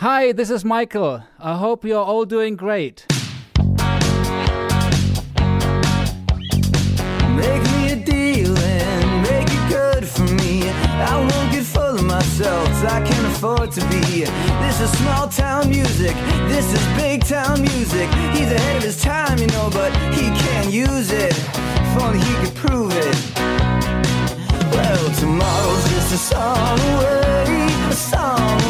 Hi, this is Michael. I hope you're all doing great. Make me a deal and make it good for me. I won't get full of myself, I can't afford to be. This is small town music, this is big town music. He's ahead of his time, you know, but he can't use it. If only he could prove it. Well, tomorrow's just a song away, a song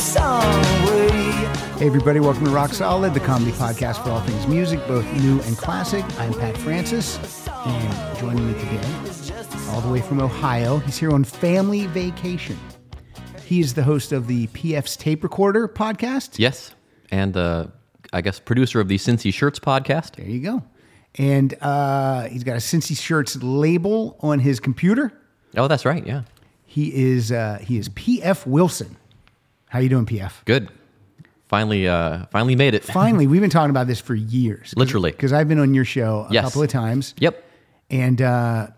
Hey, everybody, welcome to Rock Solid, the comedy podcast for all things music, both new and classic. I'm Pat Francis, and joining me today, all the way from Ohio, he's here on family vacation. He is the host of the PF's Tape Recorder podcast. Yes, and uh, I guess producer of the Cincy Shirts podcast. There you go. And uh, he's got a Cincy Shirts label on his computer. Oh, that's right. Yeah, He is uh, he is PF Wilson. How you doing, PF? good. Finally, uh, finally made it. Finally, we've been talking about this for years. Literally. because I've been on your show a Yes. couple of times. Yep. And uh,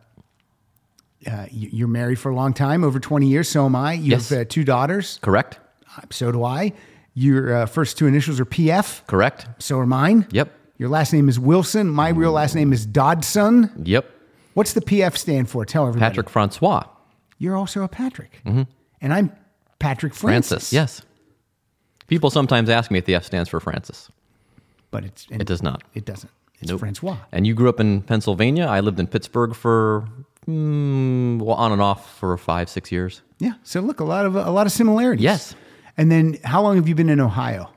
uh, you- you're married for a long time, over 20 years. So am I. You Yes. have uh, two daughters. Correct. So do I. Your uh, first two initials are PF. Correct. So are mine. Yep. Your last name is Wilson. My real last name is Dodson. Yep. What's the PF stand for? Tell everybody. Patrick Francois You're also a Patrick. And I'm Patrick Francis. Francis. Yes. People sometimes ask me if the F stands for Francis. But it's, It does not. It doesn't. It's Nope. Francois. And you grew up in Pennsylvania. I lived in Pittsburgh for mm, well, on and off for five, six years. Yeah. So look, a lot of a lot of similarities. Yes. And then, how long have you been in Ohio?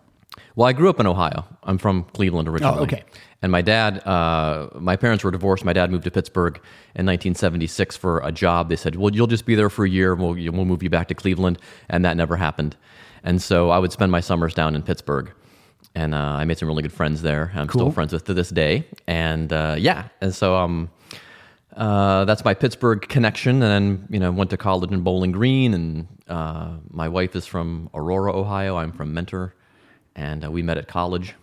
Well, I grew up in Ohio. I'm from Cleveland originally. Oh, okay. And my dad, uh, my parents were divorced. My dad moved to Pittsburgh in 1976 for a job. They said, "Well, you'll just be there for a year. and We'll we'll move you back to Cleveland," and that never happened. And so I would spend my summers down in Pittsburgh, and uh, I made some really good friends there. I'm Cool. still friends with to this day. And uh, yeah, and so um, uh, that's my Pittsburgh connection. And then, you know, went to college in Bowling Green. And uh, my wife is from Aurora, Ohio. I'm from Mentor. And uh, we met at college.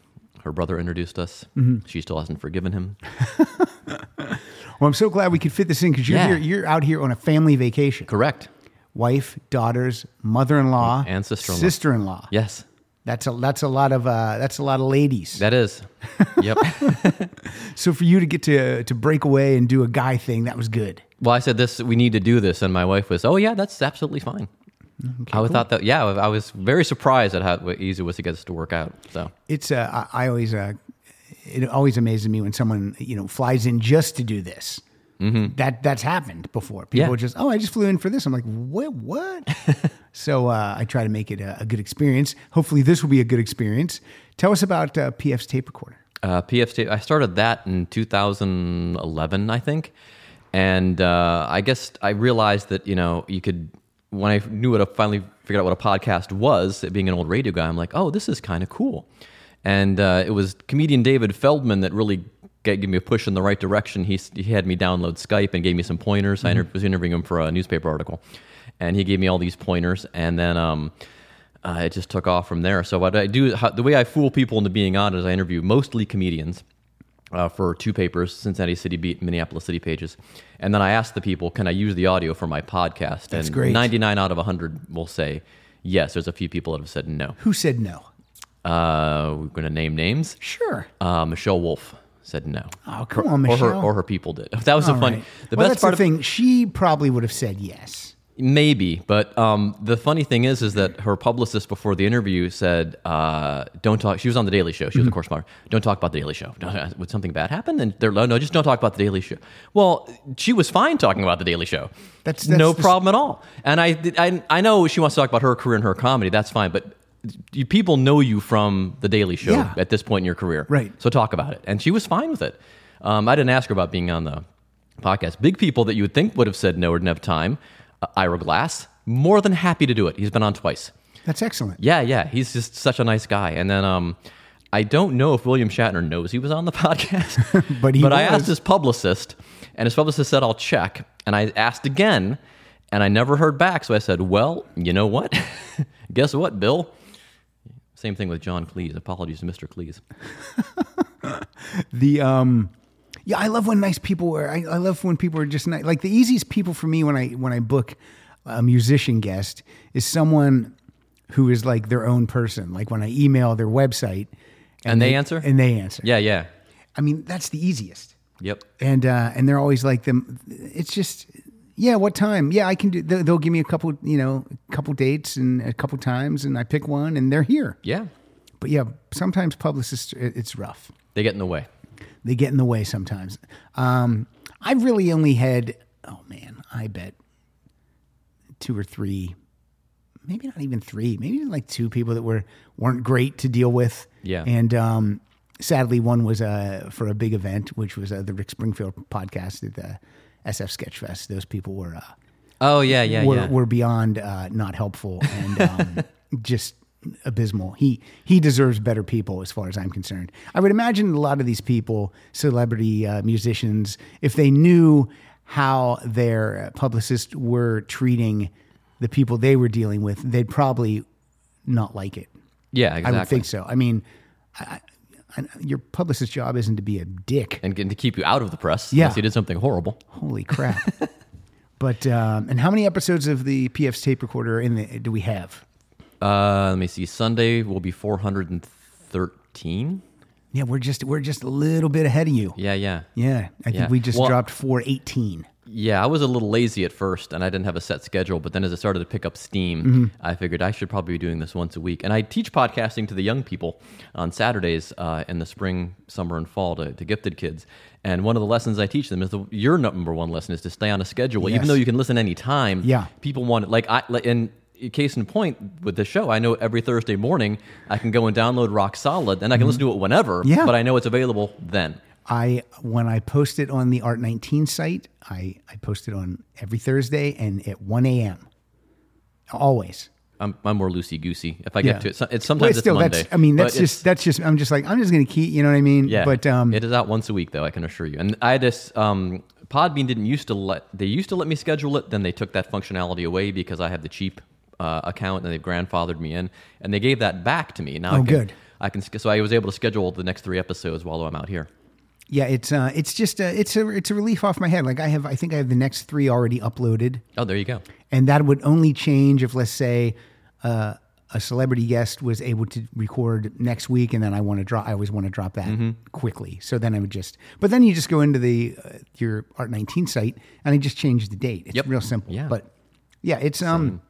Her brother introduced us. She still hasn't forgiven him. Well, I'm so glad we could fit this in because you're Yeah. here, you're out here on a family vacation. Correct. Wife, daughters, mother-in-law, And sister-in-law. Sister-in-law. Yes, That's a that's a lot of uh, that's a lot of ladies. that is. Yep. so for you to get to to break away and do a guy thing, that was good. well, I said this, we need to do this. And my wife was, oh, yeah, that's absolutely fine. I thought that, yeah, I was very surprised at how easy it was to get us to work out. So, It's uh, I, always uh, it always amazes me when someone you know flies in just to do this. That that's happened before. People Mm-hmm. Yeah. just oh I just flew in for this. I'm like what what? so uh, I try to make it a, a good experience. Hopefully this will be a good experience. Tell us about uh, PF's tape recorder. Uh, PF tape. I started that in 2011, I think, and uh, I guess I realized that you know you could when I knew what I finally figured out what a podcast was, being an old radio guy, I'm like, oh, this is kind of cool, and uh, it was comedian David Feldman that really gave, me a push in the right direction. He he had me download Skype and gave me some pointers. I inter- was interviewing him for a newspaper article, and he gave me all these pointers, and then. Um, uh, it just took off from there. So what I do, how, the way I fool people into being on is I interview mostly comedians uh, for two papers, Cincinnati City Beat, Minneapolis City Pages, and then I ask the people, "Can I use the audio for my podcast?" That's and great. Ninety-nine out of hundred will say yes. There's a few people that have said no. Who said no? Uh, we're going to name names. Sure. Uh, Michelle Wolf said no. Oh come on, or Michelle. her or her people did. That was the All fun. right. The well, best that's part the of thing. She probably would have said yes. Maybe, but um, the funny thing is, is that her publicist before the interview said, uh, "Don't talk." She was on the Daily Show. She was a correspondent. Don't talk about the Daily Show. Would something bad happen? And they're no, no, just don't talk about the Daily Show. Well, she was fine talking about the Daily Show. That's- that's no problem at all. And I, I, I know she wants to talk about her career and her comedy. That's fine, but. You, people know you from the Daily Show Yeah. at this point in your career, Right. So talk about it, and she was fine with it. Um, I didn't ask her about being on the podcast. Big people that you would think would have said no or didn't have time. Uh, Ira Glass, more than happy to do it. He's been on twice. That's excellent. Yeah, yeah, he's just such a nice guy. And then um, I don't know if William Shatner knows he was on the podcast, But he but I asked his publicist, and his publicist said I'll check. And I asked again, and I never heard back. So I said, "Well, you know what? Guess what, Bill." Same thing with John Cleese. Apologies to Mr. Cleese. The um, yeah, I love when nice people are. I, I love when people are just nice. Like the easiest people for me when I when I book a musician guest is someone who is like their own person. Like when I email their website, And they answer? and they answer. Yeah, yeah. I mean that's the easiest. Yep. and uh, and they're always like them. It's just yeah, what time? Yeah, I can do. They'll, they'll give me a couple, you know, a couple dates and a couple times, and I pick one, and they're here. Yeah. But yeah, sometimes publicists, it's rough. They get in the way. They get in the way sometimes. Um, I've really only had, oh man, I bet two or three, maybe not even three, maybe like two people that were weren't great to deal with. Yeah. And um, sadly, one was uh, for a big event, which was uh, the Rick Springfield podcast at the SF Sketchfest. Those people were. Uh, Oh yeah, yeah, were, yeah. were beyond uh, not helpful and um, just abysmal. He he deserves better people, as far as I'm concerned. I would imagine a lot of these people, celebrity uh, musicians, if they knew how their publicists were treating the people they were dealing with, they'd probably not like it. yeah, exactly. I would think so. I mean, I, I, your publicist's job isn't to be a dick. And getting to keep you out of the press Yeah. unless you did something horrible. Holy crap! but um, and how many episodes of the PF's tape recorder in the do we have? Uh, let me see. Sunday will be 413. Yeah, we're just we're just a little bit ahead of you. Yeah, yeah. Yeah, I think Yeah. we just Well- dropped 418. Yeah, I was a little lazy at first and I didn't have a set schedule, but then as I started to pick up steam, Mm-hmm. I figured I should probably be doing this once a week. And I teach podcasting to the young people on Saturdays uh, in the spring, summer, and fall to, to gifted kids. And one of the lessons I teach them is the, your number one lesson is to stay on a schedule, Yes. even though you can listen anytime. Yeah. people want it. Like I, and case in point with the show, I know every Thursday morning I can go and download Rock Solid, and I can listen to it whenever. Mm-hmm. Yeah. but I know it's available then. I when I post it on the Art 19 site, I I post it on every Thursday and at 1 a.m. Always. I'm, I'm more loosey goosey. If I Yeah. get to it, so- it's Well, sometimes still, it's Monday. that's I mean that's just that's just I'm just like I'm just gonna keep you know what I mean. Yeah, But um, it is out once a week though. I can assure you. And I just um, Podbean didn't used to let they used to let me schedule it. Then they took that functionality away because I have the cheap uh, account and they've grandfathered me in, and they gave that back to me. Now, I Oh, can, good. I can so I was able to schedule the next three episodes while I'm out here. yeah, it's uh it's just uh, it's a it's a relief off my head. Like I have I think I have the next three already uploaded. Oh, there you go. and that would only change if let's say uh, a celebrity guest was able to record next week and then i want to drop i always want to drop that Mm-hmm. quickly so then i would just but then you just go into the uh, your art 19 site and i just change the date it's Yep. real simple Yeah. but yeah it's um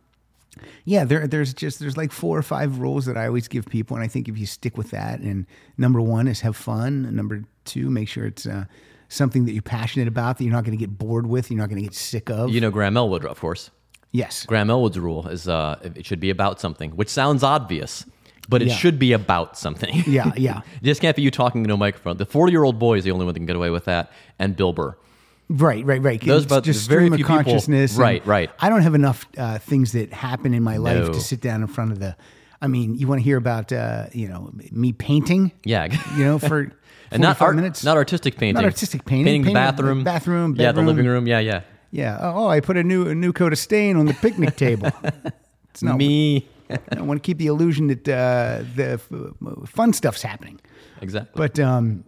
yeah there there's just there's like four or five rules that i always give people and i think if you stick with that and number one is have fun and number two make sure it's uh, something that you're passionate about that you're not going to get bored with you're not going to get sick of You know Graham Elwood, of course. yes Graham Elwood's rule is uh, it should be about something, which sounds obvious, but it Yeah. should be about something. Yeah, yeah. just can't be you talking into a microphone. The 40 year old boy is the only one that can get away with that, and Bill Burr. Right, right, right. Those It's about- just very stream of few people- consciousness. and Right, right. I don't have enough uh, things that happen in my life No. to sit down in front of the. I mean, you want to hear about uh, you know me painting? Yeah. You know, for and not art, minutes. not artistic painting. Not artistic painting. Painting the Painting the bathroom, bathroom, yeah, the living room, yeah, yeah. yeah. Oh, I put a new a new coat of stain on the picnic table. It's not Me, I want to keep the illusion that uh, the f- fun stuff's happening. exactly. But um,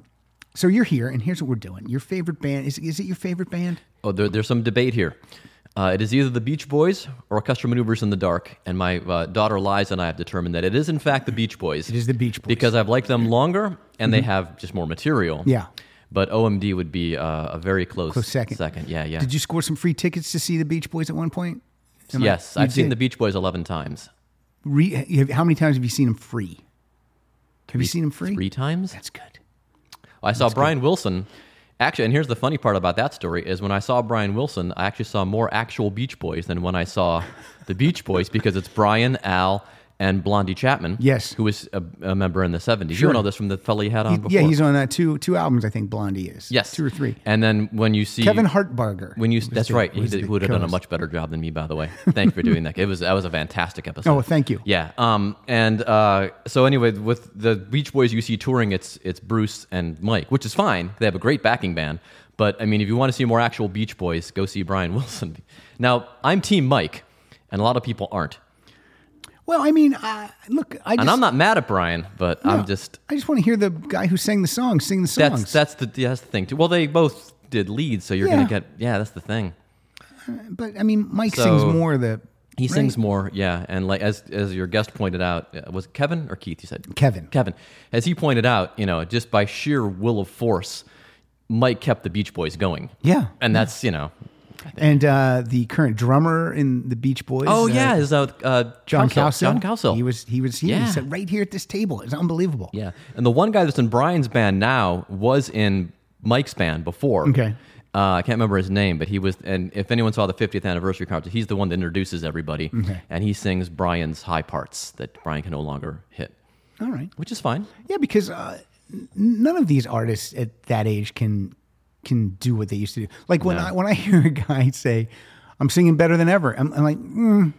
so you're here, and here's what we're doing. Your favorite band is is it your favorite band? Oh, there, there's some debate here. Uh, it is either the Beach Boys or Orchestral Manoeuvres in the Dark, and my uh, daughter Liza and I have determined that it is in fact the Beach Boys. It is the Beach Boys. because I've liked them longer and they have just more material. Yeah. but OMD would be uh, a very close, Close second. Second, yeah, yeah. Did you score some free tickets to see the Beach Boys at one point? Am yes, you I've seen the Beach Boys eleven times. Re, how many times have you seen them free? Have you seen them free? Three times. That's good. I saw Brian Wilson. Actually, and here's the funny part about that story is when I saw Brian Wilson, I actually saw more actual Beach Boys than when I saw the Beach Boys because it's Brian, Al, and Blondie Chaplin. Yes. who was a, a member in the '70s. Sure. You know this from the fella you had on He- before. yeah, he's on uh, two two albums. I think Blondie is. yes, two or three. And then when you see Kevin Hartbarger. When you that's the- right, he, did, would have done a much better job than me, by the way. Thank you for doing that. It was that was a fantastic episode. Oh, thank you. Yeah. Um. And uh. So anyway, with the Beach Boys you see touring, it's it's Bruce and Mike, which is fine. They have a great backing band. But I mean, if you want to see more actual Beach Boys, go see Brian Wilson. Now I'm Team Mike, and a lot of people aren't. Well, I mean, uh, look, I just, And I'm not mad at Brian, but no, I'm just I just want to hear the guy who sang the song sing the songs. that's that's the yeah, that's the thing too. Well, they both did leads, so you're Yeah. gonna get yeah. That's the thing. but I mean, Mike So- sings more of the He sings more, yeah, and like as as your guest pointed out, uh, was it Kevin or Keith? You said Kevin. Kevin, as he pointed out, you know, just by sheer will of force, Mike kept the Beach Boys going. Yeah. and that's you know, And uh, the current drummer in the Beach Boys. oh uh, yeah, is uh, uh, John. Cowsill. John Cowsill. He was he was he Yeah. was right here at this table. It's unbelievable. yeah, and the one guy that's in Brian's band now was in Mike's band before. Okay. Uh, I can't remember his name, but he was, and if anyone saw the 50th anniversary concert, he's the one that introduces everybody, Okay. and he sings Brian's high parts that Brian can no longer hit, All right. which is fine. Yeah, because uh, none of these artists at that age can can do what they used to do. Like when No. I when I hear a guy say, "I'm singing better than ever," I'm, I'm like, mm,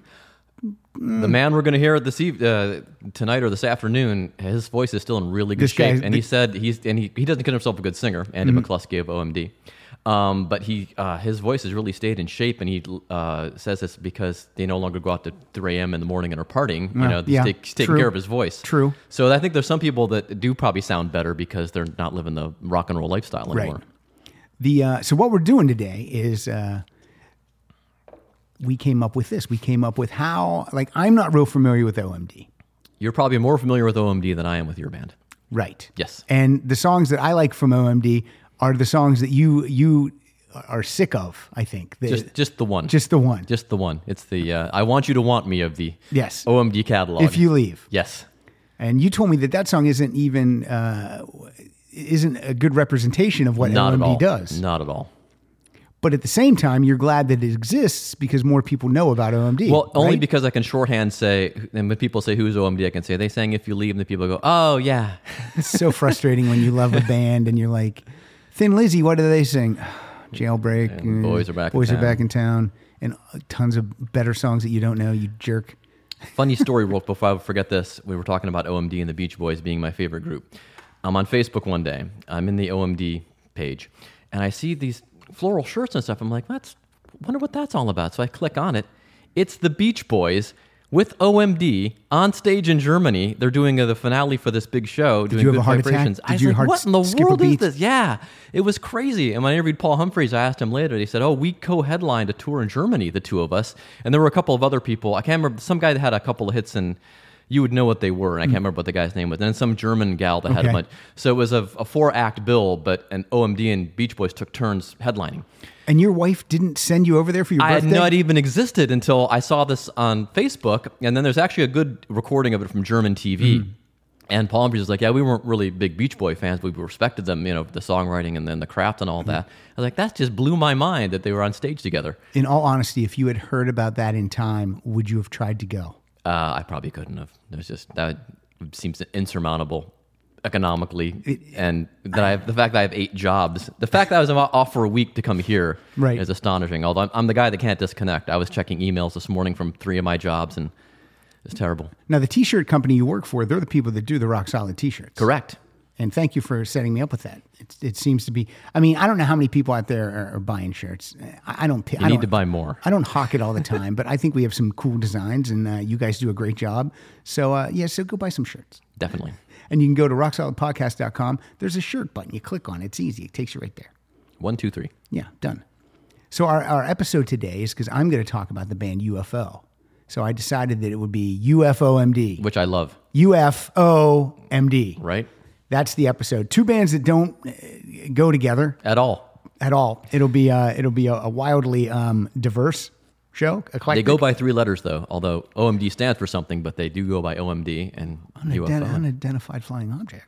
The man we're going to hear this eve- uh, tonight or this afternoon, his voice is still in really good This shape, and he said he's and he, he doesn't consider himself a good singer. Andy Mm-hmm. McCluskey of OMD, um, but he uh, his voice has really stayed in shape, and he uh, says this because they no longer go out to 3 a.m. in the morning and are partying. You know, he's yeah, take- taking care of his voice. True. So I think there's some people that do probably sound better because they're not living the rock and roll lifestyle Right. The uh, so what we're doing today is uh, we came up with this. We came up with how like I'm not real familiar with OMD. You're probably more familiar with OMD than I am with your band. Right. Yes. And the songs that I like from OMD are the songs that you you are sick of. I think The- Just just the one. just the one. Just the one. It's the uh, I want you to want me of the Yes. OMD catalog. if you leave. yes, And you told me that that song isn't even uh, isn't a good representation of what not OMD does. Not at all. But at the same time, you're glad that it exists because more people know about OMD. Well, only right? because I can shorthand say, and when people say who's OMD, I can say they sang "If You Leave," and the people go, "Oh yeah." it's so frustrating when you love a band and you're like, Thin Lizzy, what do they sing? Jailbreak. And uh, Boys Are Back in Boys Are Town. back in town, and tons of better songs that you don't know. You jerk. Funny story, before I forget this. We were talking about OMD and the Beach Boys being my favorite group. I'm on Facebook one day. I'm in the OMD page, and I see these floral shirts and stuff. I'm like, that's wonder what that's all about. So I click on it. It's the Beach Boys with OMD on stage in Germany. They're doing uh, the finale for this big show. doing you have good a heart attack? Did I was your like, heart what in the world is this? Yeah, it was crazy. And when I interviewed Paul Humphreys, I asked him later. He said, "Oh, we co-headlined a tour in Germany, the two of us, and there were a couple of other people. I can't remember some guy that had a couple of hits and." You would know what they were, and I can't remember what the guy's name was. And then some German gal that had a Okay. bunch. So it was a, a four-act bill, but an OMD and Beach Boys took turns headlining. And your wife didn't send you over there for your I had birthday? no idea it even existed until I saw this on Facebook, and then there's actually a good recording of it from German TV. Hmm. And Paul Humphreys was like, "Yeah, we weren't really big Beach Boy fans, but we respected them, you know, the songwriting and then the craft and all Hmm. that." I was like, "That just blew my mind that they were on stage together." In all honesty, if you had heard about that in time, would you have tried to go? Uh, I probably couldn't have. There's just that seems insurmountable economically, and that I have the fact that I have eight jobs. The fact that I was off for a week to come here Right. is astonishing. Although I'm, I'm the guy that can't disconnect. I was checking emails this morning from three of my jobs, and it's terrible. Now, the T-shirt company you work for, they're the people that do the rock solid T-shirts. Correct. And thank you for setting me up with that. It, it seems to be. I mean, I don't know how many people out there are, are buying shirts. I, I don't. I You need don't- to buy more. I don't hawk it all the time, but I think we have some cool designs, and uh, you guys do a great job. So uh, yeah, so go buy some shirts. Definitely. And you can go to rocksolidpodcast.com. There's a shirt button. You click on it. It's easy. It takes you right there. One, two, three. Yeah, done. So our, our episode today is because I'm going to talk about the band UFO. So I decided that it would be UFOMD. Which I love, UFOMD. right? That's the episode. Two bands that don't uh, go together At all. at all. It'll be uh, it'll be a, a wildly um, diverse show. They go by three letters, though, although OMD stands for something, but they do go by OMD and Unident- UFO. unidentified flying object.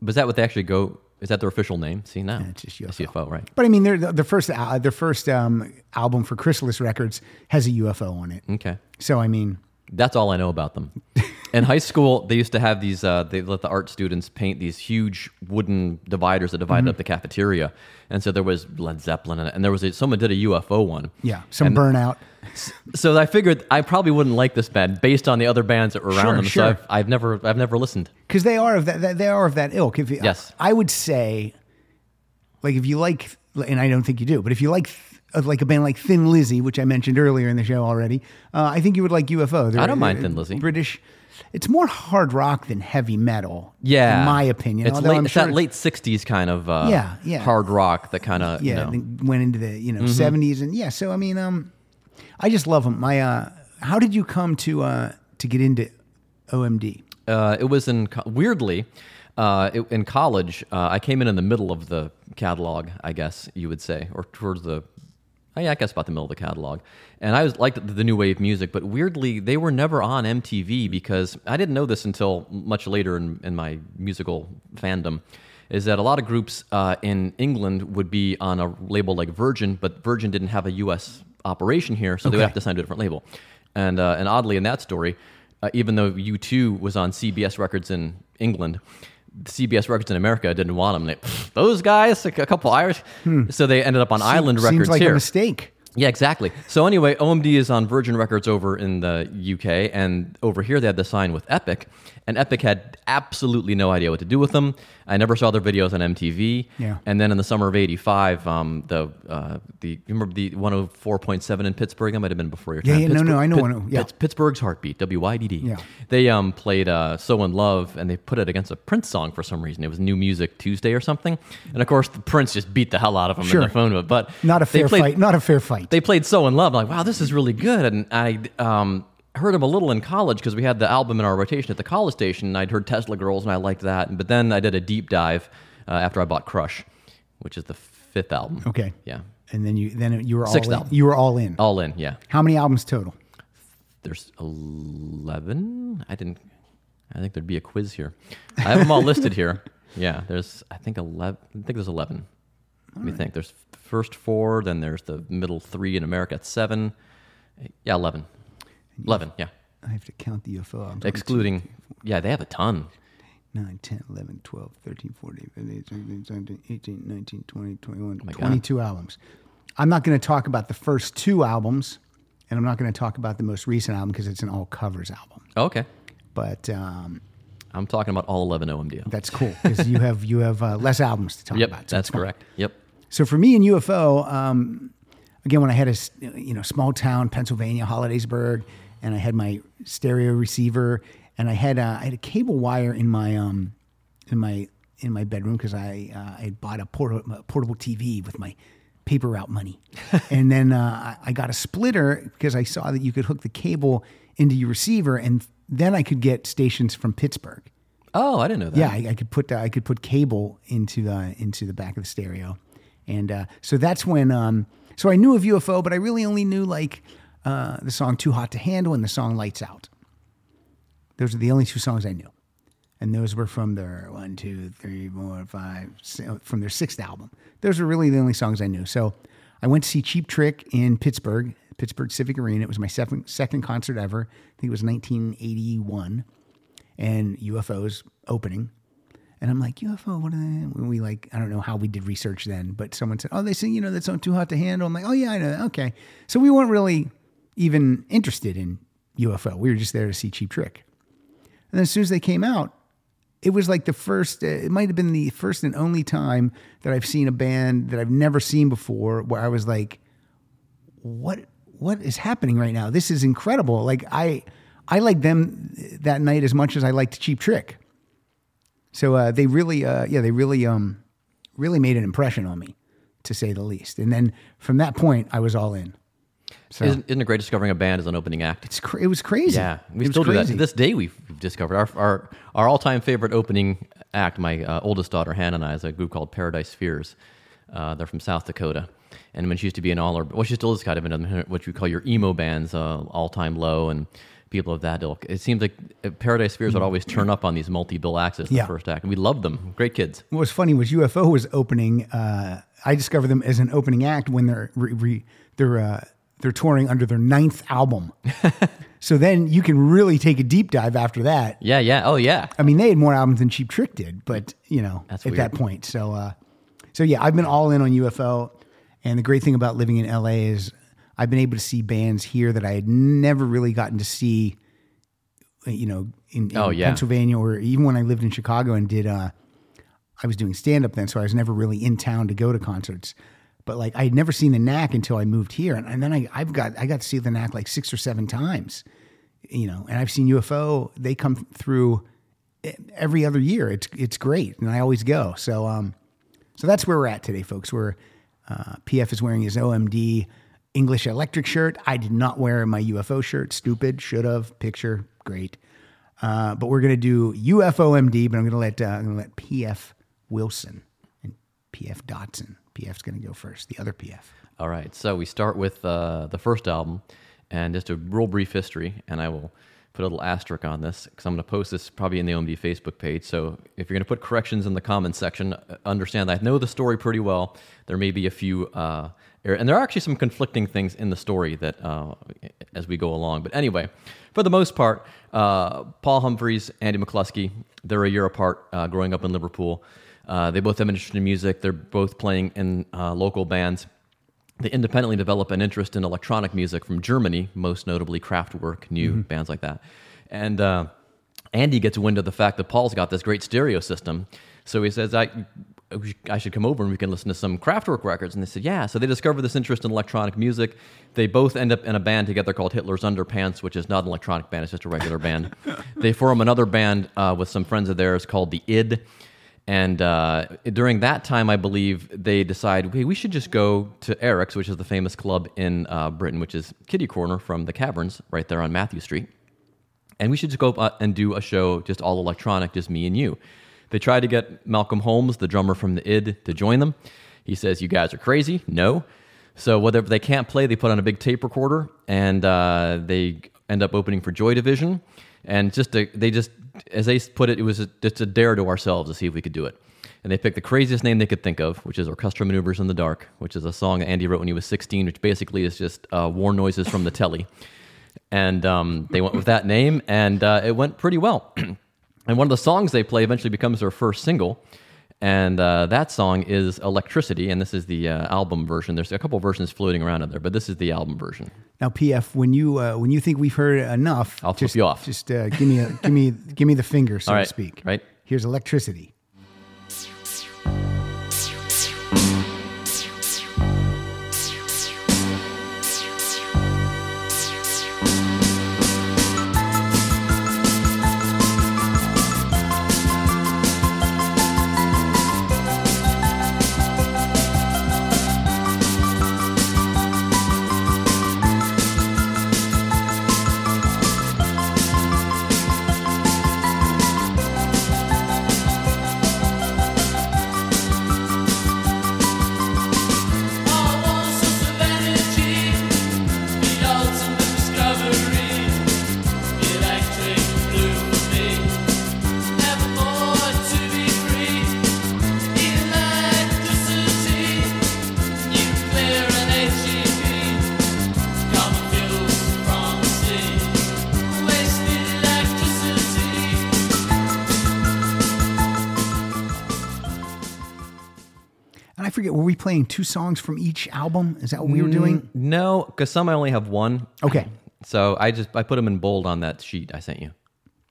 Was that what they actually go? Is that their official name? See now, it's just It's UFO. UFO, right? But I mean, they're, the, the first uh, their first um, album for Chrysalis Records has a UFO on it. Okay, So I mean, that's all I know about them. In high school, they used to have these. Uh, they let the art students paint these huge wooden dividers that divided Mm-hmm. up the cafeteria, and so there was Led Zeppelin, and there was a, someone did a UFO one. yeah, some And- burnout. So I figured I probably wouldn't like this band based on the other bands that were around Sure, them. sure. So I've, I've never, I've never listened. because they are of that, they are of that ilk. If you, Yes. I would say, like if you like, and I don't think you do, but if you like. Of like a band like Thin Lizzy, which I mentioned earlier in the show already, uh, I think you would like UFO. They're- I don't mind Thin Lizzy. British. It's more hard rock than heavy metal. Yeah, in my opinion. it's late. It's sure that late '60s kind of uh, Yeah, yeah. hard rock that kind of yeah, you know. went into the you know Mm-hmm. 70s and yeah. So I mean, um, I just love them. My uh, how did you come to uh, to get into OMD? Uh, it was in weirdly uh, it, in college. Uh, I came in in the middle of the catalog, I guess you would say, or towards the. Oh, yeah, I guess about the middle of the catalog, and I was liked the, the new wave music, but weirdly they were never on MTV because I didn't know this until much later in, in my musical fandom. Is that a lot of groups uh, in England would be on a label like Virgin, but Virgin didn't have a U.S. operation here, so they would have to sign to a different label. And uh, and oddly, in that story, uh, even though U2 was on CBS Records in England, CBS Records in America didn't want them. They, "Pfft, those guys, a couple Irish, hmm. so they ended up on Island Seems Records like here. a mistake. Yeah, exactly. So anyway, OMD is on Virgin Records over in the UK, and over here they had the sign with Epic, and Epic had absolutely no idea what to do with them. I never saw their videos on MTV. Yeah. And then in the summer of '85, um, the uh, the you remember the 104.7 in Pittsburgh? I might have been before your Yeah, time. yeah, no, no, I know Pit- 104 yeah. Pittsburgh's heartbeat, WYDD. Yeah. They um, played uh, "So in Love" and they put it against a Prince song for some reason. It was New Music Tuesday or something, and of course the Prince just beat the hell out of them Sure. in the phone. But Not a fair played- fight. Not a fair fight. they played "So in Love." I'm like, wow, this is really good. And I um, heard him a little in college because we had the album in our rotation at the college station. And I'd heard Tesla Girls, and I liked that. But then I did a deep dive uh, after I bought Crush, which is the fifth album. okay. Yeah, And then you then you were all Sixth in. album. You were all in. all in. Yeah, How many albums total? there's eleven. I didn't. I think there'd be a quiz here. I have them all listed here. Yeah, there's. I think eleven. I think there's eleven. Let me think. There's first four, then there's the middle three in America at seven. Yeah, eleven. Eleven. Yeah. I have to count the UFO albums. excluding yeah they have a ton 9, 10, 11, 12, 13, 14, 15, 16, 17, 18, 19, 20, 21, Oh my God. 22 albums. I'm not going to talk about the first two albums, and I'm not going to talk about the most recent album because it's an all covers album. okay But um, i'm talking about all 11 omd that's cool because you have you have uh, less albums to talk yep about. so that's correct yep So for me in UFO, um, again, when I had a you know small town Pennsylvania, Hollidaysburg, and I had my stereo receiver, and I had a, I had a cable wire in my um in my in my bedroom because I uh, I had bought a, port- a portable TV with my paper route money, and then uh, I I got a splitter because I saw that you could hook the cable into your receiver, and then I could get stations from Pittsburgh. oh i didn't know that Yeah, I, I could put uh, I could put cable into the into the back of the stereo, and uh, so that's when. Um, so I knew of UFO, but I really only knew like uh, the song "Too Hot to Handle" and the song "Lights Out." Those are the only two songs I knew, and those were from their one, two, three, four, five, from their sixth album. Those were really the only songs I knew. So I went to see Cheap Trick in Pittsburgh, Pittsburgh Civic Arena. It was my second second concert ever. I think it was 1981 and UFOs opening. And I'm like, UFO, what are they? We like, I don't know how we did research then, but someone said, oh, they say, you know, that's not too hot to handle. I'm like, oh, yeah, I know. that. Okay. So we weren't really even interested in UFO. We were just there to see Cheap Trick. And then as soon as they came out, it was like the first, uh, it might have been the first and only time that I've seen a band that I've never seen before where I was like, what what is happening right now? This is incredible. Like I I like them that night as much as I liked Cheap Trick. So uh, they really uh, yeah they really um really made an impression on me to say the least. And then from that point I was all in. So isn't, isn't it great discovering a band as an opening act? It's cra- it was crazy. yeah we It still do that. to this day we've we've discovered our our, our all-time favorite opening act my uh, oldest daughter hannah and i is a group called paradise fears. Uh, they're from south dakota. And when she used to be in all her well she still is kind of in what you call your emo bands uh, all-time low and people of that ilk. It seems like uh, paradise fears would always turn up on these multi-bill acts as the Yeah. first act and we loved them. Great kids. What was funny was UFO was opening. Uh, I discovered them as an opening act when they're re, re, they're uh, they're touring under their ninth album. so then you can really take a deep dive after that. yeah yeah oh yeah I mean, they had more albums than Cheap Trick did, but you know, That's at weird. that point. So, uh, so yeah, I've been all in on UFO, and the great thing about living in LA is I've been able to see bands here that I had never really gotten to see. You know, in, in Oh, yeah. Pennsylvania, or even when I lived in Chicago and did. Uh, I was doing stand up then, so I was never really in town to go to concerts. But like I had never seen the Knack until I moved here, and, and then I I've got I got to see the Knack like six or seven times, you know. And I've seen UFO; they come through every other year. It's it's great, and I always go. So um, so that's where we're at today, folks. We're uh, PF is wearing his OMD English Electric shirt. I did not wear my UFO shirt. Stupid. Should have. Picture. Great. Uh, but we're gonna do UFOMD. But I'm gonna let uh, I'm gonna let PF Wilson and PF Dodson. PF's gonna go first. The other PF. All right, so we start with uh, the first album, and just a real brief history, and I will put a little asterisk on this because I'm going to post this probably in the OMD Facebook page. So if you're going to put corrections in the comments section, uh, understand that I know the story pretty well. There may be a few, uh, er- and there are actually some conflicting things in the story that uh, as we go along. But anyway, for the most part, uh, Paul Humphreys, Andy McCluskey, they're a year apart, uh, growing up in Liverpool. Uh, they both have an interest in music. They're both playing in uh, local bands. They independently develop an interest in electronic music from Germany, most notably Kraftwerk, new bands like that. And uh, Andy gets wind of the fact that Paul's got this great stereo system. So he says, I, I should come over and we can listen to some Kraftwerk records. And they said, yeah. So they discover this interest in electronic music. They both end up in a band together called Hitler's Underpants, which is not an electronic band, it's just a regular band. They form another band uh, with some friends of theirs called The Id. And uh, during that time, I believe they decide, hey, we should just go to Eric's, which is the famous club in uh, Britain, which is Kitty Corner from the Caverns, right there on Mathew Street. And we should just go up uh, and do a show just all electronic, just me and you. They tried to get Malcolm Holmes, the drummer from the id, to join them. He says, You guys are crazy. No. So, whatever they can't play, they put on a big tape recorder and uh, they end up opening for Joy Division. And just to, they just, as they put it, it was a, just a dare to ourselves to see if we could do it. And they picked the craziest name they could think of, which is Orchestral Manoeuvres in the Dark, which is a song Andy wrote when he was 16, which basically is just uh, war noises from the telly and um, they went with that name, and uh, it went pretty well. and one of the songs they play eventually becomes their first single, and uh, that song is "Electricity," and this is the uh, album version. There's a couple versions floating around in there, but this is the album version. Now, PF, when you uh, when you think we've heard enough, I'll flip just, you off. Just uh, give me a give me give me the finger, so All to speak. right. Here's electricity. Playing two songs from each album? Is that what we were doing? No, because some I only have one. Okay. So I just I put them in bold on that sheet I sent you,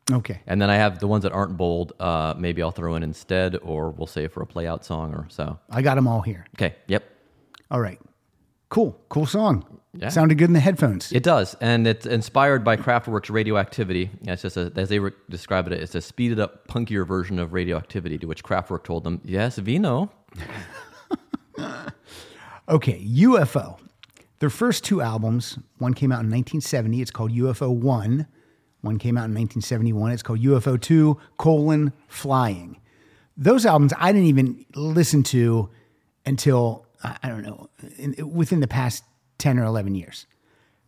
Okay. and then I have the ones that aren't bold. Uh, maybe I'll throw in instead, or we'll save for a play out song or so. I got them all here. Okay. Yep. All right. Cool. Cool song. Yeah. Sounded good in the headphones. It does, and it's inspired by Kraftwerk's Radioactivity. It's just a, as they re- describe it, it's a speeded up, punkier version of Radioactivity. To which Kraftwerk told them, "Yes, know." Okay, UFO. Their first two albums, one came out in 1970, it's called UFO 1. One came out in 1971, it's called UFO 2, colon, Flying. Those albums I didn't even listen to until, I don't know, in, within the past 10 or 11 years.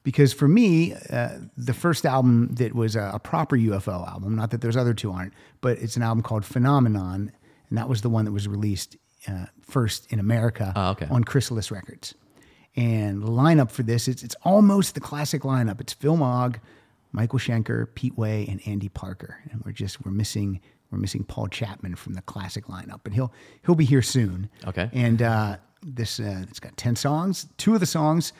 Because for me, uh, the first album that was a, a proper UFO album, not that those other two aren't, but it's an album called Phenomenon, and that was the one that was released uh, first in America Ah, okay. on Chrysalis Records. And the lineup for this, it's, it's almost the classic lineup. It's Phil Mogg, Michael Schenker, Pete Way, and Andy Parker. And we're just we're missing we're missing Paul Chapman from the classic lineup, but he'll he'll be here soon. Okay. And uh, this uh, it's got ten songs. Two of the songs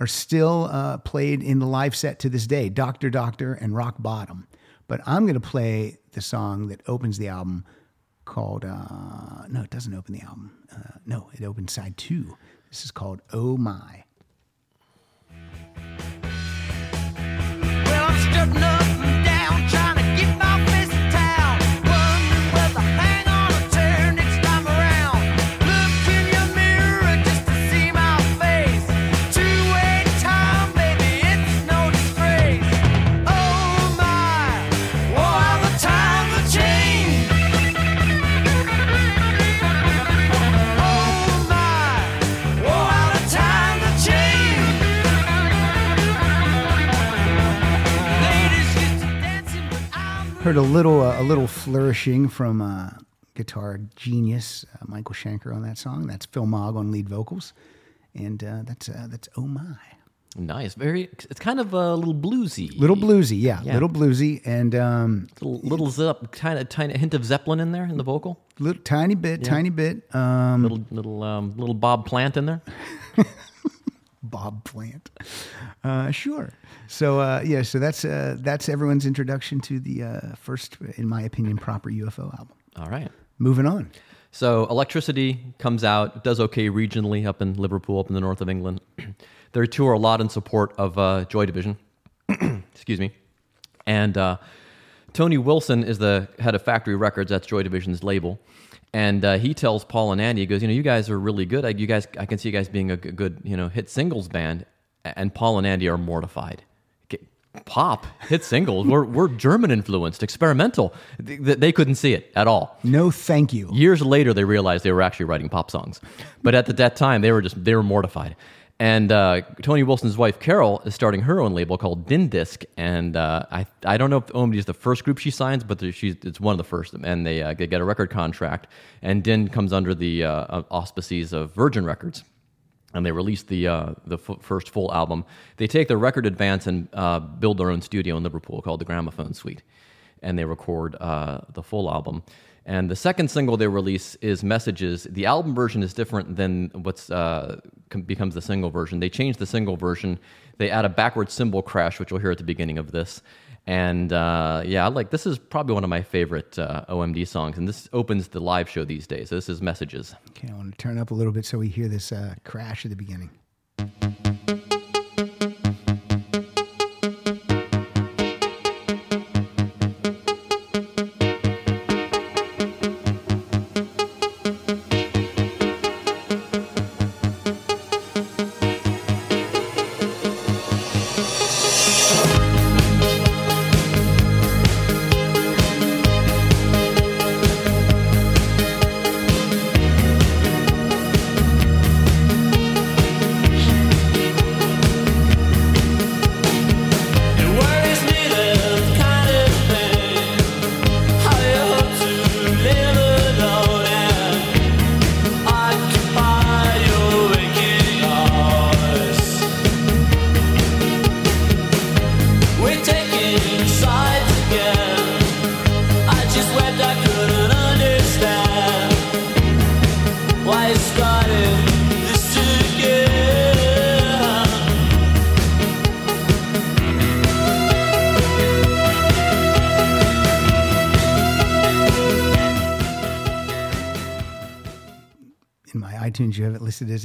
are still uh, played in the live set to this day, Doctor Doctor and Rock Bottom. But I'm going to play the song that opens the album called uh, no, it doesn't open the album. Uh, no, it opens side two. This is called Oh My. Well, Heard a little uh, a little flourishing from uh, guitar genius uh, Michael Schenker on that song. That's Phil Mogg on lead vocals, and uh, that's uh, that's Oh My. Nice. Very. It's kind of a little bluesy. Little bluesy, yeah, Yeah. little bluesy, and um, Little, little zip, kind of tiny hint of Zeppelin in there in the vocal. little tiny bit, tiny bit. Um, Little little um, little Bob Plant in there. Bob Plant. Uh, sure. So uh, yeah, so that's uh, that's everyone's introduction to the uh, first, in my opinion, proper UFO album. All right. Moving on. So electricity comes out, does okay regionally up in Liverpool, up in the north of England. they tour a lot in support of uh, Joy Division. Excuse me. And uh, Tony Wilson is the head of Factory Records. That's Joy Division's label. And uh, he tells Paul and Andy, he goes, you know, you guys are really good. I, you guys, I can see you guys being a good, you know, hit singles band. And Paul and Andy are mortified. Pop hit singles. we're we're German influenced, experimental. Th- th- They couldn't see it at all. No, thank you. Years later, they realized they were actually writing pop songs, but at the, that time, they were just they were mortified. And uh, Tony Wilson's wife Carol is starting her own label called Dindisc, and uh, I I don't know if OMD is the first group she signs, but she's it's one of the first, and they uh, they get a record contract, and Din comes under the uh, auspices of Virgin Records and they released the uh, the f- first full album. They take their record advance and uh, build their own studio in Liverpool called the Gramophone Suite, and they record uh, the full album. And the second single they release is Messages. The album version is different than what's uh, com- becomes the single version. They change the single version. They add a backward cymbal crash, which you'll hear at the beginning of this. And uh, yeah, I like this is probably one of my favorite uh, OMD songs, and this opens the live show these days. So this is Messages. Okay, I want to turn up a little bit so we hear this uh, crash at the beginning.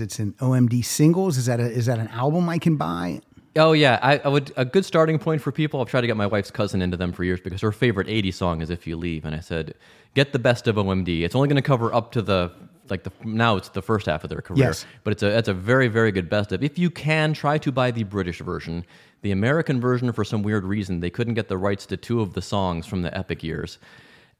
It's an OMD singles. Is that a, is that an album I can buy? Oh yeah, I, I would a good starting point for people. I've tried to get my wife's cousin into them for years because her favorite '80s song is "If You Leave," and I said, "Get the best of OMD." It's only going to cover up to the like the now it's the first half of their career, Yes. but it's a it's a very very good best of. If you can, try to buy the British version. The American version, for some weird reason, they couldn't get the rights to two of the songs from the Epic years.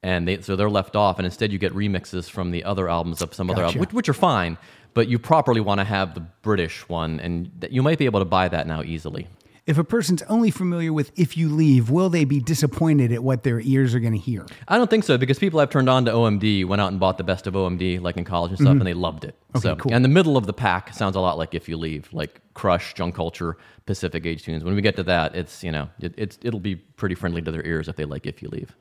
And they, so they're left off, and instead you get remixes from the other albums of some other Gotcha. album, which, which are fine. But you properly want to have the British one, and you might be able to buy that now easily. If a person's only familiar with If You Leave, will they be disappointed at what their ears are going to hear? I don't think so because people I've turned on to OMD went out and bought the best of OMD like in college and stuff, and they loved it. Mm-hmm. Okay, so, cool. And the middle of the pack sounds a lot like If You Leave, like Crush, Junk Culture, Pacific Age Tunes. When we get to that, it's you know it, it's it'll be pretty friendly to their ears if they like If You Leave.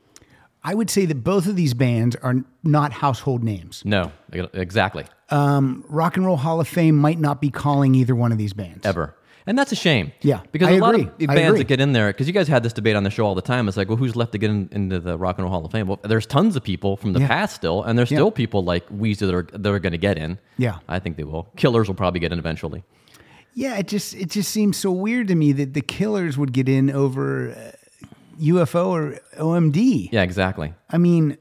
I would say that both of these bands are not household names. No, exactly, Rock and Roll Hall of Fame might not be calling either one of these bands. ever. And that's a shame. Yeah, because I a lot of bands that get in there, because you guys had this debate on the show all the time. It's like, well, who's left to get in, into the Rock and Roll Hall of Fame? Well, there's tons of people from the Yeah. past still, and there's Yeah. still people like Weezer that are that are going to get in. Yeah. I think they will. Killers will probably get in eventually. Yeah, it just it just seems so weird to me that the Killers would get in over uh, UFO or OMD. Yeah, exactly. I mean,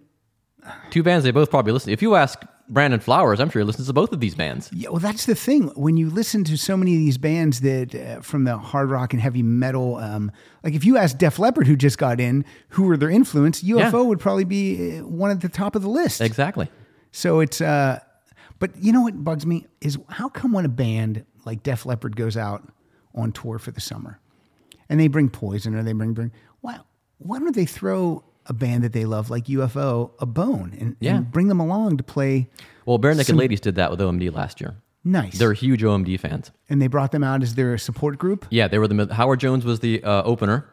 Two bands they both probably listen. If you ask Brandon Flowers, I'm sure he listens to both of these bands. yeah, well, that's the thing. When you listen to so many of these bands that uh, from the hard rock and heavy metal, um, like if you ask Def Leppard, who just got in, who were their influence, UFO Yeah. would probably be uh, one at the top of the list. Exactly. So it's, uh, but you know what bugs me is how come when a band like Def Leppard goes out on tour for the summer and they bring Poison or they bring, bring why, why don't they throw a band that they love like UFO a bone and, Yeah. and bring them along to play Well, Barenaked Some- Ladies did that with OMD last year. nice. They're huge OMD fans. and they brought them out as their support group. Yeah, they were the Howard Jones was the uh, opener.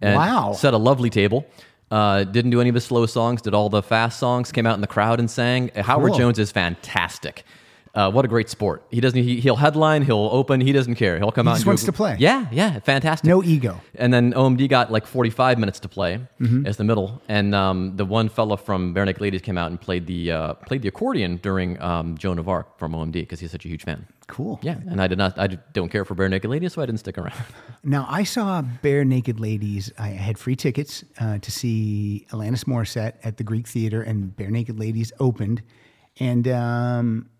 And Wow. Set a lovely table. Uh, didn't do any of the slow songs. Did all the fast songs. Came out in the crowd and sang. Uh, Howard Jones is fantastic. Uh, what a great sport. He doesn't. He, he'll headline. He'll open. He doesn't care. He'll come He out. just wants to play. Yeah, yeah, fantastic. No ego. And then OMD got like 45 minutes to play Mm-hmm. as the middle. And um, the one fella from Barenaked Ladies came out and played the uh, played the accordion during um, Joan of Arc from OMD because he's such a huge fan. Cool. Yeah, and I did not. I don't care for Barenaked Ladies, so I didn't stick around. Now I saw Barenaked Ladies. I had free tickets uh, to see Alanis Morissette at the Greek Theater, and Barenaked Ladies opened. And um,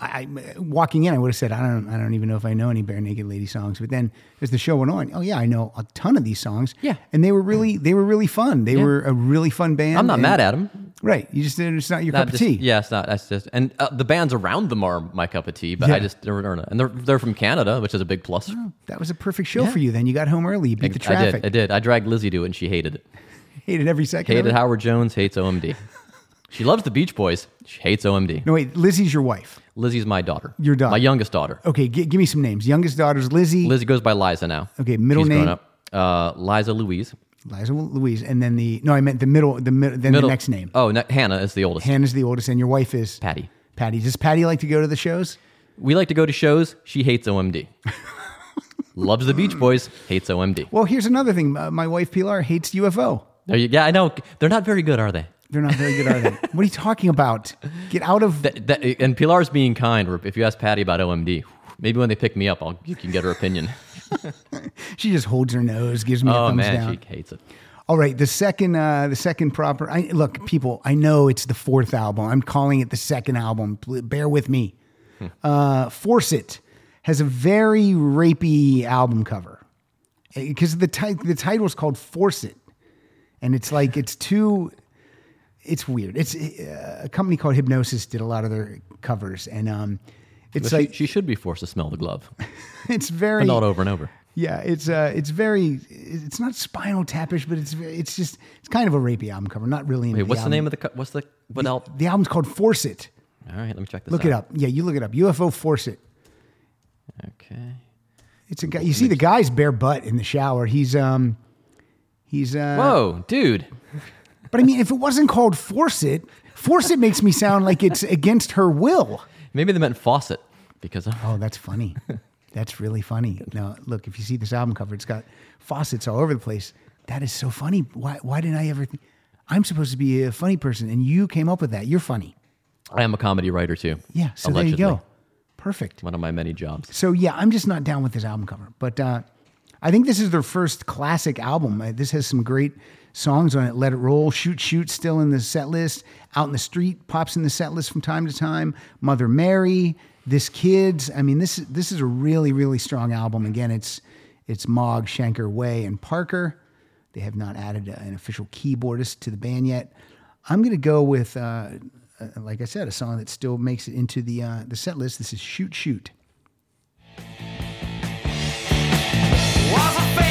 I, I walking in, I would have said, I don't, I don't even know if I know any Barenaked Lady songs. But then as the show went on, oh yeah, I know a ton of these songs. Yeah. and they were really, they were really fun. They Yeah. were a really fun band. I'm not and- mad at them. Right, you just it's not your Not cup just- of tea. Yeah, it's not. That's just and uh, the bands around them are my cup of tea, but Yeah. I just they're, they're and they're they're from Canada, which is a big plus. That was a perfect show Yeah. for you. Then you got home early, you beat the traffic. I did. I did. I dragged Lizzie to it, and she hated it. Hated every second. of Hated it. Howard Jones. Hates OMD. She loves the Beach Boys. She hates OMD. No wait, Lizzie's your wife. Lizzie's my daughter. Your daughter. My youngest daughter. Okay, gi- give me some names. Youngest daughter's Lizzie. Lizzie goes by Liza now. Okay, middle She's name? grown up. Uh, Liza Louise. Liza Louise, and then the no, I meant the middle, the mid, then Middle- the next name. Oh, ne- Hannah is the oldest. Hannah's the oldest, and your wife is Patty. Patty. Does Patty like to go to the shows? We like to go to shows. She hates OMD. Loves the Beach Boys. Hates OMD. Well, here's another thing. Uh, my wife Pilar hates UFO. There you, yeah, I know. They're not very good, are they? They're not very good, are they? What are you talking about? Get out of. That, that, and Pilar's being kind. If you ask Patty about OMD, maybe when they pick me up, I'll, you can get her opinion. She just holds her nose, gives me a oh thumbs man, down. she hates it. All right, the second, uh, the second proper. I, look, people, I know it's the fourth album. I'm calling it the second album. Bear with me. Uh, Force It has a very rapey album cover because the ti- the title is called Force It, and it's like it's too. It's weird. It's uh, a company called Hipgnosis did a lot of their covers, and um, it's But like she, she should be forced to smell the glove, it's very but not over and over. yeah, it's uh, it's very, it's not spinal tapish, but it's it's just it's kind of a rapey album cover. Not really. Wait, what's the album. name of the? co- What's the? What else? The album's called Force It. All right, let me check this. Look out. it up. Yeah, you look it up. UFO Force It. Okay. It's a guy. You see the guy's bare butt in the shower. He's um, he's uh. Whoa, dude. But I mean, if it wasn't called Force It, Force It makes me sound like it's against her will. Maybe they meant faucet because of, Oh, that's funny. That's really funny. Now, look, if you see this album cover, it's got faucets all over the place. That is so funny. Why? Why didn't I ever? Think? I'm supposed to be a funny person, and you came up with that. You're funny. I am a comedy writer too. Yeah. So allegedly. there you go. Perfect. One of my many jobs. So yeah, I'm just not down with this album cover, but uh, I think this is their first classic album. Uh, this has some great songs on it. Let It Roll, Shoot Shoot, still in the set list. Out in the Street pops in the set list from time to time. Mother Mary, This Kids. I mean, this this is a really really strong album. Again, it's it's Mogg, Schenker, Way, and Parker. They have not added an official keyboardist to the band yet. I'm to go with, uh, uh, like I said, a song that still makes it into the uh, the set list. This is Shoot Shoot. Was a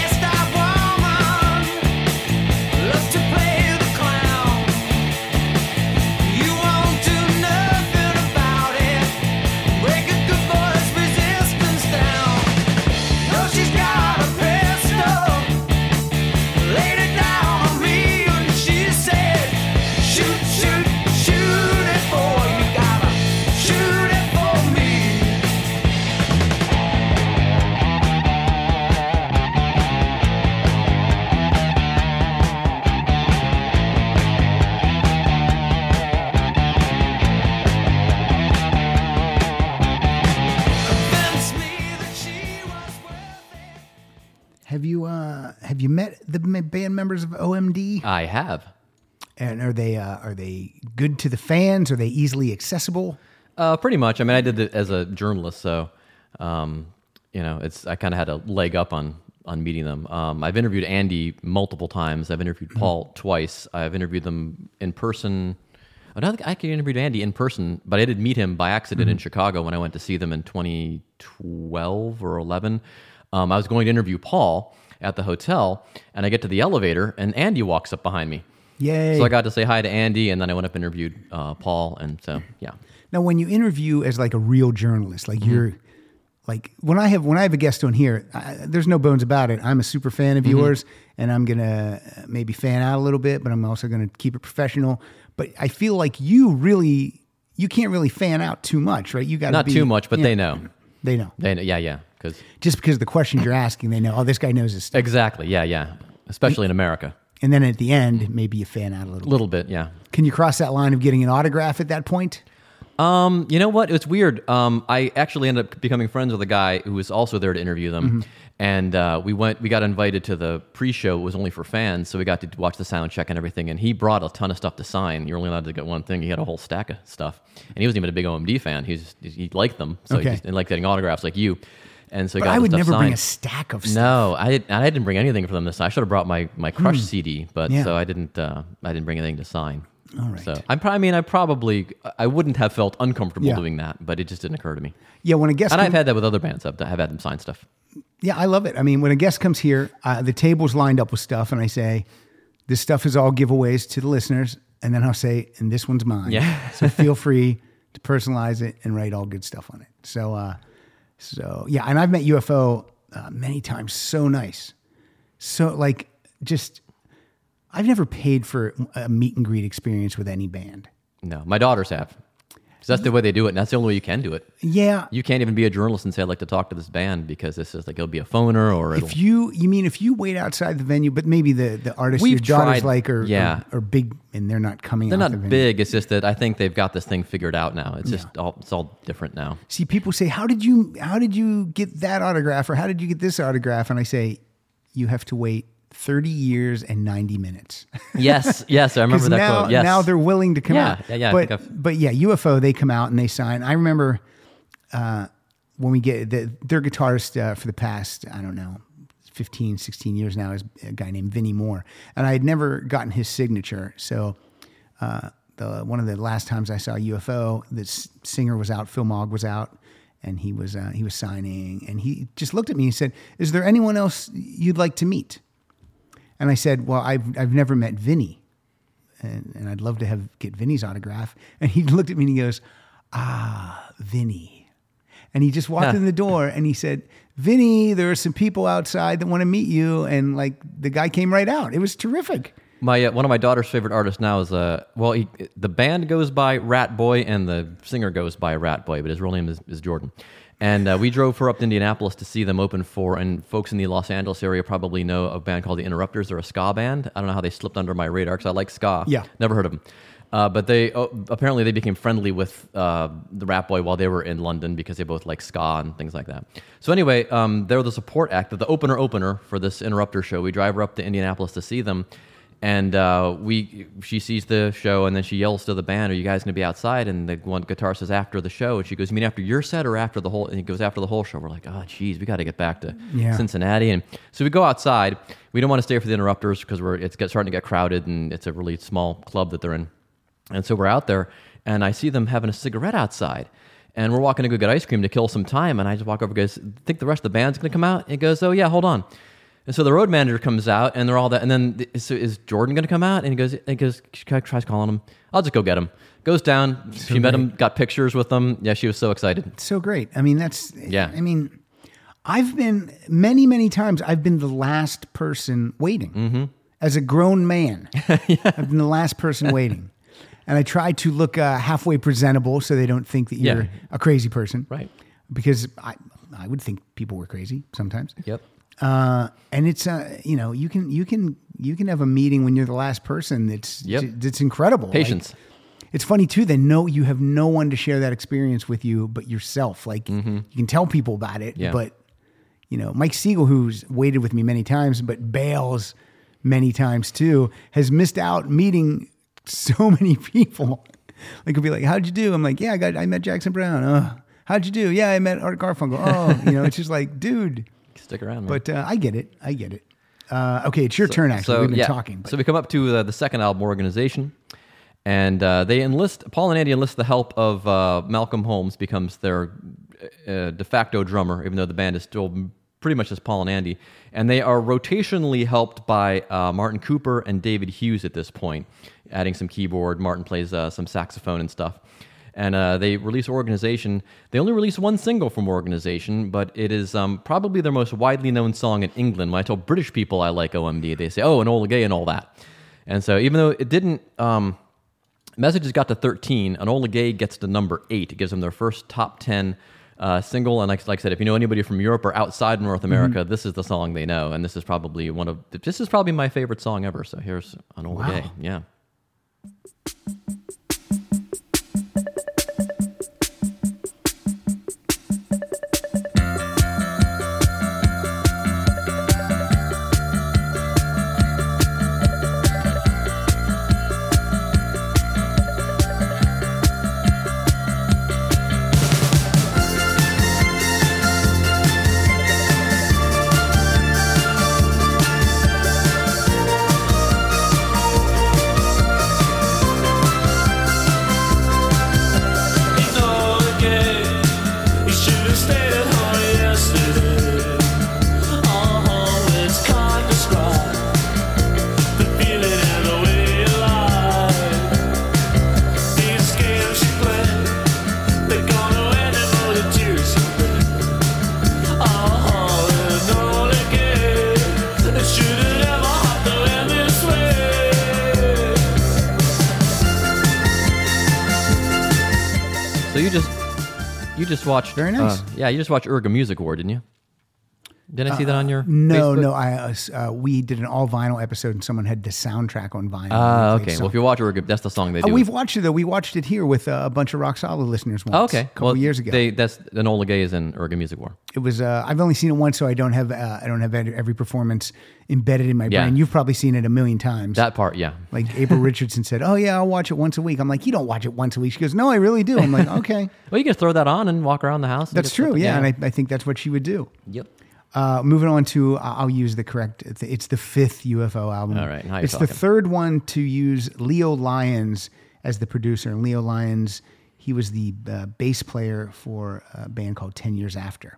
the band members of OMD? I have. And are they uh, are they good to the fans? Are they easily accessible? Uh, pretty much. I mean, I did it as a journalist, so um, you know, it's I kind of had a leg up on on meeting them. Um, I've interviewed Andy multiple times. I've interviewed Paul twice. I've interviewed them in person. I don't think I actually interview Andy in person, but I did meet him by accident in Chicago when I went to see them in 2012 or 11. Um, I was going to interview Paul at the hotel, and I get to the elevator, and Andy walks up behind me. Yay. So I got to say hi to Andy, and then I went up and interviewed uh, Paul, and so yeah. Now, when you interview as like a real journalist, like Mm-hmm. you're like when I have when I have a guest on here, I, there's no bones about it. I'm a super fan of Mm-hmm. yours, and I'm gonna uh, maybe fan out a little bit, but I'm also gonna keep it professional. But I feel like you really you can't really fan out too much, right? You got Not be, too much, but they know. They know They know, yeah, yeah, because just because of the questions you're asking, they know. Oh, this guy knows his stuff. exactly, yeah, yeah, especially in America, And then at the end, maybe you fan out a little. a little bit, yeah. Can you cross that line of getting an autograph at that point? Um, you know what? It's weird. Um, I actually ended up becoming friends with a guy who was also there to interview them, Mm-hmm. and uh, we went. We got invited to the pre-show. It was only for fans, so we got to watch the sound check and everything. And he brought a ton of stuff to sign. You're only allowed to get one thing. He had a whole stack of stuff, and he wasn't even a big OMD fan. He just he liked them, so Okay. he just, and liked getting autographs like you. And so But I would never bring a stack of stuff. No, I didn't. I didn't bring anything for them this. Time. I should have brought my my Crush CD, but Hmm. Yeah. so I didn't. Uh, I didn't bring anything to sign. All right. So I, pro- I mean, I probably I wouldn't have felt uncomfortable Yeah. doing that, but it just didn't occur to me. Yeah, when a guest And I've had that with other bands. I've, I've had them sign stuff. Yeah, I love it. I mean, when a guest comes here, uh, the table's lined up with stuff, and I say, "This stuff is all giveaways to the listeners," and then I'll say, "And this one's mine." Yeah. so feel free to personalize it and write all good stuff on it. So, uh, so yeah, and I've met UFO uh, many times. So nice. So like, just I've never paid for a meet and greet experience with any band. No, my daughters have. So that's the way they do it, and that's the only way you can do it. Yeah. You can't even be a journalist and say I'd like to talk to this band because this is like it'll be a phoner or. If you, you mean if you wait outside the venue, but maybe the the artists We've your daughters tried- like are, yeah. are, are big and they're not coming. they're out the not venue. big. It's just that I think they've got this thing figured out now. It's just all it's all different now. See, people say, "How did you how did you get that autograph or how did you get this autograph?" And I say, "You have to wait 30 years and 90 minutes." Yes, yes, I remember that now, quote. Yes, now they're willing to come Yeah, out. yeah, yeah, But but yeah, UFO they come out and they sign. I remember uh, when we get the, their guitarist uh, for the past I don't know 15, 16 years now is a guy named Vinnie Moore, and I had never gotten his signature. So uh, the one of the last times I saw UFO, the singer was out, Phil Mogg was out. And he was uh, he was signing, and he just looked at me and said, "Is there anyone else you'd like to meet?" And I said, "Well, I've I've never met Vinny, and, and I'd love to have get Vinny's autograph." And he looked at me and he goes, "Ah, Vinny," and he just walked in the door and he said, "Vinny, there are some people outside that want to meet you." And like the guy came right out. It was terrific. My uh, one of my daughter's favorite artists now is uh well he, the band goes by Rat Boy and the singer goes by Rat Boy, but his real name is, is Jordan. And uh, we drove her up to Indianapolis to see them open for, and folks in the Los Angeles area probably know a band called the Interrupters. They're a ska band. I don't know how they slipped under my radar because I like ska. Yeah. never heard of them. Uh, but they oh, apparently they became friendly with uh, the Rat Boy while they were in London because they both like ska and things like that. So anyway, um, they're the support act, the opener opener for this Interrupter show. We drive her up to Indianapolis to see them, and uh, we she sees the show and then she yells to the band, "Are you guys going to be outside?" And the one guitar says after the show, and she goes, "You mean after your set or after the whole?" And he goes after the whole show. We're like, "Oh, geez, we got to get back to Yeah. Cincinnati." And so we go outside. We don't want to stay for the Interrupters because we're it's get, starting to get crowded and it's a really small club that they're in. And so we're out there, and I see them having a cigarette outside. And we're walking to go get ice cream to kill some time. And I just walk over and goes, think the rest of the band's going to come out? And he goes, oh, yeah, hold on. And so the road manager comes out, and they're all that. And then, th- so is Jordan going to come out? And he goes, and he goes, she tries calling him. I'll just go get him. Goes down. she met him, got pictures with them. Yeah, she was so excited. so great. I mean, that's Yeah. I mean, I've been many, many times. I've been the last person waiting Mm-hmm. as a grown man. yeah. I've been the last person waiting, and I try to look uh, halfway presentable so they don't think that you're Yeah. a crazy person. Right. Because I, I would think people were crazy sometimes. Yep. Uh, and it's uh, you know, you can you can you can have a meeting when you're the last person. That's Yep. that's incredible. Like, Patience. it's funny too that no you have no one to share that experience with you but yourself like you can tell people about it Mm-hmm. Yeah. but you know mike siegel who's waited with me many times but bails many times too has missed out meeting so many people like he'll be like how'd you do i'm like yeah i got i met jackson browne oh how'd you do yeah i met art garfunkel oh you know it's just like dude Stick around, man. but uh, i get it i get it uh, okay it's your turn actually we've been talking but So we come up to uh, the second album, Organization, and uh, they enlist Paul and Andy enlist the help of uh, Malcolm Holmes, becomes their uh, de facto drummer, even though the band is still pretty much just Paul and Andy, and they are rotationally helped by uh, Martin Cooper and David Hughes at this point, adding some keyboard. Martin plays uh, some saxophone and stuff. And uh, they release Organization. They only release one single from Organization, but it is um, probably their most widely known song in England. When I tell British people I like OMD, they say, "Oh, Enola Gay and all that." And so, even though it didn't, um, Messages got to 13. Enola Gay gets to number eight. It gives them their first top 10 uh, single. And like, like I said, if you know anybody from Europe or outside North America, this is the song they know. And this is probably one of this is probably my favorite song ever. So here's Enola Wow. Gay. Yeah. Watched Very nice. uh, yeah, you just watched Urgh! A Music War, didn't you? Didn't I see that on your No, Facebook? no. I uh, uh, we did an all vinyl episode, and someone had the soundtrack on vinyl. Ah, okay. Well, if you watch Urgh! A, that's the song they Uh, do. we've watched it though. We watched it here with uh, a bunch of Rock Solid listeners once. Oh, okay. a couple well, years ago. They, that's Enola Gay is in Urgh! A Music War. it was. Uh, I've only seen it once, so I don't have. Uh, I don't have every performance embedded in my Yeah. brain. You've probably seen it a million times. That part, yeah. like April Richardson said, "Oh yeah, I'll watch it once a week." I'm like, "You don't watch it once a week." She goes, "No, I really do." I'm like, "Okay, Well, you can throw that on and walk around the house. that's true." something- Yeah, and I, I think that's what she would do. yep. Uh, moving on to, uh, I'll use the correct. it's- It's the fifth UFO album. All right, it's the third one to use Leo Lyons as the producer. And Leo Lyons, he was the uh, bass player for a band called Ten Years After,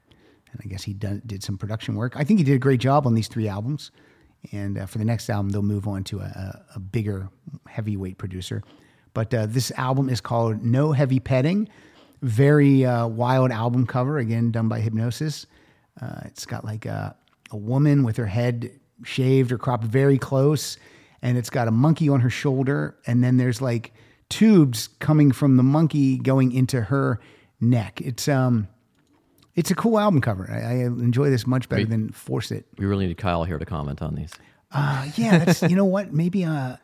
and I guess he done, did some production work. I think he did a great job on these three albums. And uh, for the next album, they'll move on to a, a, a bigger heavyweight producer. But uh, this album is called No Heavy Petting. Very uh, wild album cover, again done by Hipgnosis. Uh, it's got like a, a woman with her head shaved or cropped very close, and it's got a monkey on her shoulder, and then there's like tubes coming from the monkey going into her neck. It's um, it's a cool album cover. I, I enjoy this much better than Force It. We really need Kyle here to comment on these. Uh, yeah, that's you know what? Maybe uh,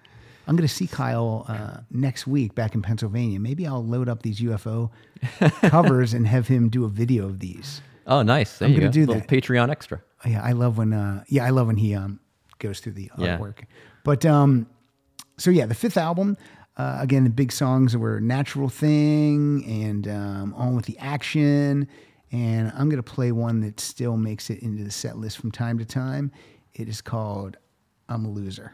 I'm going to see Kyle uh, next week back in Pennsylvania. Maybe I'll load up these UFO covers and have him do a video of these. Oh, nice. There I'm gonna go. do Little that. Patreon extra. Yeah, I love when uh, yeah, I love when he um, goes through the Yeah. artwork. But um, so yeah, the fifth album. Uh, again, the big songs were "Natural Thing" and um, "On with the Action." And I'm gonna play one that still makes it into the set list from time to time. It is called "I'm a Loser."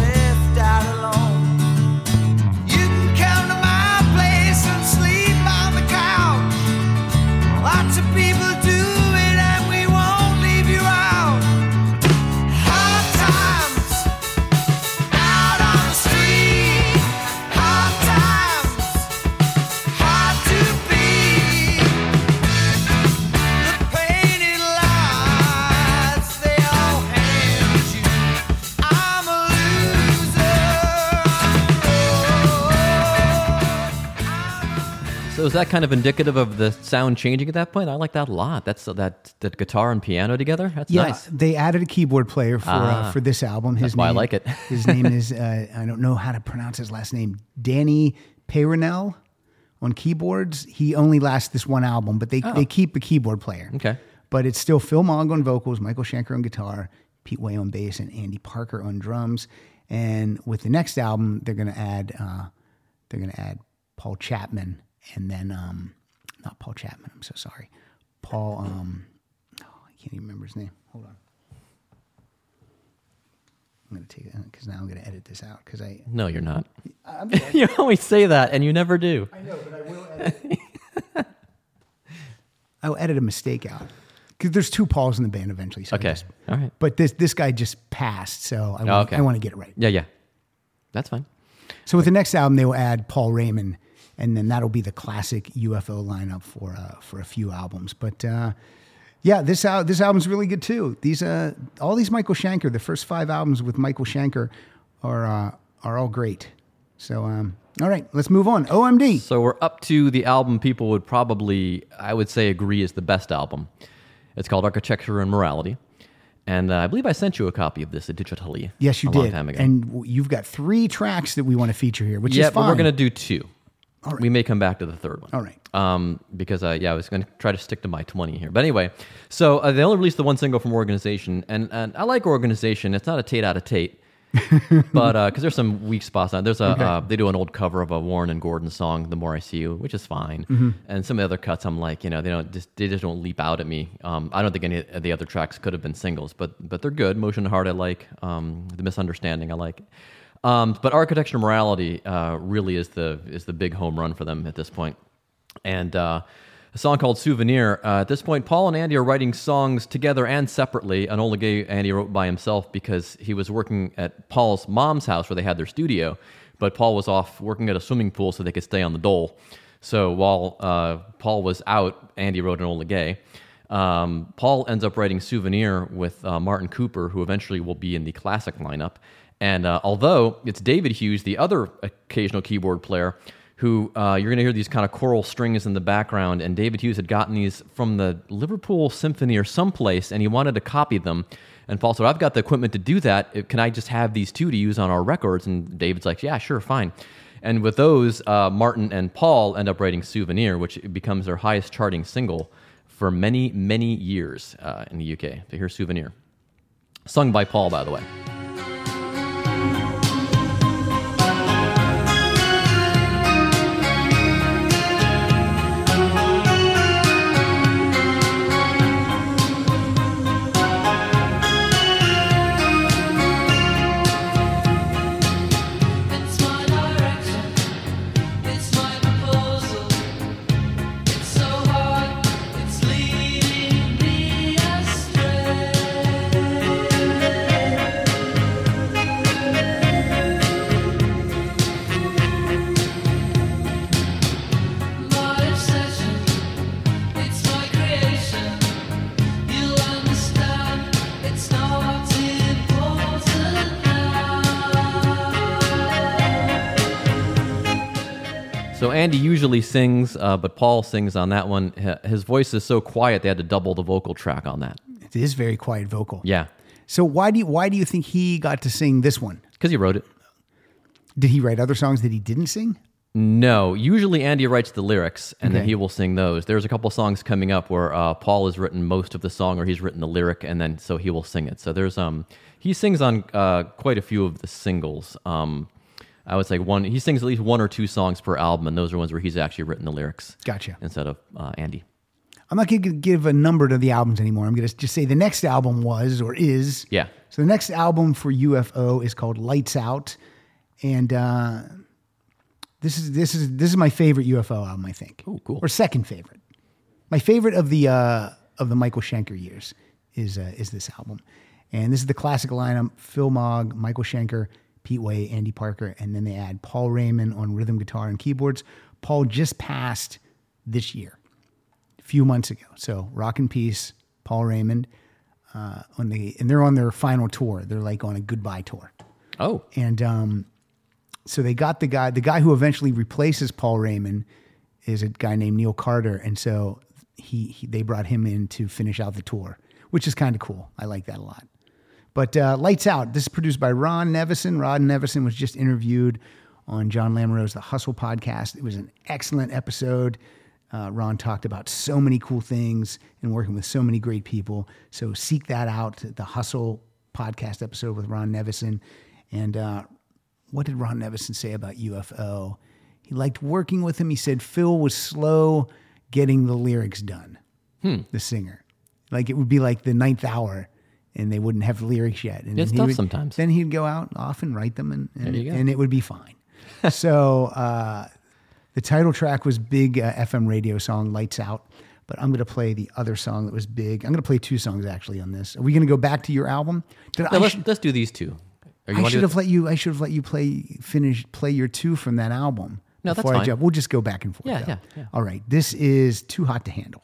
So is that kind of indicative of the sound changing at that point? I like that a lot. That's that that guitar and piano together. That's Yeah, nice. they added a keyboard player for Ah. uh, for this album. His That's why I name, like it. his name is uh, I don't know how to pronounce his last name. Danny Peyronel on keyboards. He only lasts this one album, but they they keep a keyboard player. Oh. Okay. but it's still Phil Mogg on vocals, Michael Schenker on guitar, Pete Way on bass, and Andy Parker on drums. And with the next album, they're going to add uh, they're going to add Paul Chapman and then um, not Paul Chapman. I'm so sorry, Paul. Um, oh, I can't even remember his name. Hold on. I'm going to take it because now I'm going to edit this out because I No, you're not. I'm gonna you always say that, and you never do. I know, but I will edit. I'll edit a mistake out because there's two Pauls in the band eventually. So Okay. just- All right. but this this guy just passed, so I Oh, okay. I want to get it right. Yeah, yeah. That's fine. So with the next album, they will add Paul Raymond, and then that'll be the classic UFO lineup for uh, for a few albums. But uh, yeah, this al- this album's really good too. These uh, all these Michael Schenker, the first five albums with Michael Schenker, are uh, are all great. So um, all right, let's move on. OMD. So we're up to the album people would probably, I would say, agree is the best album. It's called Architecture and Morality. And uh, I believe I sent you a copy of this digitally. Yes, you did. long time ago. And you've got three tracks that we want to feature here, which yeah, is fine. but we're gonna do two. All right. We may come back to the third one. All right. Um, because uh, yeah, I was gonna try to stick to my twenty here. But anyway, so uh, they only released the one single from Organization, and and I like Organization. It's not a Tate out of Tate. but because there's some weak spots on it. There's a Okay. uh, they do an old cover of a Warren and Gordon song, "The More I See You," which is fine. Mm-hmm. And some of the other cuts, I'm like, you know, they don't just they just don't leap out at me. Um, I don't think any of the other tracks could have been singles, but but they're good. Motion Heart, I like. Um, the Misunderstanding, I like. Um, but Architecture and Morality uh, really is the is the big home run for them at this point. And uh, a song called Souvenir. Uh, at this point, Paul and Andy are writing songs together and separately. Enola Gay Andy wrote by himself because he was working at Paul's mom's house where they had their studio, but Paul was off working at a swimming pool so they could stay on the dole. So while uh, Paul was out, Andy wrote Enola Gay. Um, Paul ends up writing Souvenir with uh, Martin Cooper, who eventually will be in the classic lineup. And uh, although it's David Hughes, the other occasional keyboard player, who uh, you're going to hear these kind of choral strings in the background, and David Hughes had gotten these from the Liverpool Symphony or someplace, and he wanted to copy them. And Paul said, I've got the equipment to do that. Can I just have these two to use on our records? And David's like, Yeah, sure, fine. And with those, uh, Martin and Paul end up writing Souvenir, which becomes their highest charting single for many, many years uh, in the UK. So here's Souvenir. Sung by Paul, by the way. It's Andy usually sings, uh, but Paul sings on that one. His voice is so quiet they had to double the vocal track on that. It is very quiet vocal. Yeah, So why do you, why do you think he got to sing this one? because he wrote it. Did he write other songs that he didn't sing? No, usually Andy writes the lyrics and then he will sing those. There's a couple songs coming up where uh, Paul has written most of the song or he's written the lyric and then so he will sing it. So there's um he sings on uh, quite a few of the singles. Um, I would say one he sings at least one or two songs per album and those are ones where he's actually written the lyrics. Gotcha. Instead of uh, Andy. I'm not going to give a number to the albums anymore. I'm going to just say the next album was or is. Yeah. So the next album for UFO is called Lights Out, and uh, this is this is this is my favorite UFO album. I think. Ooh, cool. Or second favorite. My favorite of the uh, of the Michael Schenker years is uh, is this album, and this is the classic lineup: Phil Mogg, Michael Schenker, Pete Way, Andy Parker, and then they add Paul Raymond on rhythm guitar and keyboards. Paul just passed this year a few months ago. So rock and peace, Paul Raymond, uh, on the and they're on their final tour. They're like on a goodbye tour, Oh, and um, so they got the guy. The guy who eventually replaces Paul Raymond is a guy named Neil Carter, and so he, he they brought him in to finish out the tour, which is kind of cool. I like that a lot. But uh, Lights Out. This is produced by Ron Nevison. Ron Nevison was just interviewed on John Lamoureux's The Hustle podcast. It was an excellent episode. Uh, Ron talked about so many cool things and working with so many great people. So seek that out. The Hustle podcast episode with Ron Nevison. And uh, what did Ron Nevison say about UFO? He liked working with him. He said Phil was slow getting the lyrics done. Hmm. The singer, like it would be like the ninth hour, and they wouldn't have lyrics yet. And It's then he tough would- sometimes. Then he'd go out off and write them, and and, and it would be fine. so uh, the title track was big uh, FM radio song, "Lights Out." But I'm going to play the other song that was big. I'm going to play two songs actually on this. Are we going to go back to your album? No, I, let's, should, let's do these two. You I should have let you. I should have let you play finish play your two from that album. No, that's fine. We'll just go back and forth. Yeah, yeah, yeah. All right. This is too hot to handle.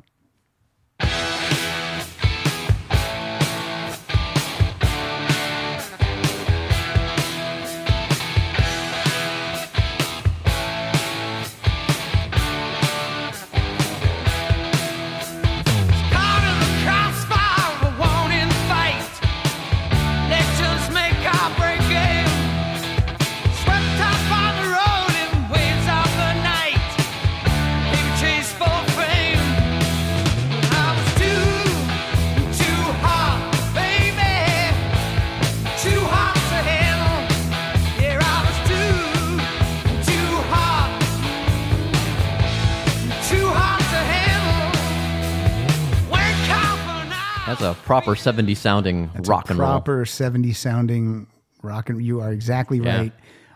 That's a proper 70 sounding It's rock and roll. proper 70 sounding rock and you are exactly Yeah. right.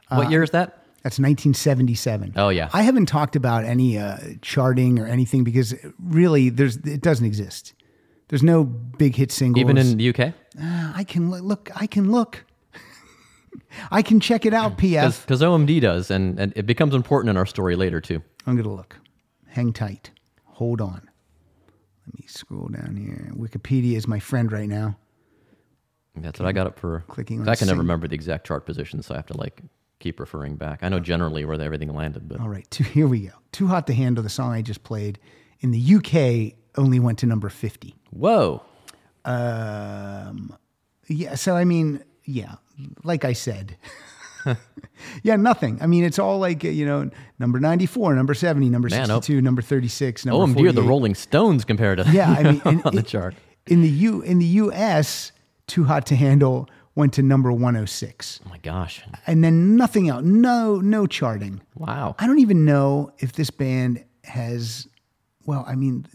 what Uh, year is that? That's 1977. Oh, yeah. I haven't talked about any uh, charting or anything because really there's it doesn't exist. There's no big hit singles. Even in the UK? Uh, I can look, look. I can look. I can check it out. PF. Because OMD does, and, and it becomes important in our story later, too. I'm gonna look. Hang tight. Hold on. Let me scroll down here. Wikipedia is my friend right now. That's what I got it for. Clicking on I can never remember the exact chart position, so I have to like keep referring back. I know generally where everything landed, but All right, too, here we go. Too hot to handle. The song I just played in the UK only went to number 50. whoa, Um, yeah. So I mean, yeah, like I said, yeah, nothing. I mean, it's all like you know, number ninety four, number seventy, number oh. sixty two, number thirty six, number oh, OMD are the Rolling Stones compared to Yeah, I mean, in, on the chart. in the U in the U.S., "Too Hot to Handle" went to number 106. Oh my gosh, and then nothing else. No, no charting. wow. I don't even know if this band has. Well, I mean,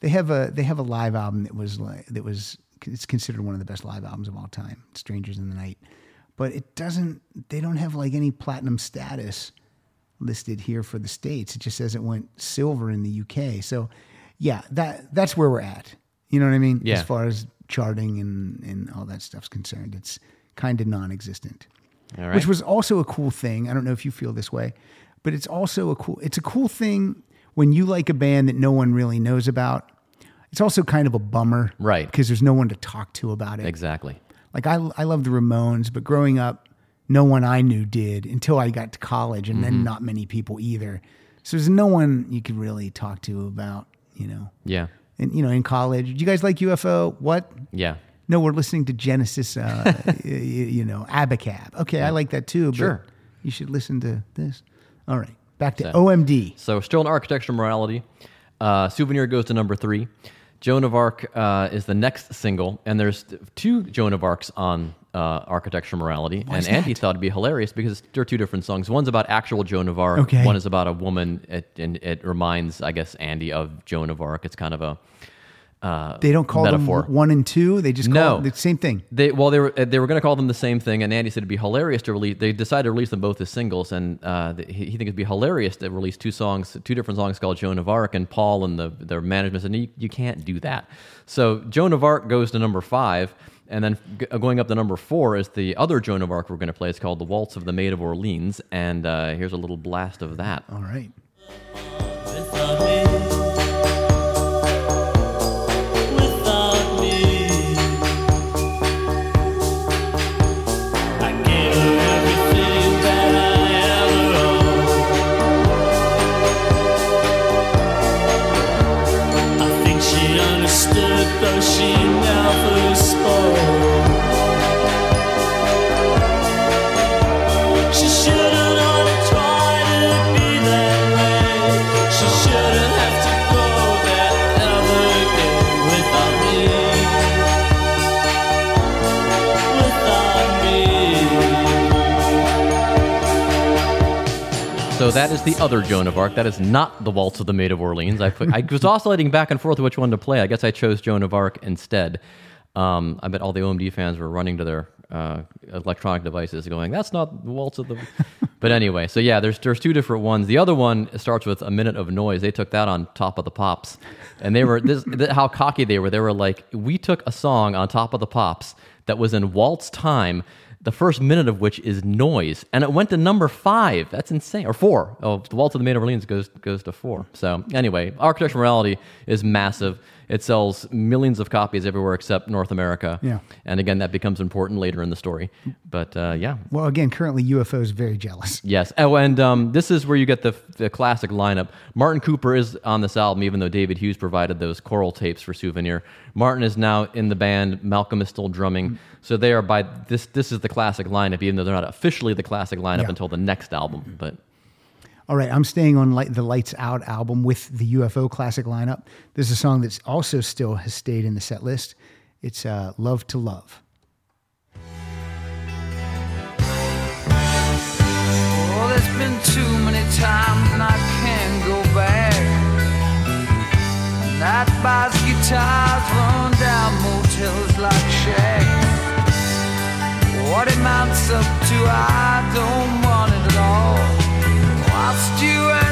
they have a they have a live album that was like that was it's considered one of the best live albums of all time, "Strangers in the Night," but it doesn't. They don't have like any platinum status listed here for the states. It just says it went silver in the UK. So, yeah, that that's where we're at. You know what I mean? Yeah. As far as charting and and all that stuff's concerned, it's kind of non-existent All right. which was also a cool thing. I don't know if you feel this way, but it's also a cool. It's a cool thing when you like a band that no one really knows about. It's also kind of a bummer, Right. Because there's no one to talk to about it. exactly. Like I, I love the Ramones, but growing up, no one I knew did until I got to college, and Mm-hmm. then not many people either. So there's no one you could really talk to about, you know. Yeah, And you know, in college, do you guys like UFO? What? yeah. No, we're listening to Genesis, uh, y- y- you know, Abacab. Okay, I like that too. But Sure. You should listen to this. All right, back to So- OMD. So still in architecture morality. Uh, Souvenir goes to number three. Joan of Arc uh, is the next single, and there's two Joan of Arcs on uh, architecture morality. And Andy thought it'd be hilarious because they're two different songs. One's about actual Joan of Arc. Okay. One is about a woman, it, and it reminds, I guess, Andy of Joan of Arc. It's kind of a uh, They don't call metaphor. them one and two. They just call No. them the same thing. They well, they were they were going to call them the same thing, and Andy said it'd be hilarious to release. They decided to release them both as singles, and uh, he, he thinks it'd be hilarious to release two songs, two different songs called Joan of Arc. And Paul and the their management said, you, you can't do that. So Joan of Arc goes to number five, and then g- going up to number four is the other Joan of Arc we're going to play. It's called The Waltz of the Maid of Orleans, and uh, here's a little blast of that. All right. So that is the other Joan of Arc. That is not the Waltz of the Maid of Orleans. I, put, I was oscillating back and forth which one to play. I guess I chose Joan of Arc instead. Um, I bet all the OMD fans were running to their uh, electronic devices, going, "That's not the Waltz of the." but anyway, so yeah, there's there's two different ones. The other one starts with a minute of noise. They took that on top of the pops, and they were this th- how cocky they were. They were like, "We took a song on top of the pops that was in waltz time." The first minute of which is noise, and it went to number five. That's insane, or four. Oh, the Waltz of the Maid of Orleans goes goes to four. So anyway, Architecture Morality is massive. It sells millions of copies everywhere except North America. Yeah. and again, that becomes important later in the story. But uh, yeah, Well, again, currently UFO is very jealous. Yes. Oh, and um, this is where you get the, the classic lineup. Martin Cooper is on this album, even though David Hughes provided those choral tapes for Souvenir. Martin is now in the band. Malcolm is still drumming. So they are by this. This is the classic lineup, even though they're not officially the classic lineup Yeah. until the next album. But All right, I'm staying on light, the Lights Out album with the UFO classic lineup. This is a song that's also still has stayed in the set list. It's uh, Love to Love. Oh, there's been too many times and I can't go back. Bars, guitars, run down motels like Shaq. What it mounts up to, I don't want it at all. Lost you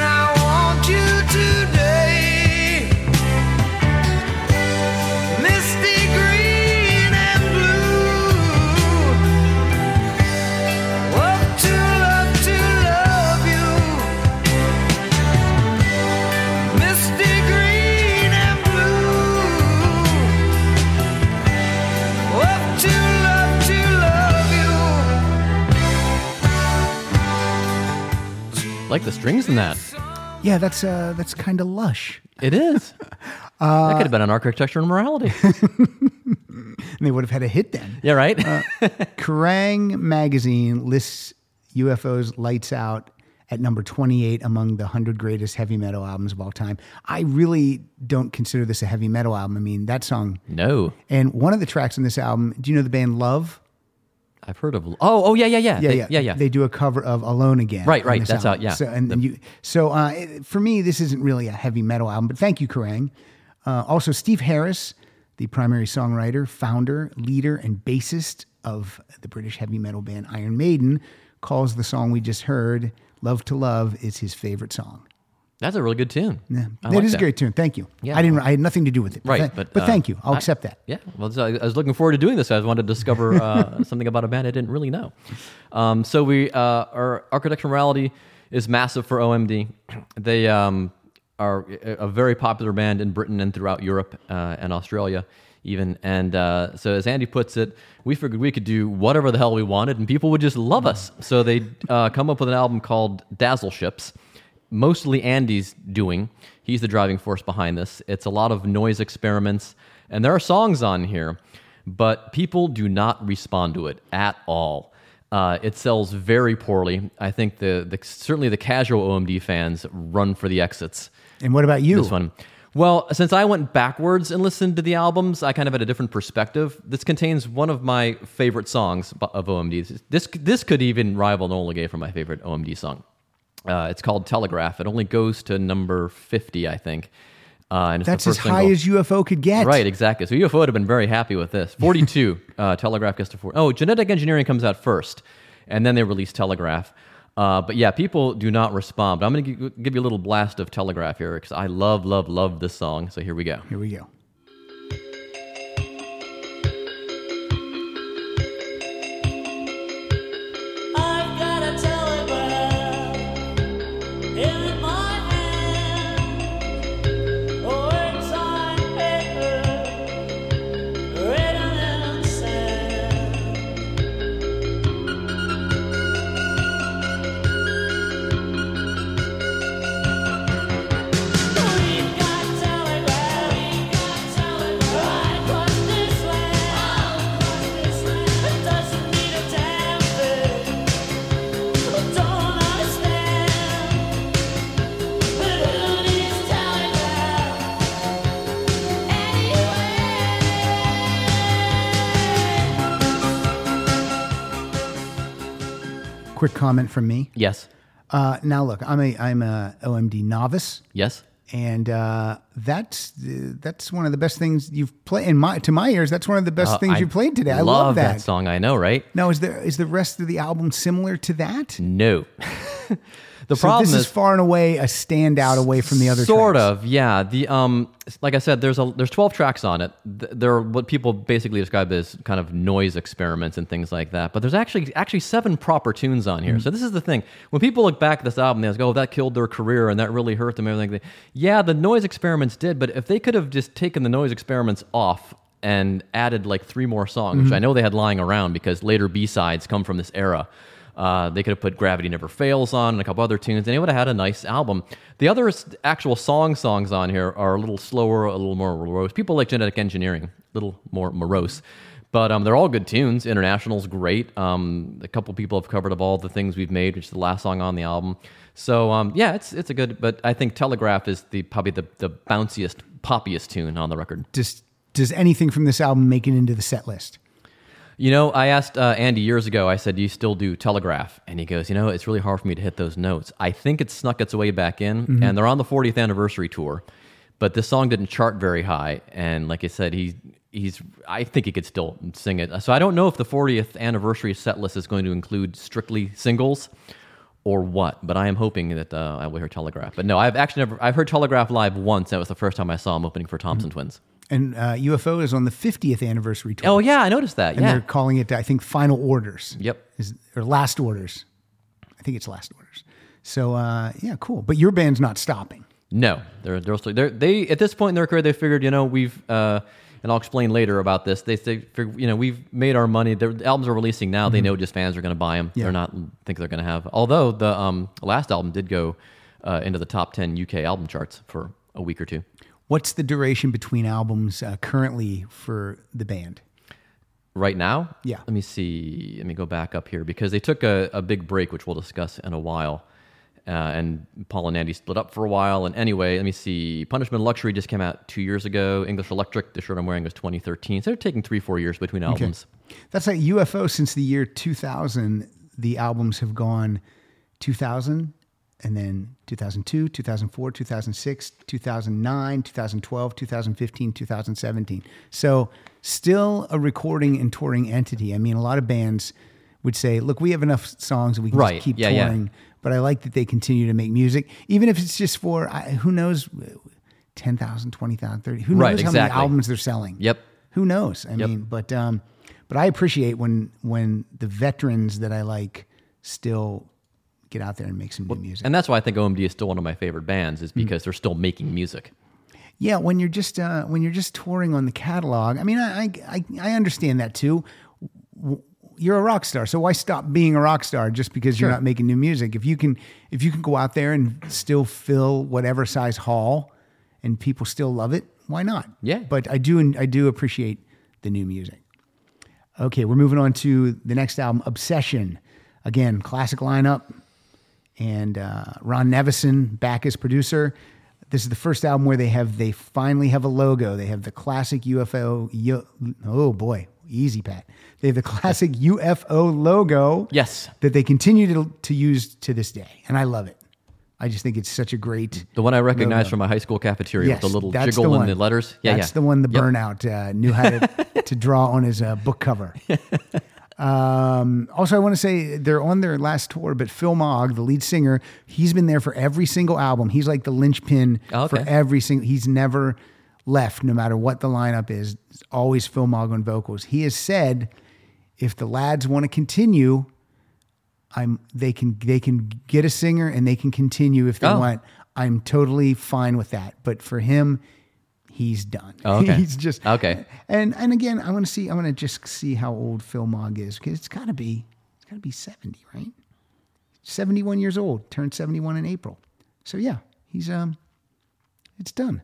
like the strings in that, Yeah, that's uh, that's kind of lush. it is. Uh, that could have been on Architecture and Morality. And they would have had a hit then. yeah, right. Kerrang magazine lists UFO's Lights Out at number 28 among the 100 greatest heavy metal albums of all time. I really don't consider this a heavy metal album. I mean, that song, no, and one of the tracks on this album, do you know the band Love? I've heard of. Oh, oh yeah, yeah, yeah, Yeah, They- yeah, yeah, yeah. They do a cover of "Alone Again." Right, right, that's album. out, yeah. So, and, and you, so uh, it- for me, this isn't really a heavy metal album, but thank you, Kerrang. Uh, also, Steve Harris, the primary songwriter, founder, leader, and bassist of the British heavy metal band Iron Maiden, calls the song we just heard "Love to Love" is his favorite song. That's a really good tune. Yeah, I that like is that. a great tune. Thank you. Yeah. I didn't. I had nothing to do with it. Right, but but uh, thank you. I'll I- accept that. Yeah, well, I was looking forward to doing this. I wanted to discover uh, something about a band I didn't really know. Um, so we, uh, our architecture morality is massive for OMD. They um, are a a very popular band in Britain and throughout Europe uh, and Australia. Even and uh, so, as Andy puts it, we figured we could do whatever the hell we wanted, and people would just love us. So they uh, come up with an album called Dazzle Ships mostly Andy's doing. He's the driving force behind this. It's a lot of noise experiments, and there are songs on here, but people do not respond to it at all. Uh, it sells very poorly. I think the, the certainly the casual OMD fans run for the exits. And what about you? This one. Well, since I went backwards and listened to the albums, I kind of had a different perspective. This contains one of my favorite songs of OMD. This this could even rival Nola Gay for my favorite OMD song. Uh, it's called Telegraph. It only goes to number fifty, I think. Uh, and That's as high single. as UFO could get. Right, exactly. So UFO would have been very happy with this. 42, uh, Telegraph gets to four. Oh, Genetic Engineering comes out first, and then they release Telegraph. Uh, but yeah, people do not respond. But I'm going to give you a little blast of Telegraph here because I love, love, love this song. So here we go. Here we go. Quick comment from me. Yes. Uh, now look, I'm a I'm a OMD novice, Yes. and uh, that's uh, that's one of the best things you've played. In my to my ears, that's one of the best Uh, things I you played today. I love that. song. I know, right? Now, is there is the rest of the album similar to that? No. the So problem this is, is far and away a standout away from the other. sort tracks. of yeah the um like i said there's a there's 12 tracks on it Th- they're what people basically describe as kind of noise experiments and things like that but there's actually actually seven proper tunes on here so this is the thing when people look back at this album they go oh that killed their career and that really hurt them and everything yeah the noise experiments did but if they could have just taken the noise experiments off and added like three more songs Mm-hmm. which i know they had lying around because later b-sides come from this era uh, they could have put Gravity Never Fails on and a couple other tunes, and they would have had a nice album. The other actual song songs on here are a little slower, a little more morose. People like Genetic Engineering, a little more morose. But um, they're all good tunes. International's great. Um, a couple people have covered of all the things we've made, which is the last song on the album. So um, yeah, it's it's a good. But I think Telegraph is the probably the, the bounciest, poppiest tune on the record. Does does anything from this album make it into the set list? You know, I asked uh, Andy years ago, I said, Do you still do Telegraph? And he goes, You know, it's really hard for me to hit those notes. I think it snuck its way back in, and they're on the 40th anniversary tour, but this song didn't chart very high. And like I said, he, he's, I think he could still sing it. So I don't know if the 40th anniversary set list is going to include strictly singles or what, but I am hoping that uh, I will hear Telegraph. But no, I've actually never, I've heard Telegraph live once. That was the first time I saw him opening for Thompson Twins. And uh, UFO is on the 50th anniversary tour. Oh, yeah, I noticed that. and yeah. they're calling it, I think, Final Orders. Yep. Is, or Last Orders. I think it's Last Orders. So uh, yeah, cool. But your band's not stopping. No, they're they're, still, they're they at this point in their career they figured you know we've uh, and I'll explain later about this. They they you know we've made our money. Their albums are releasing now. They know just fans are going to buy them. Yeah. They're not think they're going to have. Although the um, last album did go uh, into the top ten UK album charts for a week or two. What's the duration between albums uh, currently for the band? Right now, Yeah. Let me see. Let me go back up here because they took a, a big break, which we'll discuss in a while. Uh, and Paul and Andy split up for a while. And anyway, let me see. Punishment Luxury just came out two years ago. English Electric, the shirt I'm wearing was 2013. So they're taking three, four years between albums. That's like UFO since the year 2000. The albums have gone 2000 and then 2002, 2004, 2006, 2009, 2012, 2015, 2017. So still a recording and touring entity. I mean, a lot of bands would say, look, we have enough songs we can Right. just keep Yeah, yeah. touring. But I like that they continue to make music, even if it's just for, I- who knows, 10,000, 20,000, 30, who knows Right, how many albums they're selling. Yep. Who knows? I Yep. mean, but um, but I appreciate when when the veterans that I like still get out there and make some new music. And that's why I think OMD is still one of my favorite bands, is because they're still making music. yeah, when you're just uh, when you're just touring on the catalog. I mean, I I I, I understand that too. W- You're a rock star, so why stop being a rock star just because you're not making new music? If you can if you can go out there and still fill whatever size hall, and people still love it, why not? Yeah. But I do I do appreciate the new music. Okay, we're moving on to the next album, Obsession. Again, classic lineup, and uh, Ron Nevison back as producer. This is the first album where they have they finally have a logo. They have the classic UFO. U, oh boy, easy Pat. They have the classic UFO logo. Yes. that they continue to to use to this day, and I love it. I just think it's such a great. The one I recognize logo. from my high school cafeteria with the little jiggle the in the one. letters. Yeah, that's yeah. the one the Yep. burnout uh, knew how to, to draw on his uh, book cover. Um, also, I want to say they're on their last tour, but Phil Mogg, the lead singer, he's been there for every single album. He's like the linchpin Oh, for every single. He's never left, no matter what the lineup is. It's always Phil Mogg on vocals. He has said, if the lads want to continue, I'm they can they can get a singer and they can continue if they Oh. want. I'm totally fine with that. But for him, he's done. Oh, okay. he's just Okay. And and again, I want to see. I want to just see how old Phil Mogg is because it's got to be it's got to be seventy, right? Seventy one years old. Turned seventy one in April. So yeah, he's um, it's done.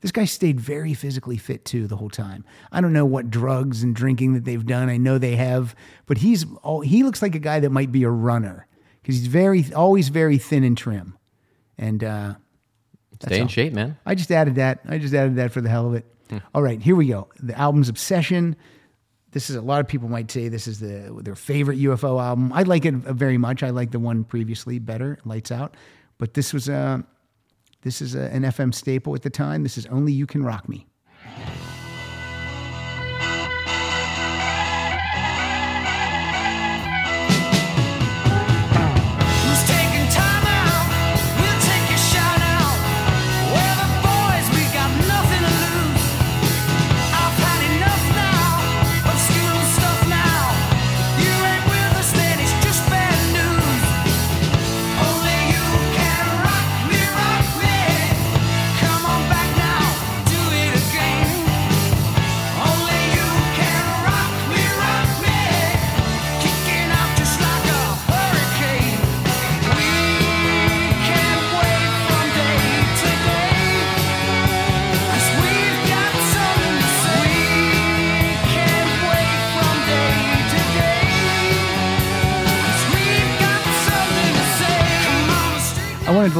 This guy stayed very physically fit too the whole time. I don't know what drugs and drinking that they've done. I know they have, but he's all, he looks like a guy that might be a runner because he's very always very thin and trim. And uh, Stay in all. shape, man. I just added that. I just added that for the hell of it. Hmm. All right, here we go. The album's Obsession. this is a lot of people might say this is the their favorite UFO album. I like it very much. I like the one previously better, Lights Out. But this was a this is a, an FM staple at the time. This is Only You Can Rock Me.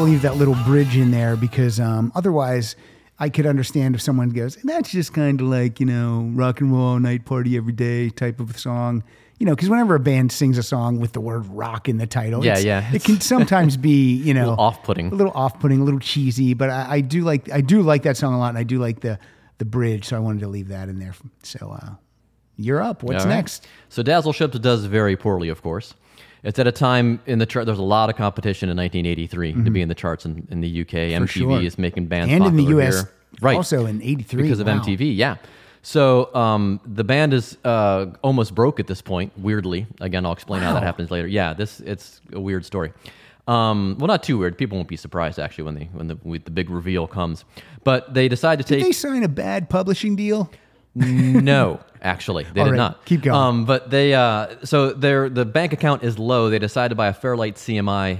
Leave that little bridge in there because um, otherwise I could understand if someone goes, that's just kind of like, you know, rock and roll all night party every day type of song. You know, because whenever a band sings a song with the word rock in the title, Yeah, yeah. it can sometimes be, you know, off-putting. a little off-putting, a little cheesy. But I, I do like, I do like that song a lot, and I do like the the bridge. So I wanted to leave that in there. So uh, you're up. What's right. next? So Dazzle Ships does very poorly, of course. It's at a time in the chart. There's a lot of competition in 1983 to be in the charts in, in the UK. MTV Mm-hmm. sure. is making bands And in the US, here. right? also in '83 because of Wow. MTV. Yeah. So um, the band is uh, almost broke at this point. Weirdly, again, I'll explain how that happens later. Yeah, this it's a weird story. Um, well, not too weird. People won't be surprised actually when they when the when the big reveal comes. But they decide to Did take they sign a bad publishing deal? no, actually, they All did right, not. keep going. Um, but they, uh, so their the bank account is low. They decided to buy a Fairlight CMI,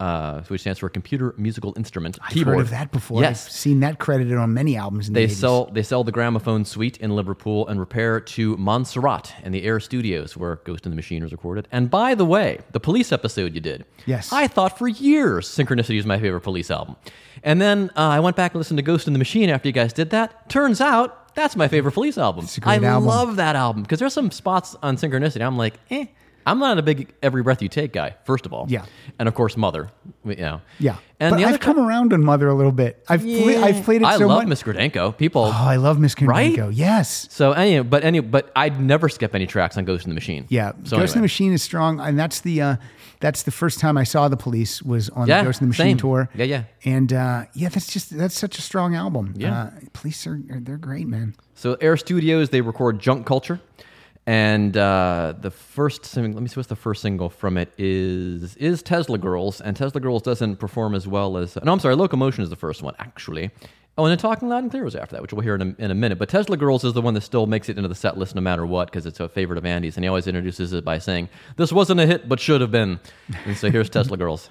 uh, which stands for Computer Musical Instrument I've keyboard. heard of that before. Yes, I've seen that credited on many albums. In they the 80s. sell they sell the gramophone suite in Liverpool and repair to Montserrat and the Air Studios where Ghost in the Machine was recorded. And by the way, the police episode you did, Yes. I thought for years Synchronicity is my favorite police album. And then uh, I went back and listened to Ghost in the Machine after you guys did that. Turns out that's my favorite police album. I album. love that album because there's some spots on Synchronicity. I'm like, eh. I'm not a big every breath you take guy. First of all, Yeah. and of course Mother, you know, Yeah, And but the I've come around on Mother a little bit. I've pla- I've played it I so love much. Miss Gradenko. People, Oh, I love Miss Right? Yes. So anyway, but any, but I'd never skip any tracks on Ghost in the Machine. Yeah, So Ghost in the Machine is strong, and that's the uh, that's the first time I saw the Police was on Yeah, the Ghost in the Machine same. tour. Yeah, yeah. and uh, yeah, that's just that's such a strong album. Yeah. uh, Police are, they're great, man. So Air Studios they record Junk Culture, and uh, the first sing- let me see what's the first single from it is is Tesla Girls, and Tesla Girls doesn't perform as well as no, I'm sorry, Locomotion is the first one actually. Oh, and then Talking Loud and Clear was after that, which we'll hear in a, in a minute. But Tesla Girls is the one that still makes it into the set list no matter what because it's a favorite of Andy's, and he always introduces it by saying, "This wasn't a hit, but should have been." And so here's Tesla Girls.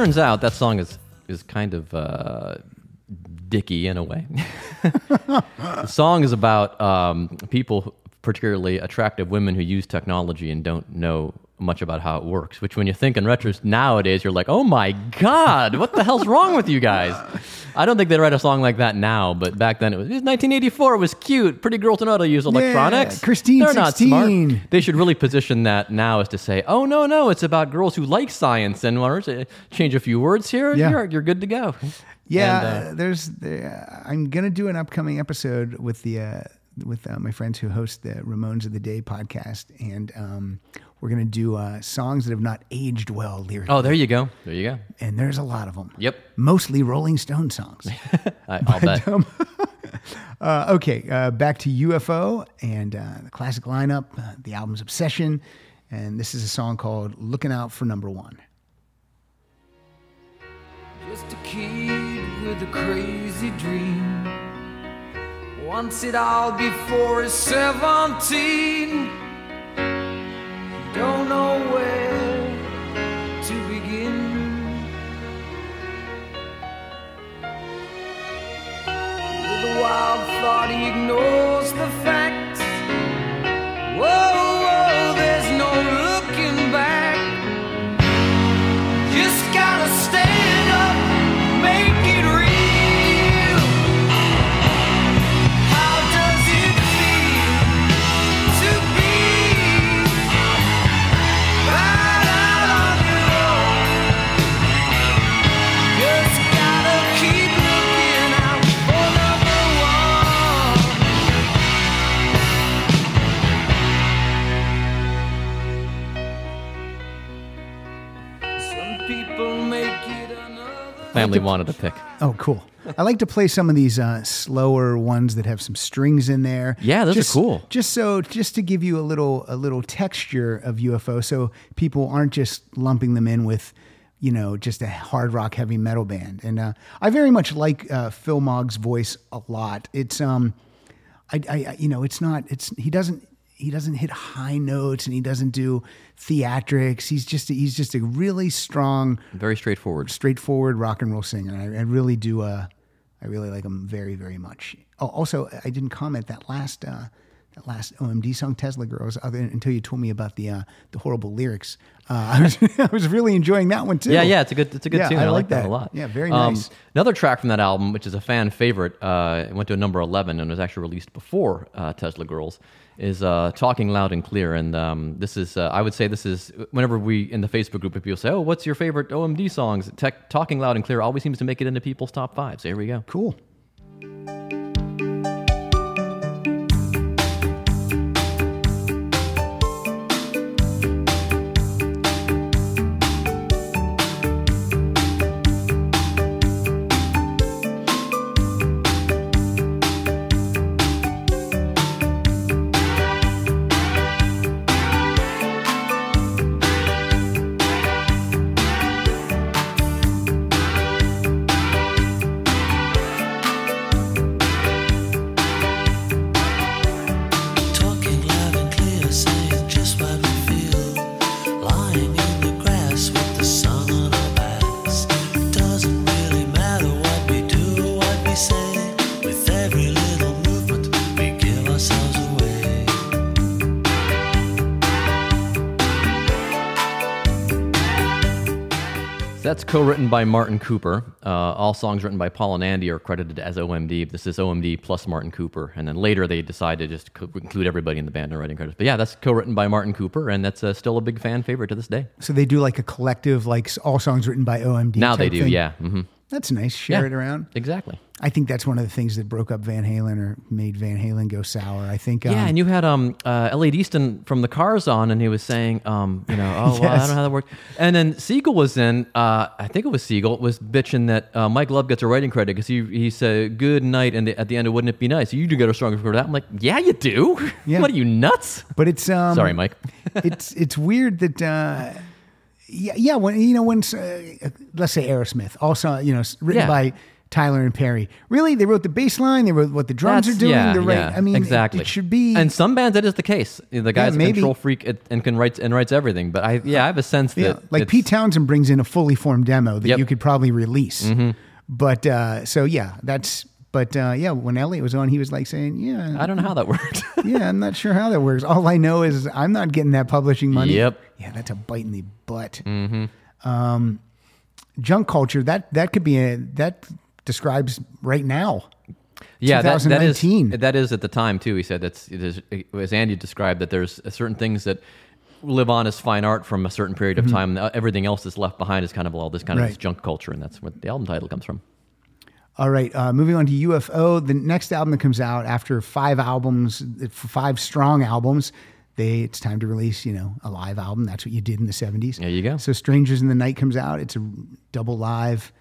Turns out that song is is kind of uh, dicky in a way. the song is about um, people, particularly attractive women who use technology and don't know much about how it works. Which, when you think in retro nowadays, you're like, "Oh my god, what the hell's wrong with you guys?" I don't think they'd write a song like that now, but back then it was, it was 1984. It was cute. Pretty girls know how to use electronics. Christine They're not smart. They should really position that now as to say, oh, no, no, it's about girls who like science and want to change a few words here. Yeah. You're, you're good to go. Yeah, And, uh, uh, there's. The, I'm gonna do an upcoming episode with the uh, with uh, my friends who host the Ramones of the Day podcast, and um, we're gonna do uh, songs that have not aged well lyrically, Oh, there you go. There you go. and there's a lot of them. Yep. Mostly Rolling Stone songs. I, I'll bet. Uh, okay, uh, back to UFO and uh, the classic lineup. Uh, the album's Obsession, and this is a song called "Looking Out for Number One." Just a kid with a crazy dream. Wants it all before he's 17. Don't know where to begin. With a wild thought, he ignores the facts. Whoa, Family wanted to pick. Oh, cool. I like to play some of these uh, slower ones that have some strings in there. Yeah, those are cool. Just so, just to give you a little, a little texture of UFO, so people aren't just lumping them in with, you know, just a hard rock heavy metal band. And uh, I very much like uh, Phil Mogg's voice a lot. It's, um, I, I- you know, it's not, it's he doesn't. He doesn't hit high notes and he doesn't do theatrics. He's just he's just a really strong, Very straightforward. straightforward rock and roll singer. I, I really do. Uh, I really like him very, very much. Oh, also, I didn't comment that last uh, that last OMD song, Tesla Girls, other, until you told me about the uh, the horrible lyrics. Uh, I was I was really enjoying that one too. Yeah, yeah, it's a good, it's a good Yeah, tune. I I, like that. that. a lot. Yeah, very Um, nice. Another track from that album, which is a fan favorite, uh, it went to a number eleven and was actually released before uh, Tesla Girls, is uh, "Talking Loud and Clear." And um, this is, uh, I would say, this is whenever we in the Facebook group, if people say, "Oh, what's your favorite OMD songs?" Tech, "Talking Loud and Clear" always seems to make it into people's top five. So here we go. Cool. By Martin Cooper. Uh, all songs written by Paul and Andy are credited as OMD. This is OMD plus Martin Cooper, and then later they decide to just co- include everybody in the band in writing credits. But yeah, that's co-written by Martin Cooper, and that's uh, still a big fan favorite to this day. So they do like a collective, like all songs written by OMD. now they do, thing? yeah, hmm That's nice. Share Yeah. it around. exactly. I think that's one of the things that broke up Van Halen or made Van Halen go sour. I think. Um, Yeah, and you had um uh, Elliot Easton from the Cars on, and he was saying, um, you know, oh, well, I don't know how that works. And then Siegel was in, uh, I think it was Siegel, was bitching that uh, Mike Love gets a writing credit because he he said good night, and the, at the end, of wouldn't it be nice? You do get a stronger for that. I'm like, yeah, you do. Yeah. what are you nuts? But it's um, Sorry, Mike. it's it's weird that uh, yeah yeah when you know when uh, let's say Aerosmith also you know written Yeah. by Tyler and Perry really they wrote the bass line they wrote what the drums That's- are doing yeah, the right yeah, I mean exactly. it, should be And some bands that is the case. The guy's a control freak and- can write and writes everything. But I yeah, I have a sense yeah, that like Pete Townshend brings in a fully formed demo that Yep. Mm-hmm. you could probably release but uh, so yeah that's but uh, yeah when Elliot was on he was like saying yeah I don't know how that worked. yeah, I'm not sure how that works. All I know is I'm not getting that publishing money. Yep. Yeah, that's a bite in the butt. Mm-hmm. Um, junk culture that that could be a that describes right now. Yeah, that, that is that is at the time too. He said that's it is, as Andy described that there's certain things that live on as fine art from a certain period of time. Uh, Everything else that's left behind is kind of all this kind of this Mm-hmm. Junk culture, and that's what the album title comes from. All right, uh, moving on to UFO. The next album that comes out after five albums, five strong albums, they it's time to release you know a live album. That's what you did in the '70s. There you go. So Strangers in the Night comes out. It's a double live,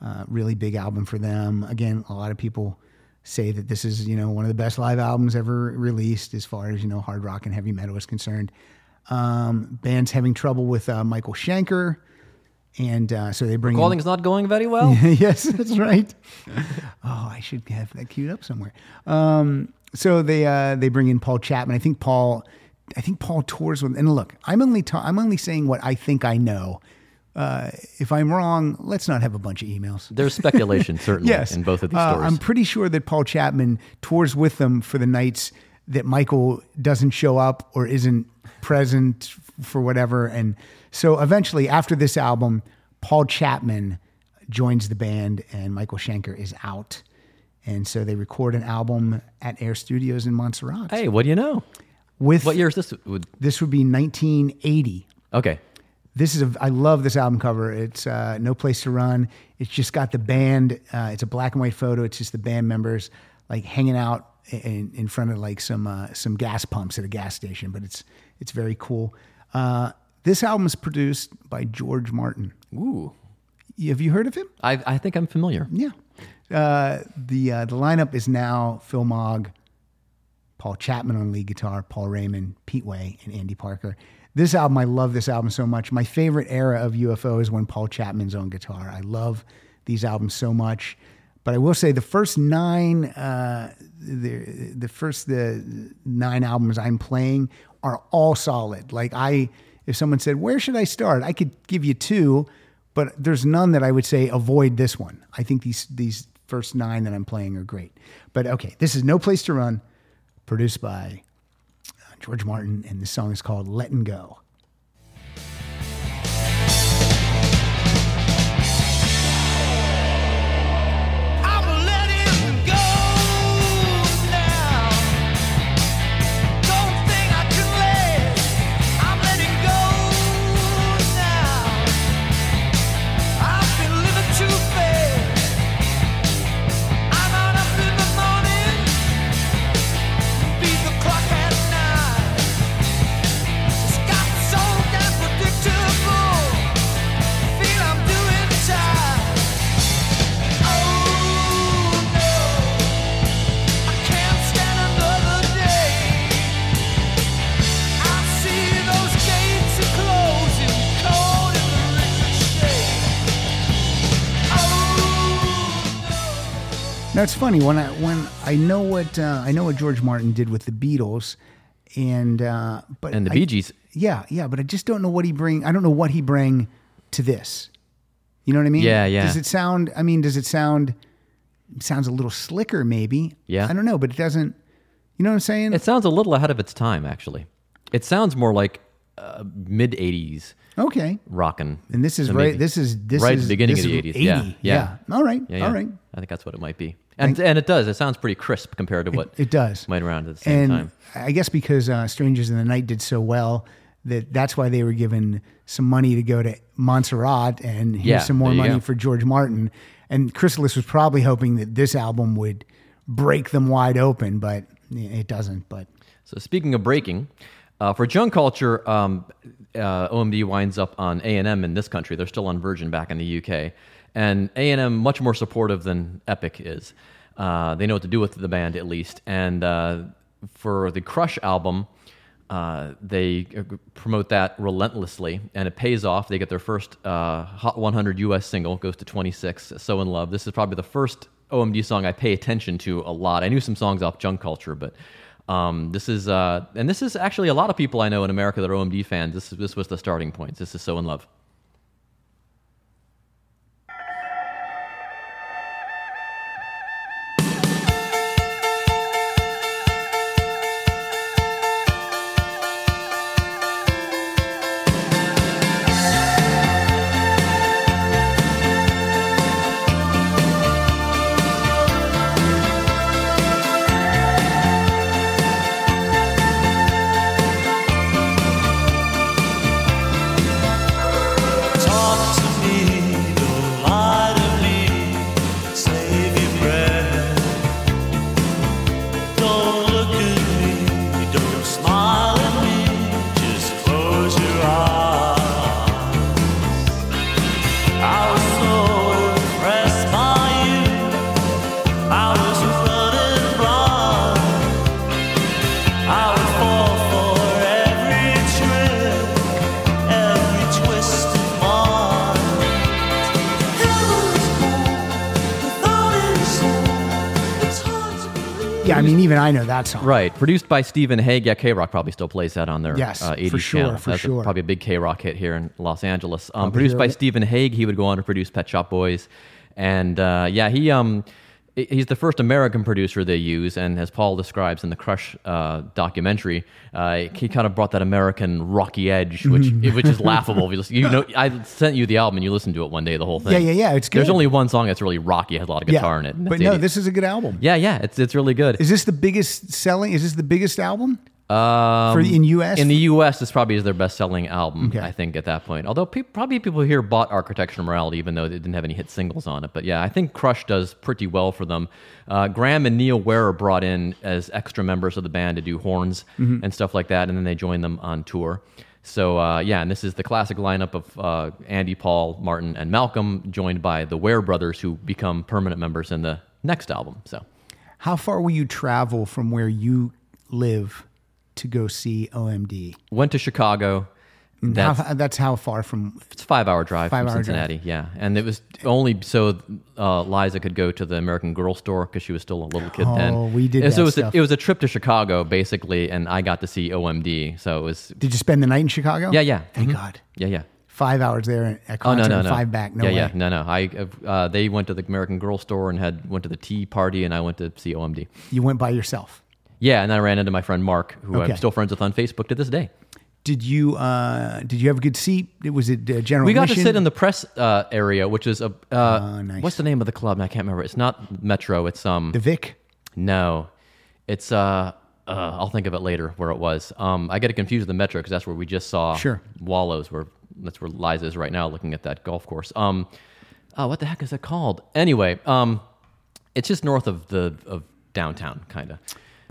uh, really big album for them. Again, a lot of people say that this is you know one of the best live albums ever released as far as you know hard rock and heavy metal is concerned. Um, band's having trouble with uh, Michael Schenker, and uh, so they bring in- Recording's not going very well. yes, that's right. Oh, I should have that queued up somewhere. Um, so they uh, they bring in Paul Chapman. I think Paul, I think Paul tours with. And look, I'm only ta- I'm only saying what I think I know. Uh, if I'm wrong, let's not have a bunch of emails. There's speculation certainly Yes, in both of these Uh, stories. I'm pretty sure that Paul Chapman tours with them for the nights that Michael doesn't show up or isn't present for whatever. And so eventually, after this album, Paul Chapman joins the band and Michael Schenker is out. And so they record an album at Air Studios in Montserrat. hey, what do you know? with What year is this? Would- this would be 1980 Okay. this is a i love this album cover it's uh, no place to run it's just got the band uh, it's a black and white photo it's just the band members like hanging out in, in front of like some uh, some gas pumps at a gas station but it's it's very cool uh, this album is produced by george martin Ooh. have you heard of him I, I think I'm familiar. yeah uh, the uh, the lineup is now phil mogg Paul Chapman on lead guitar, Paul Raymond, Pete Way, and Andy Parker. This album, I love this album so much. My favorite era of UFO is when Paul Chapman's on guitar. I love these albums so much. But I will say the first nine, uh, the the first the nine albums I'm playing are all solid. Like I, if someone said, "Where should I start?" I could give you two, but there's none that I would say avoid this one. I think these these first nine that I'm playing are great. But okay, this is No Place to Run produced by uh, George Martin, and the song is called Letting Go. Now it's funny when I when I know what uh, I know what George Martin did with the Beatles, and uh, but And the I- Bee Gees. yeah, yeah, but I just don't know what he bring. I don't know what he bring to this. You know what I mean? Yeah, yeah. Does it sound? I mean, does it sound? sounds a little slicker, maybe. Yeah. I don't know, but it doesn't. You know what I'm saying? It sounds a little ahead of its time, actually. It sounds more like uh, mid 80s okay. Rocking. And this is to right. This is this right is at the beginning of the 80s. Yeah, 80. yeah. All right. Yeah, yeah. All right. I think that's what it might be. And, and it does. It sounds pretty crisp compared to what It does. might around at the same and time. I guess because uh, Strangers in the Night did so well that that's why they were given some money to go to Montserrat and here's Yeah, some more money go. for George Martin. And Chrysalis was probably hoping that this album would break them wide open, but it doesn't. But So speaking of breaking, uh, for Junk Culture, um, uh, OMD winds up on A&M in this country. They're still on Virgin back in the UK. And A&M much more supportive than Epic is. Uh, they know what to do with the band at least. And uh, for the Crush album, uh, they promote that relentlessly, and it pays off. They get their first uh, Hot 100 US single, goes to 26, So in Love. This is probably the first OMD song I pay attention to a lot. I knew some songs off Junk Culture, but um, this is, uh, and this is actually a lot of people I know in America that are OMD fans. This, this was the starting point. This is So in Love. That song. Right, produced by Stephen Hague. Yeah, KROQ probably still plays that on their Yes, uh, for 80s sure, channel. for That's a- sure. probably a big KROQ hit here in Los Angeles. Um, produced by. Stephen Hague, he would go on to produce Pet Shop Boys, and uh, yeah, he um. He- He's the first American producer they use, and as Paul describes in the Crush uh, documentary, uh, he kind of brought that American rocky edge, which Mm-hmm. which is laughable. You, listen, you know, I sent you the album, and you listened to it one day, the whole thing. Yeah, yeah, yeah, it's good. There's only one song that's really rocky, has a lot of guitar in it. But no, 80s. this is a good album. yeah, yeah, it's it's really good. Is this the biggest selling? Is this the biggest album? Um, For- in US? In the US, this probably is their best selling album, Okay. I think, at that point. Although pe- probably people here bought Architecture and Morality, even though they didn't have any hit singles on it. But yeah, I think Crush does pretty well for them. Uh, Graham and Neil Weir are brought in as extra members of the band to do horns Mm-hmm. and stuff like that, and then they join them on tour. So uh, yeah, and this is the classic lineup of uh, Andy, Paul, Martin, and Malcolm, joined by the Weir brothers, who become permanent members in the next album. So How far will you travel from where you live to go see OMD? went to Chicago. That's, how, that's how far from. It's a five hour drive Five from hour drive. Cincinnati, yeah. And it was only so uh, Liza could go to the American Girl store because she was still a little kid then. Oh, we did And so it was, stuff. A, it was a trip to Chicago, basically, and I got to see OMD. So it was, Did you spend the night in Chicago? yeah, yeah. Thank Mhm. God. Yeah, yeah. Five hours there at Oh, no, no, no. five back. No yeah, way. yeah. No, no. I, uh, they went to the American Girl store and had went to the tea party, and I went to see OMD. You went by yourself. Yeah, and then I ran into my friend Mark, who Okay. I'm still friends with on Facebook to this day. Did you uh, did you have a good seat? Was it uh, general? We got to sit in the press uh, area, which is a. Uh, Oh, nice. What's the name of the club? I can't remember. It's not Metro. It's um. the Vic. No, it's uh, uh I'll think of it later where it was. Um, I get it confused with the Metro because that's where we just saw Sure. Wallows, where that's where Liza is right now, looking at that golf course. Um, oh, what the heck is it called? Anyway, um, it's just north of the of downtown, kind of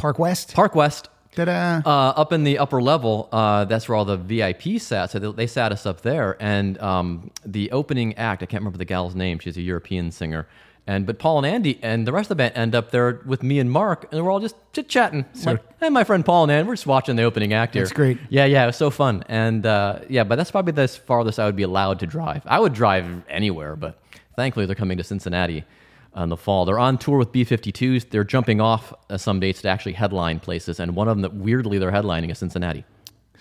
Park West. Park West. Ta-da. Uh, up in the upper level, uh, that's where all the VIP sat. So they, they sat us up there, and um, the opening act. I can't remember the gal's name. She's a European singer. And but Paul and Andy and the rest of the band end up there with me and Mark, and we're all just chit chatting. Like, hey, my friend Paul and Andy, we're just watching the opening act here. It's great. Yeah, yeah, it was so fun. And uh, yeah, but that's probably the farthest I would be allowed to drive. I would drive anywhere, but thankfully they're coming to Cincinnati in the fall. They're on tour with B52s. They're jumping off uh, some dates to actually headline places, and one of them that weirdly they're headlining is Cincinnati.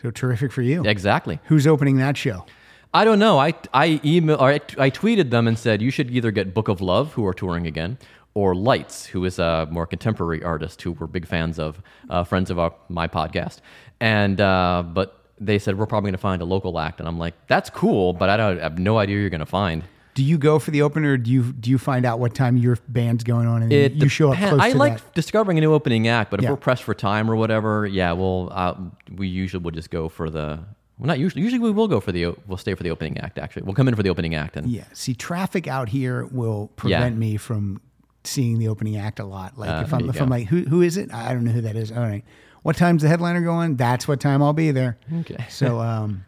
so terrific for you. Exactly. Who's opening that show? I don't know. I I email or I, I tweeted them and said you should either get Book of Love, who are touring again, or Lights, who is a more contemporary artist who we're big fans of, uh, friends of our, my podcast. And uh, but they said we're probably going to find a local act, and I'm like, that's cool, but I don't I have no idea who you're going to find. Do you go for the opener? Or do you do you find out what time your band's going on and It you show up close I to like that? discovering a new opening act, but if Yeah. we're pressed for time or whatever, yeah, well, uh, we usually will just go for the. Well, not usually. Usually, we will go for the. o- We'll stay for the opening act. Actually, we'll come in for the opening act, and Yeah. See, traffic out here will prevent me from seeing the opening act a lot. Like Uh, if I'm you if I'm go. like, who who is it? I don't know who that is. All right. What time's the headliner going? That's what time I'll be there. Okay. So um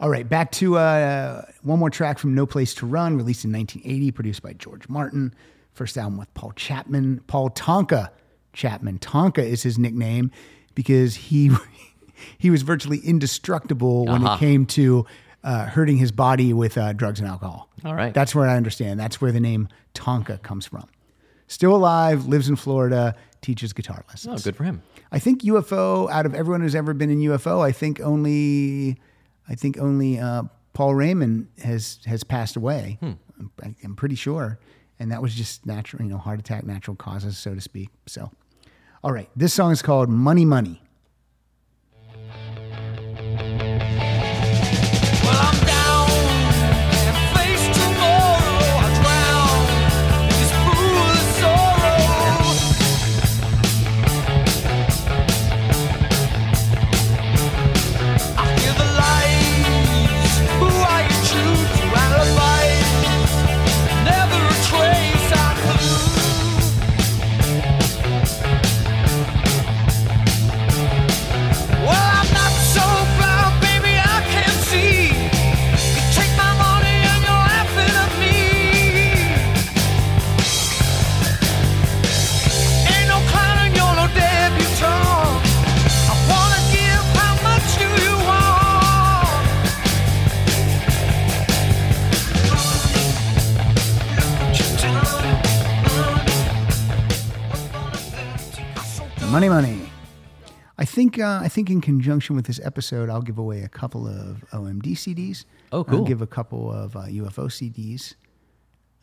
all right, back to uh, one more track from No Place to Run, released in 1980, produced by George Martin. First album with Paul Chapman, Paul Tonka Chapman. Tonka is his nickname because he he was virtually indestructible when Uh-huh. it came to uh, hurting his body with uh, drugs and alcohol. All right. That's where I understand. That's where the name Tonka comes from. Still alive, lives in Florida, teaches guitar oh, lessons. good for him. I think UFO. Out of everyone who's ever been in UFO, I think only, I think only uh, Paul Raymond has has passed away. Hmm. I'm, I'm pretty sure, and that was just natural, you know, heart attack, natural causes, so to speak. So, all right, this song is called "Money Money." Money, money. I think uh, I think in conjunction with this episode, I'll give away a couple of OMD CDs. Oh, I'll cool. give a couple of uh, UFO CDs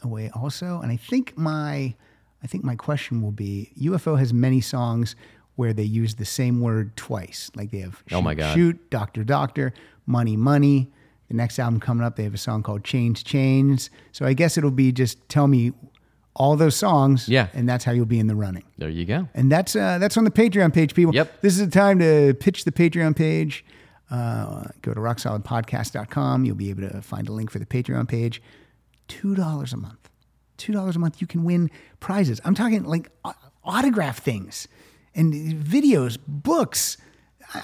away also, and I think my I think my question will be: UFO has many songs where they use the same word twice. Like they have Oh my God. shoot, doctor, doctor, money, money. The next album coming up, they have a song called Change, Chains. So I guess it'll be just tell me all those songs, Yeah. and that's how you'll be in the running. There you go. And that's uh, that's on the Patreon page, people. Yep. This is the time to pitch the Patreon page. Uh, go to rocksolidpodcast.com. You'll be able to find a link for the Patreon page. Two dollars a month. Two dollars a month. You can win prizes. I'm talking like autograph things and videos, books.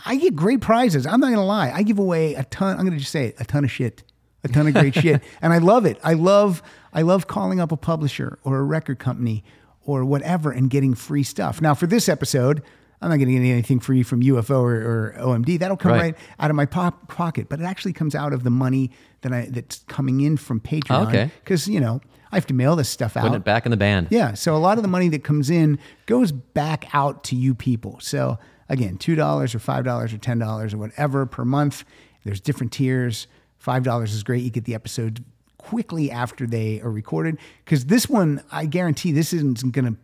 I- get great prizes. I'm not gonna lie. I give away a ton. I'm gonna just say it, a ton of shit, a ton of great shit, and I love it. I love I love calling up a publisher or a record company or whatever and getting free stuff. Now for this episode, I'm not going to get anything free from UFO or, or OMD. That'll come Right. right, out of my pop pocket, but it actually comes out of the money that I that's coming in from Patreon. Okay. because you know I have to mail this stuff out. Putting it back in the band. Yeah. So a lot of the money that comes in goes back out to you people. So again, two dollars or five dollars or ten dollars or whatever per month. There's different tiers. Five dollars is great. You get the episode quickly after they are recorded. Because this one, I guarantee this isn't gonna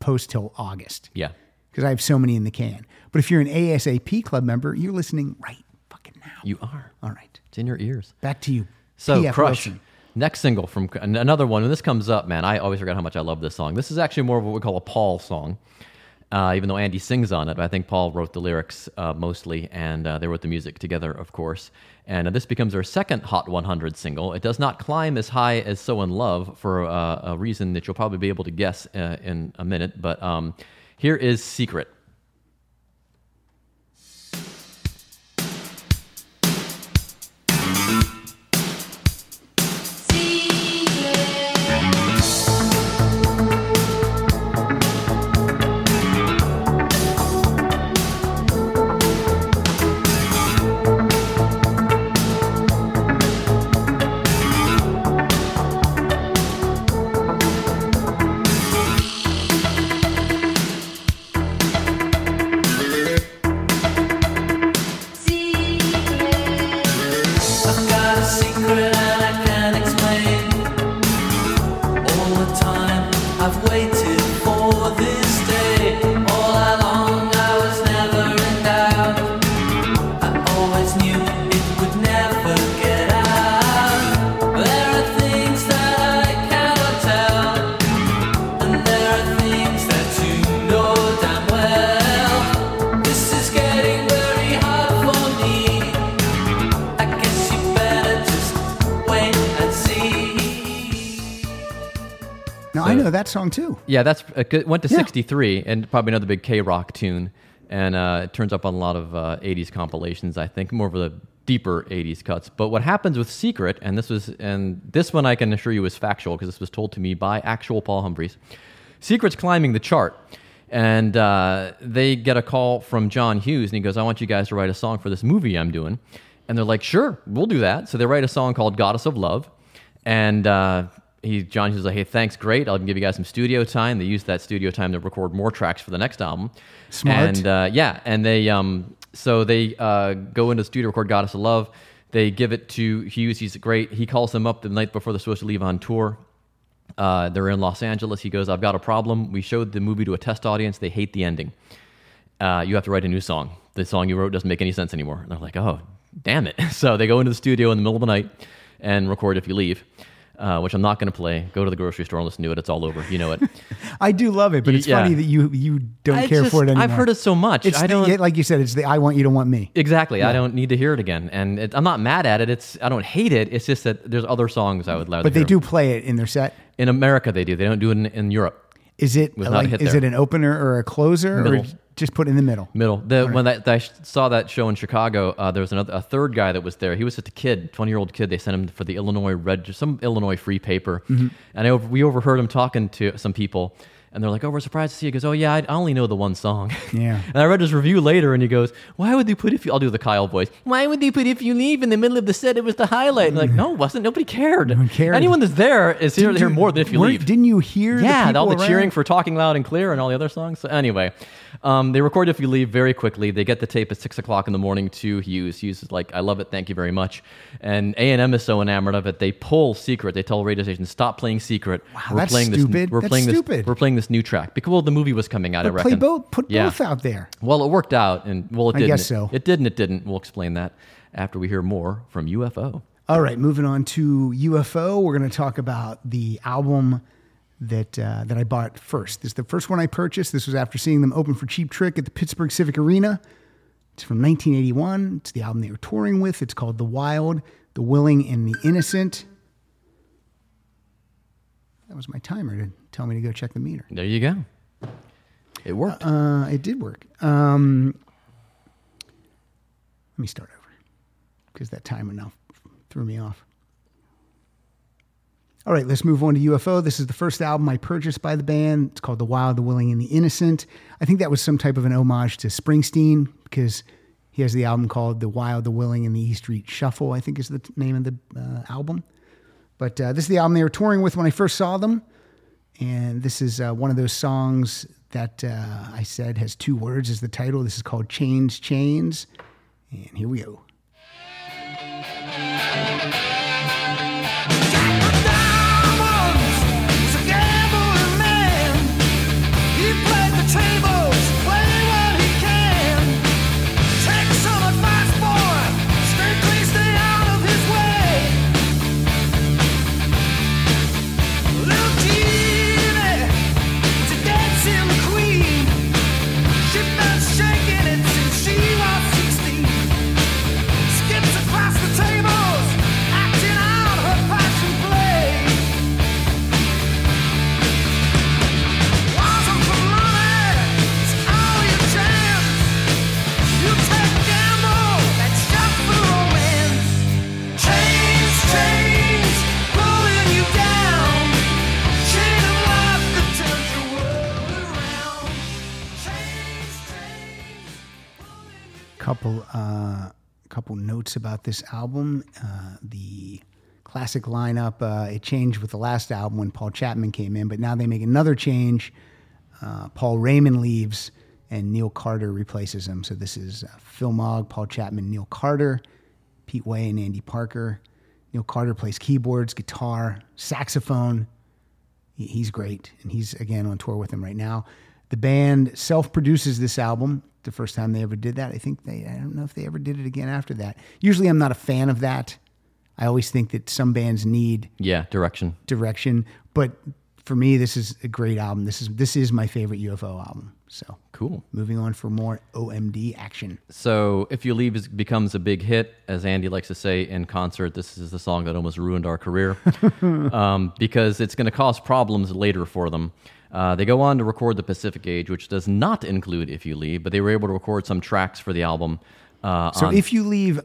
post till August. Yeah. Because I have so many in the can. But if you're an ASAP club member, you're listening right fucking now. You are. All right. It's in your ears. Back to you. So P.F. Crush. Wilson. Next single from another one. When this comes up, man, I always forget how much I love this song. This is actually more of what we call a Paul song, uh, even though Andy sings on it. But I think Paul wrote the lyrics uh, mostly, and uh, they wrote the music together, of course. And uh, this becomes their second Hot 100 single. It does not climb as high as "So in Love" for uh, a reason that you'll probably be able to guess uh, in a minute. But um, here is "Secret." Yeah, that's it went to Yeah. 63 and probably another big KROQ tune. And uh, it turns up on a lot of uh, 80s compilations, I think, more of the deeper 80s cuts. But what happens with Secret, and this was, and this one I can assure you is factual because this was told to me by actual Paul Humphreys. Secret's climbing the chart. And uh, they get a call from John Hughes, and he goes, I want you guys to write a song for this movie I'm doing. And they're like, sure, we'll do that. So they write a song called Goddess of Love. And uh, he, John was like, hey, thanks, great. I'll give you guys some studio time. They used that studio time to record more tracks for the next album. Smart. And uh, yeah, and they, um, so they uh, go into the studio, record Goddess of Love. They give it to Hughes. He's great. He calls them up the night before they're supposed to leave on tour. Uh, they're in Los Angeles. He goes, I've got a problem. We showed the movie to a test audience. They hate the ending. Uh, you have to write a new song. The song you wrote doesn't make any sense anymore. And they're like, oh, damn it. So they go into the studio in the middle of the night and record If You Leave, uh, which I'm not going to play. Go to the grocery store and listen to it. It's all over. You know it. I do love it, but it's Yeah. funny that you you don't I care just- for it anymore. I've heard it so much. It's I the- don't. yeah, like you said, it's the I want you to want me. Exactly. I don't need to hear it again. And it, I'm not mad at it. It's I don't hate it. It's just that there's other songs I would rather But they do play it in their set. In America, they do. They don't do it in, in Europe. Is it Was not a like is there. it an opener or a closer or Middle. Just put in the middle? Middle. The, when that, I saw that show in Chicago, uh, there was another a third guy that was there. He was just a kid, twenty year old kid. They sent him for the Illinois Red, some Illinois free paper, Mm-hmm. and I, we overheard him talking to some people. And they're like, "Oh, we're surprised to see you." He goes, "Oh yeah, I I only know the one song." Yeah. and I read his review later, and he goes, "Why would they put if you?" I'll do the Kyle voice. Why would they put if you leave in the middle of the set? It was the highlight. And like, no, it wasn't. Nobody cared. one cared. Anyone that's there is here to hear more than if you leave. Didn't you hear? Yeah, the all the people cheering around? for Talking Loud and Clear and all the other songs. So anyway, um, they record If You Leave very quickly. They get the tape at 6 o'clock in the morning to Hughes. Hughes is like, I love it, thank you very much. And A&M is so enamored of it, they pull Secret. They tell radio stations, stop playing Secret. Wow, that's playing stupid. This, we're That's playing stupid. This, we're playing this new track. Because, well, the movie was coming out, I But reckon. play both. Put Yeah. both out there. Well, it worked out, and well, it I didn't. guess so. It didn't, it didn't. We'll explain that after we hear more from UFO. All right, moving on to UFO. We're going to talk about the album that uh, that I bought first. This is the first one I purchased. This was after seeing them open for Cheap Trick at the Pittsburgh Civic Arena. It's from 1981. It's the album they were touring with. It's called The Wild, The Willing, and the Innocent. That was my timer to tell me to go check the meter. There you go. It worked. Uh, it did work. Um, let me start over because that timer now threw me off. All right, let's move on to UFO. This is the first album I purchased by the band. It's called The Wild, The Willing, and the Innocent. I think that was some type of an homage to Springsteen because he has the album called The Wild, The Willing, and the E Street Shuffle, I think is the name of the uh, album. But uh, this is the album they were touring with when I first saw them. And this is uh, one of those songs that uh, I said has two words as the title. This is called Chains, Chains. And here we go. Notes about this album uh the classic lineup uh it changed with the last album when paul chapman came in but now they make another change. Uh paul raymond leaves and neil carter replaces him. So this is uh, phil mogg paul chapman neil carter pete way and andy parker. Neil carter plays keyboards guitar saxophone. He- he's great and he's again on tour with him right now. The band self-produces this album the first time they ever did that i think they i don't know if they ever did it again after that usually i'm not a fan of that i always think that some bands need yeah, direction. direction but for me this is a great album this is this is my favorite ufo album so Cool. moving on for more omd action So, if you leave, is, becomes a big hit, as Andy likes to say in concert. This is the song that almost ruined our career um, because it's going to cause problems later for them. Uh, they go on to record the Pacific Age, which does not include "If You Leave," but they were able to record some tracks for the album. Uh, so on- if you leave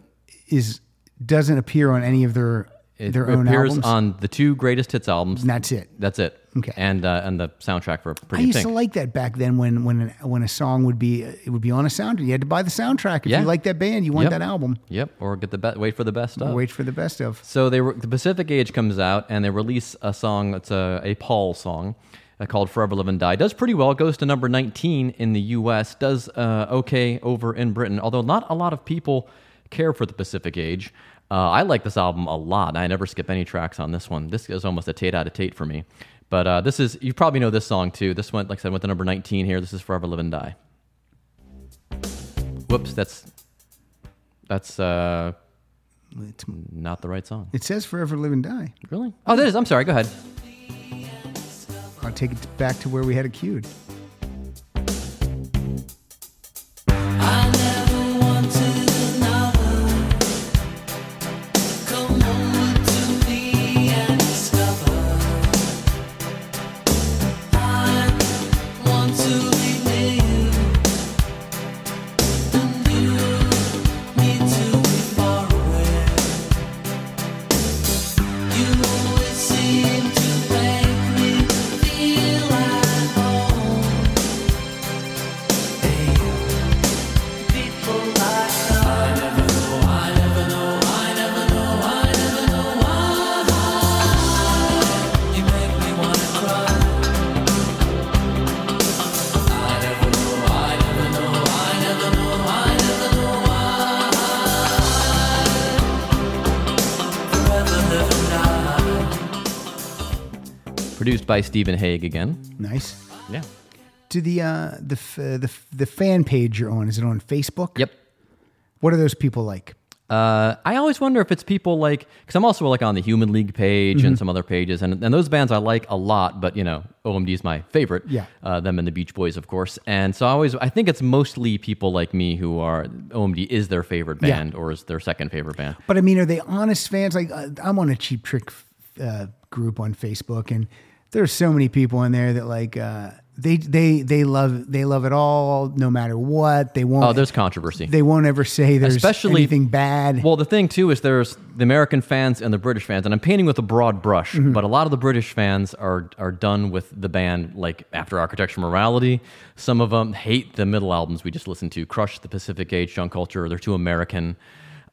is doesn't appear on any of their their own albums. It appears albums on the two greatest hits albums. And that's it That's it. Okay. And uh, and the soundtrack for Pretty I used Pink. to like that back then when when when a song would be it would be on a soundtrack. You had to buy the soundtrack if Yeah. you like that band. You want Yep. that album. Yep. Or get the be- wait for the best of. Wait for the best of. So they were, the Pacific Age comes out and they release a song that's a, a Paul song uh, called Forever Live and Die. Does pretty well. Goes to number 19 in the U.S. Does uh, okay over in Britain. Although not a lot of people care for the Pacific Age. Uh, I like this album a lot. I never skip any tracks on this one. This is almost a Tate out of Tate for me. But uh, this is you probably know this song too. This one, like I said, went to number 19 here. This is Forever Live and Die. Whoops, that's that's uh, It's, not the right song. it says "Forever Live and Die." Really? Oh, that is. I'm sorry. Go ahead. I'll take it back to where we had it queued. By Stephen Hague again. Nice. Yeah. To the uh, the f- uh, the f- the fan page you're on, is it on Facebook? Yep. What are those people like? Uh, I always wonder if it's people like because I'm also like on the Human League page Mm-hmm. and some other pages, and and those bands I like a lot. But you know, OMD is my favorite. Yeah. uh, them and the Beach Boys, of course. And so I always I think it's mostly people like me who are OMD is their favorite Yeah. band or is their second favorite band. But I mean, are they honest fans? Like uh, I'm on a Cheap Trick uh, group on Facebook, and there's so many people in there that like uh, they they they love they love it all, no matter what. They won't. Oh, there's controversy. they won't ever say there's Especially- anything bad. Well, the thing too is there's the American fans and the British fans, and I'm painting with a broad brush, Mm-hmm. but a lot of the British fans are are done with the band like after Architecture Morality. Some of them hate the middle albums we just listened to, Crush the Pacific Age, Junk Culture. They're too American.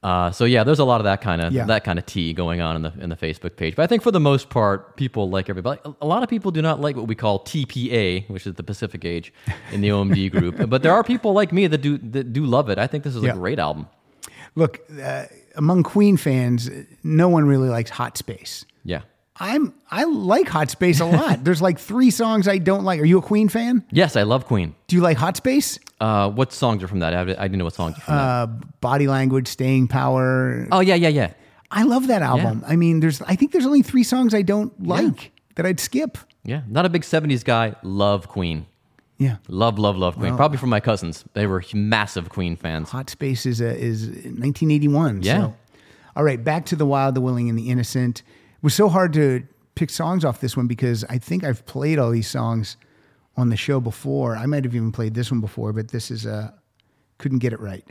Uh, so yeah, there's a lot of that kind of Yeah. that kind of tea going on in the in the Facebook page. But I think for the most part, people like everybody. A lot of people do not like what we call TPA, which is the Pacific Age in the OMD group. But there are people like me that do that do love it. I think this is Yeah. a great album. Look, uh, among Queen fans, no one really likes Hot Space. I'm I like Hot Space a lot. there's like three songs I don't like. Are you a Queen fan? Yes, I love Queen. Do you like Hot Space? Uh, what songs are from that? I, I didn't know what songs are from Uh, Body Language, Staying Power. Oh yeah, yeah, yeah, I love that album. I mean, there's I think there's only three songs I don't like that I'd skip. yeah. Not a big '70s guy. Love Queen. Yeah. Love, love, love Queen. Probably from my cousins. They were massive Queen fans. Hot Space is a, is 1981. Yeah. So. All right, back to the Wild, the Willing, and the Innocent. Was so hard to pick songs off this one because I think I've played all these songs on the show before. I might have even played this one before, but this is uh couldn't get it right.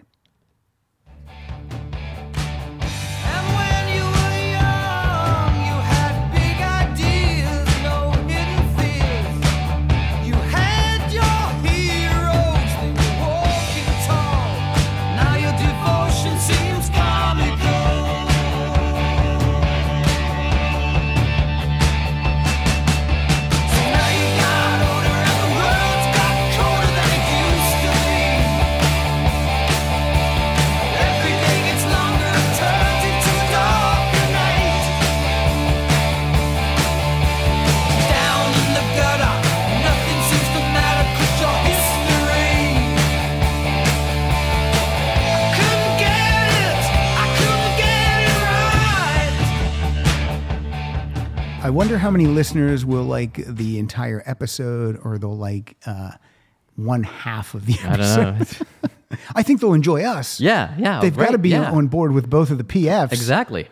I wonder how many listeners will like the entire episode or they'll like uh, one half of the I episode. don't know. I think they'll enjoy us. yeah, yeah. They've got to be yeah. on board with both of the PFs. Exactly.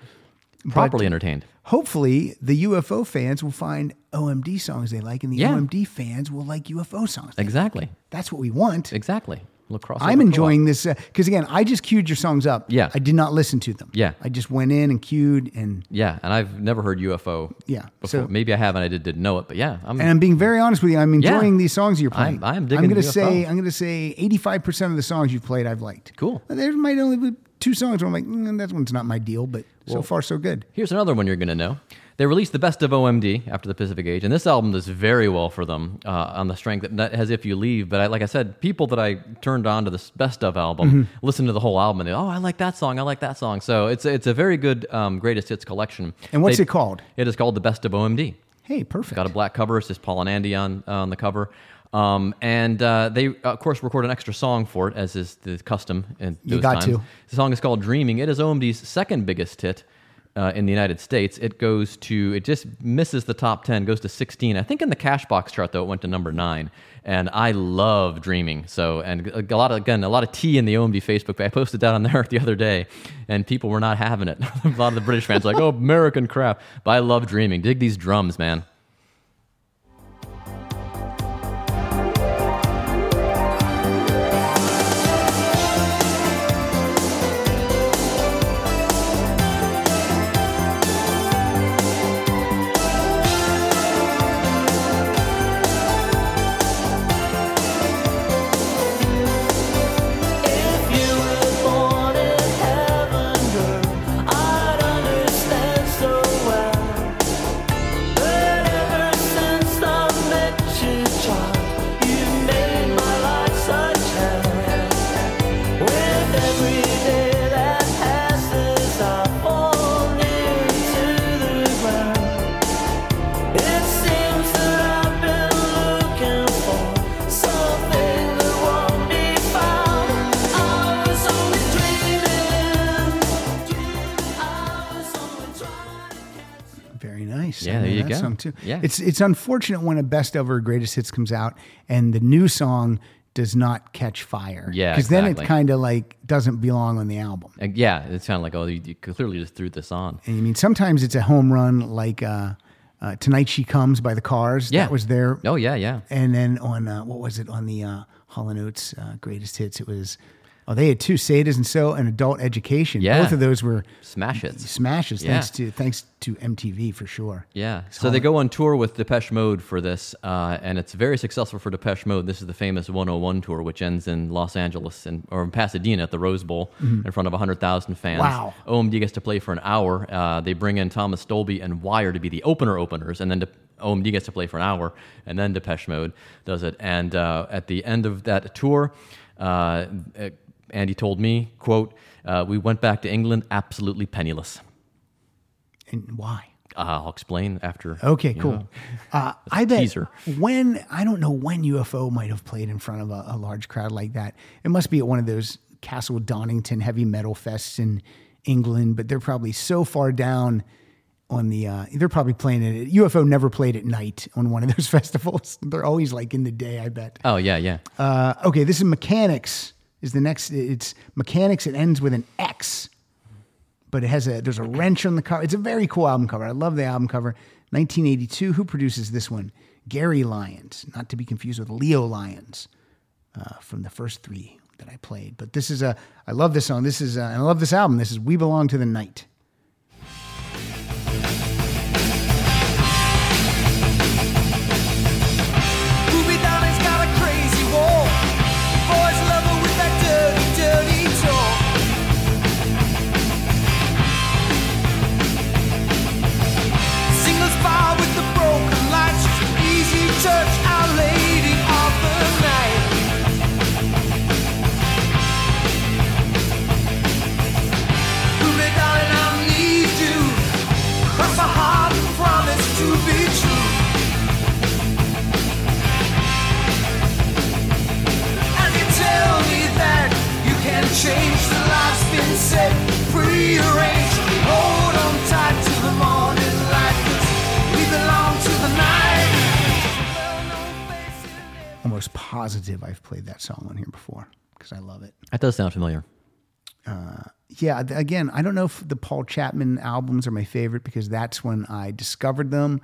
Properly entertained. Hopefully, the UFO fans will find OMD songs they like, and the Yeah. OMD fans will like UFO songs. Exactly. like. That's what we want. Exactly. Crossover I'm co-op. enjoying this because again, I just queued your songs up. Yeah. I did not listen to them. Yeah. I just went in and queued, and Yeah, and I've never heard UFO. Yeah, Before. so- Maybe I have and I did, didn't know it, but yeah, I'm. and I'm being very honest with you. I'm enjoying Yeah. these songs you're I'm- playing. I am digging I'm gonna say I'm gonna say 85 percent of the songs you've played I've liked. Cool. There might only be two songs where I'm like, mm, that one's not my deal, but so far so good. Here's another one you're going to know. They released the best of OMD after the Pacific Age, and this album does very well for them uh, on the strength that as if you leave. But I, like I said, people that I turned on to this best of album Mm-hmm. listen to the whole album and they, oh, I like that song, I like that song. So it's it's a very good um, greatest hits collection. And what's They- it called? It is called the best of OMD. Hey, perfect. Got a black cover. It's just Paul and Andy on on the cover. Um, and uh, they, of course, record an extra song for it, as is the custom. In You got times. to. The song is called "Dreaming." It is OMD's second biggest hit uh, in the United States. It goes to, it just misses the top ten, goes to sixteen. I think in the Cashbox chart though, it went to number nine. And I love "Dreaming." So, and a lot of again, a lot of tea in the OMD Facebook. I posted that on there the other day, and people were not having it. a lot of the British fans like, "Oh, American crap," but I love "Dreaming." Dig these drums, man. That go. Song too. Yeah. it's it's unfortunate when a best of or greatest hits comes out and the new song does not catch fire. Yeah, because then it kind of like doesn't belong on the album. And yeah, it's kind of like, oh, you, you clearly just threw this on. And I mean, sometimes it's a home run, like uh, uh, "Tonight She Comes" by the Cars. Yeah. that was there. Oh yeah, yeah. And then on uh, what was it on the uh, Hall and Oates uh, greatest hits? It was oh they had two "Say It Isn't So" and "Adult Education." Yeah. both of those were Smash hits. smashes. Yeah. Thanks to thanks to MTV for sure. Yeah. So they go on tour with Depeche Mode for this, uh, and it's very successful for Depeche Mode. This is the famous 101 tour, which ends in Los Angeles and or in Pasadena at the Rose Bowl in front of 100,000 fans. Wow. OMD gets to play for an hour. Uh, they bring in Thomas Dolby and Wire to be the opener openers, and then De- OMD gets to play for an hour, and then Depeche Mode does it. And uh, at the end of that tour, uh, uh, Andy told me, "quote uh, We went back to England absolutely penniless." And why? Uh, I'll explain after. Okay, cool. know. Uh, I bet teaser. when I don't know when UFO might have played in front of a, a large crowd like that. It must be at one of those Castle Donington heavy metal fests in England, but they're probably so far down on the. Uh, they're probably playing it. UFO never played at night on one of those festivals. They're always like in the day. I bet. Oh yeah, yeah. Uh, okay, this is Mechanix. Is the next? It's Mechanix. It ends with an X, but it has a there's a wrench on the cover. It's a very cool album cover. I love the album cover. 1982. Who produces this one? Gary Lyons, not to be confused with Leo Lyons uh, from the first three that I played. But this is a I love this song. This is uh, and I love this album. This is We Belong to the Night. Positive I've played that song on here before because I love it. That does sound familiar. yeah, th- again, I don't know if the Paul Chapman albums are my favorite because that's when I discovered them.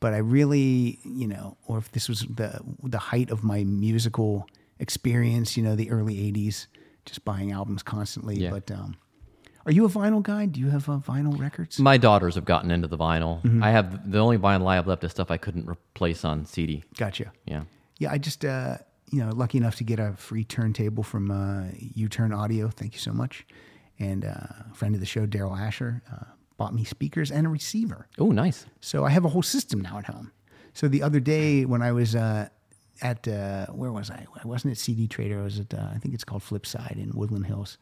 But I really, you know, or if this was the the height of my musical experience, you know, the early '80s, just buying albums constantly. Yeah. But um, are you a vinyl guy? Do you have uh, vinyl records? My daughters have gotten into the vinyl. Mm-hmm. I have the only vinyl I have left is stuff I couldn't replace on CD. Gotcha. Yeah. Yeah, I just, uh, you know, lucky enough to get a free turntable from uh, U-Turn Audio. Thank you so much. And uh, a friend of the show, Daryl Asher, uh, bought me speakers and a receiver. Oh, nice. So I have a whole system now at home. So the other day when I was uh, at uh, where was I? I wasn't at CD Trader. I was at uh, I think it's called Flipside in Woodland Hills.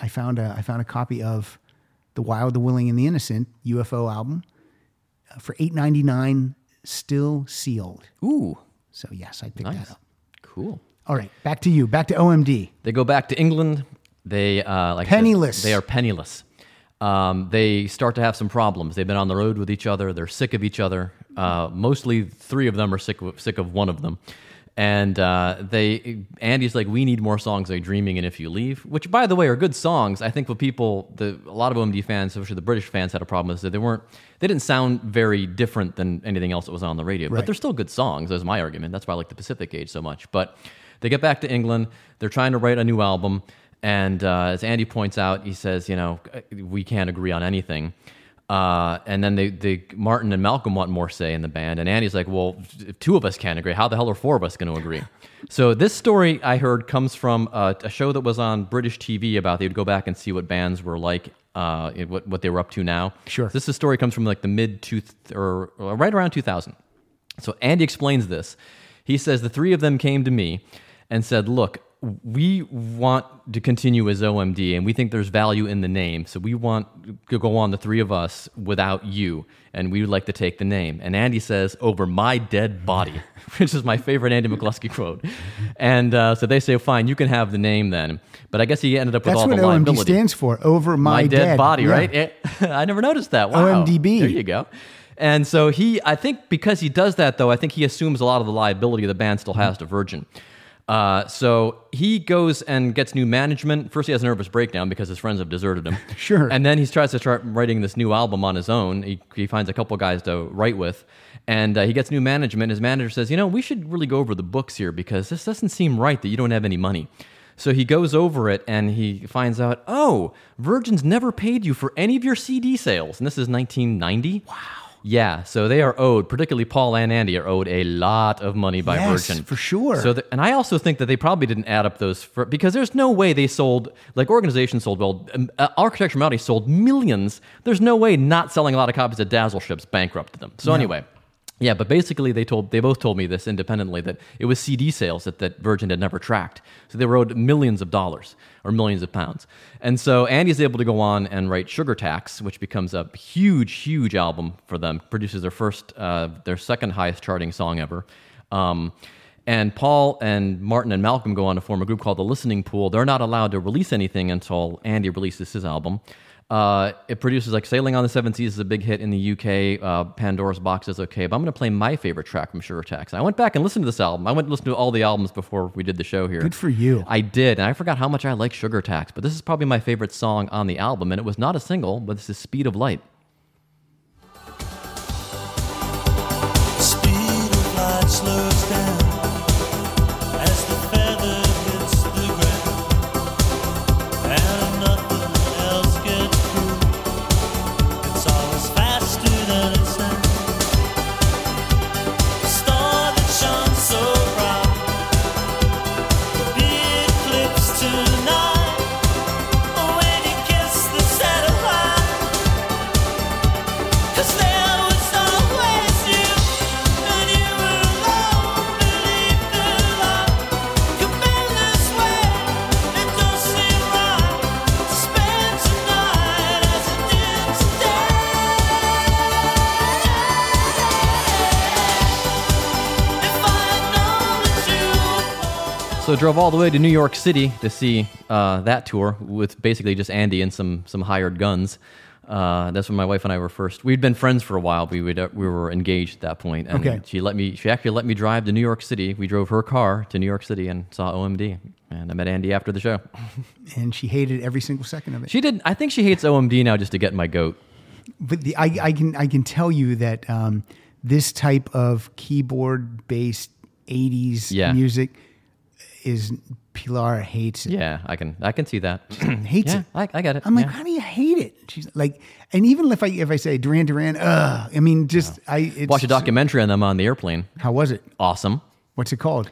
I found a I found a copy of the Wild, the Willing, and the Innocent UFO album uh, for eight ninety nine, still sealed. Ooh, So yes, I picked nice. that up. Cool. All right, back to you. Back to OMD. They go back to England. They uh, like Penniless. they are penniless. Um, they start to have some problems. They've been on the road with each other. They're sick of each other. Uh, mostly three of them are sick of, sick of one of them. And uh, they Andy's like, we need more songs like "Dreaming" and "If You Leave," which, by the way, are good songs. I think what people, the a lot of OMD fans, especially the British fans, had a problem is that they weren't, they didn't sound very different than anything else that was on the radio. Right. But they're still good songs. That's my argument. That's why I like the Pacific Age so much. But they get back to England. They're trying to write a new album. And uh, as Andy points out, he says, you know, we can't agree on anything. Uh, and then they, they, Martin and Malcolm want more say in the band. And Andy's like, well, if two of us can't agree, how the hell are four of us going to agree? so this story I heard comes from uh, a show that was on British TV about they would go back and see what bands were like, uh, what, what they were up to now. Sure. This is- story comes from like the mid two or, or right around 2000. So Andy explains this. He says the three of them came to me and said, "Look, we want to continue as OMD, and we think there's value in the name. So we want to go on the three of us without you, and we would like to take the name." And Andy says, "Over my dead body," which is my favorite Andy McCluskey quote. And uh, so they say, "Fine, you can have the name then." But I guess he ended up with That's all what the OMD stands for. Over my, my, dead, body, Yeah. right? Eh, I never noticed that. Wow. OMDB. There you go. And so he, I think because he does that though, I think he assumes a lot of the liability the band still has to Virgin. Uh, so he goes and gets new management. First, he has a nervous breakdown because his friends have deserted him. Sure. And then he tries to start writing this new album on his own. He, he finds a couple guys to write with, and uh, he gets new management. His manager says, "You know, we should really go over the books here because this doesn't seem right that you don't have any money." So he goes over it and he finds out, oh, Virgin's never paid you for any of your CD sales, and this is 1990. Wow. Yeah, so they are owed, particularly Paul and Andy are owed a lot of money by Yes, Virgin for sure. So, the, and I also think that they probably didn't add up those for, because there's no way they sold like organizations sold well. Um, uh, Architecture Reality sold millions. There's no way not selling a lot of copies of Dazzle ships bankrupted them. So anyway. Yeah, but basically they told they both told me this independently that it was CD sales that, that Virgin had never tracked. So they owed millions of dollars or millions of pounds. And so Andy's able to go on and write Sugar Tax, which becomes a huge, huge album for them. Produces their first, uh, their second highest charting song ever. Um, and Paul and Martin and Malcolm go on to form a group called the Listening Pool. They're not allowed to release anything until Andy releases his album. Uh, it produces like Sailing on the Seven Seas is a big hit in the UK. Uh, Pandora's Box is okay, but I'm going to play my favorite track from Sugar Tax. I went back and listened to this album. I went and listened to all the albums before we did the show here. Good for you. I did, and I forgot how much I like Sugar Tax, but this is probably my favorite song on the album, and it was not a single, but this is Speed of Light. Drove all the way to New York City to see uh, that tour with basically just Andy and some some hired guns. Uh, that's when my wife and I were first. We'd been friends for a while. We would, uh, we were engaged at that point, and Okay. she let me. She actually let me drive to New York City. We drove her car to New York City and saw OMD. And I met Andy after the show. And she hated every single second of it. She did. I think she hates OMD now just to get my goat. but the, I, I can I can tell you that um, this type of keyboard based '80s Yeah. music is Pilar hates it. Yeah, I can. I can see that. Hates yeah, it. I, I get it. I'm like, yeah. how do you hate it? She's like, and even if I if I say Duran Duran, ugh, I mean, just I it's, watch a documentary on them on the airplane. How was it? Awesome. What's it called?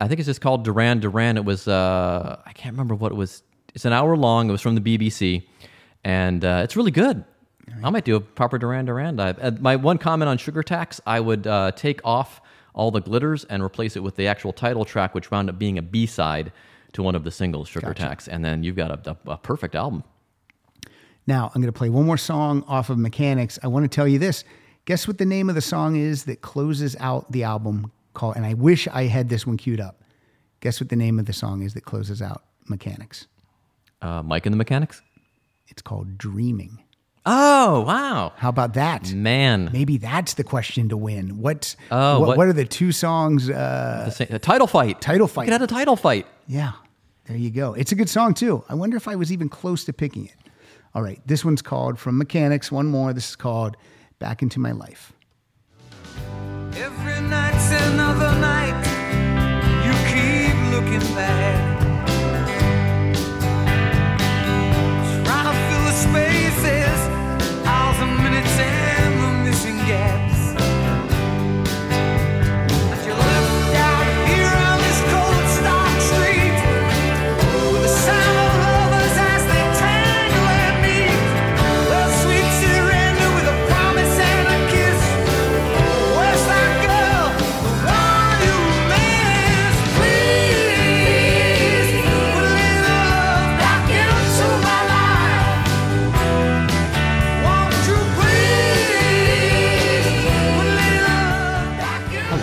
I think it's just called Duran Duran. It was uh, I can't remember what it was. It's an hour long. It was from the BBC, and uh, it's really good. I might do a proper Duran Duran dive. Uh, my one comment on Sugar Tax: I would uh, take off All That Glitters and replace it with the actual title track, which wound up being a B side to one of the singles, Sugar Tax, and then you've got a, a, a perfect album. Now I'm going to play one more song off of Mechanix. I want to tell you this. Guess what the name of the song is that closes out the album? Called, and I wish I had this one queued up. Guess what the name of the song is that closes out Mechanix? Uh, Mike and the Mechanics. It's called Dreaming. Oh wow, How about that? man! Maybe that's the question to win. What's Oh, what, what- what are the two songs? Uh, The sa- a title fight. Title fight. We could have a title fight. yeah, there you go. It's a good song too. I wonder if I was even close to picking it. All right, this one's called From Mechanix. One more. This is called Back into My Life. Every night's another night. You keep looking back.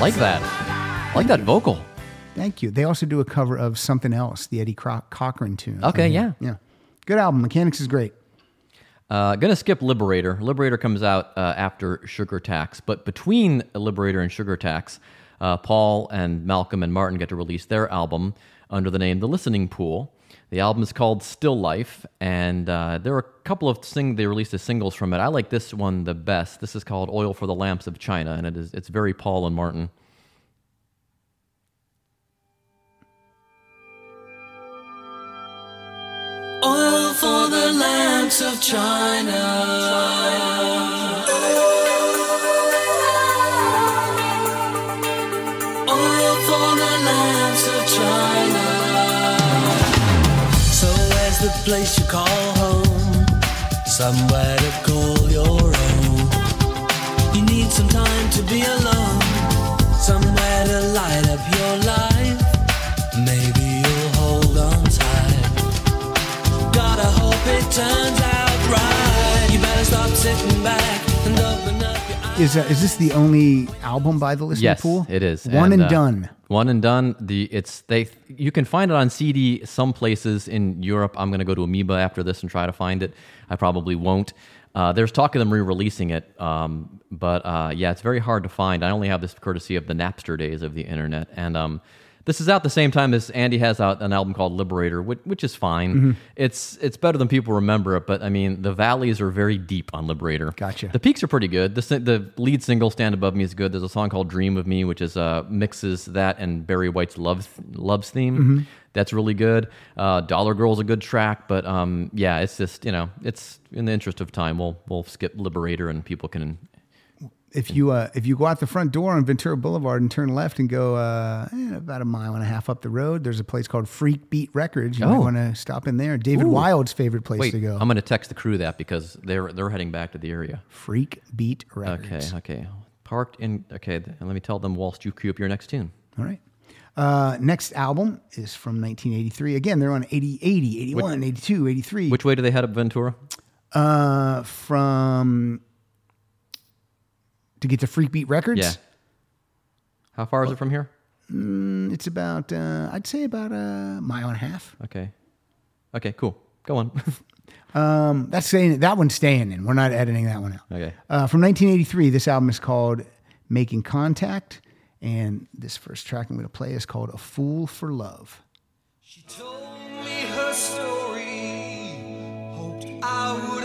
Like that. I like that vocal. Thank you. They also do a cover of something else, the Eddie Cro- Cochran tune. Okay, yeah. Yeah. Good album. Mechanix is great. Uh, gonna skip Liberator. Liberator comes out uh, after Sugar Tax, but between Liberator and Sugar Tax, uh, Paul and Malcolm and Martin get to release their album under the name The Listening Pool. The album is called Still Life, and uh, there are a couple of sing they released as singles from it. I like this one the best. This is called Oil for the Lamps of China, and it is it's very Paul and Martin. Oil for the lamps of China. Oil for the lamps of China. So the place you call home? Somewhere to call your own. You need some time to be alone. Somewhere to light up your life. Maybe you'll hold on tight. Gotta hope it turns out right. You better stop sitting back Is uh, is this the only album by the Listening yes, Pool? it is one and, uh, done. One and done. The it's they you can find it on CD some places in Europe. I'm going to go to Amoeba after this and try to find it. I probably won't. Uh, there's talk of them re-releasing it, um, but uh, yeah, it's very hard to find. I only have this courtesy of the Napster days of the internet, and um, this is out the same time as Andy has out an album called Liberator, which, which is fine. Mm-hmm. It's it's better than people remember it, but I mean the valleys are very deep on Liberator. Gotcha. The peaks are pretty good. The the lead single "Stand Above Me" is good. There's a song called "Dream of Me," which is uh, mixes that and Barry White's "Love Love's theme." Mm-hmm. That's really good. Uh, "Dollar Girl's a good track, but um, yeah, it's just you know, it's in the interest of time, we'll we'll skip Liberator and people can. If you uh, if you go out the front door on Ventura Boulevard and turn left and go uh, eh, about a mile and a half up the road, there's a place called Freak Beat Records. You might Oh. want to stop in there. David Ooh. Wild's favorite place Wait, to go. I'm going to text the crew that because they're they're heading back to the area. Freak Beat Records. Okay, okay. Parked in. Okay, th- let me tell them whilst you queue up your next tune. All right. Uh, next album is from 1983. Again, they're on 80, 80, 81, 82, 83. Which way do they head up Ventura? Uh, from to get to Freak Beat Records. Yeah. How far is it from here? It's about uh, I'd say about a mile and a half. Okay. Okay, cool. Go on. Um, that's staying. That one's staying in. We're not editing that one out. Okay. Uh, from 1983, this album is called "Making Contact," and this first track I'm going to play is called "A Fool for Love." She told me her story, hoped I would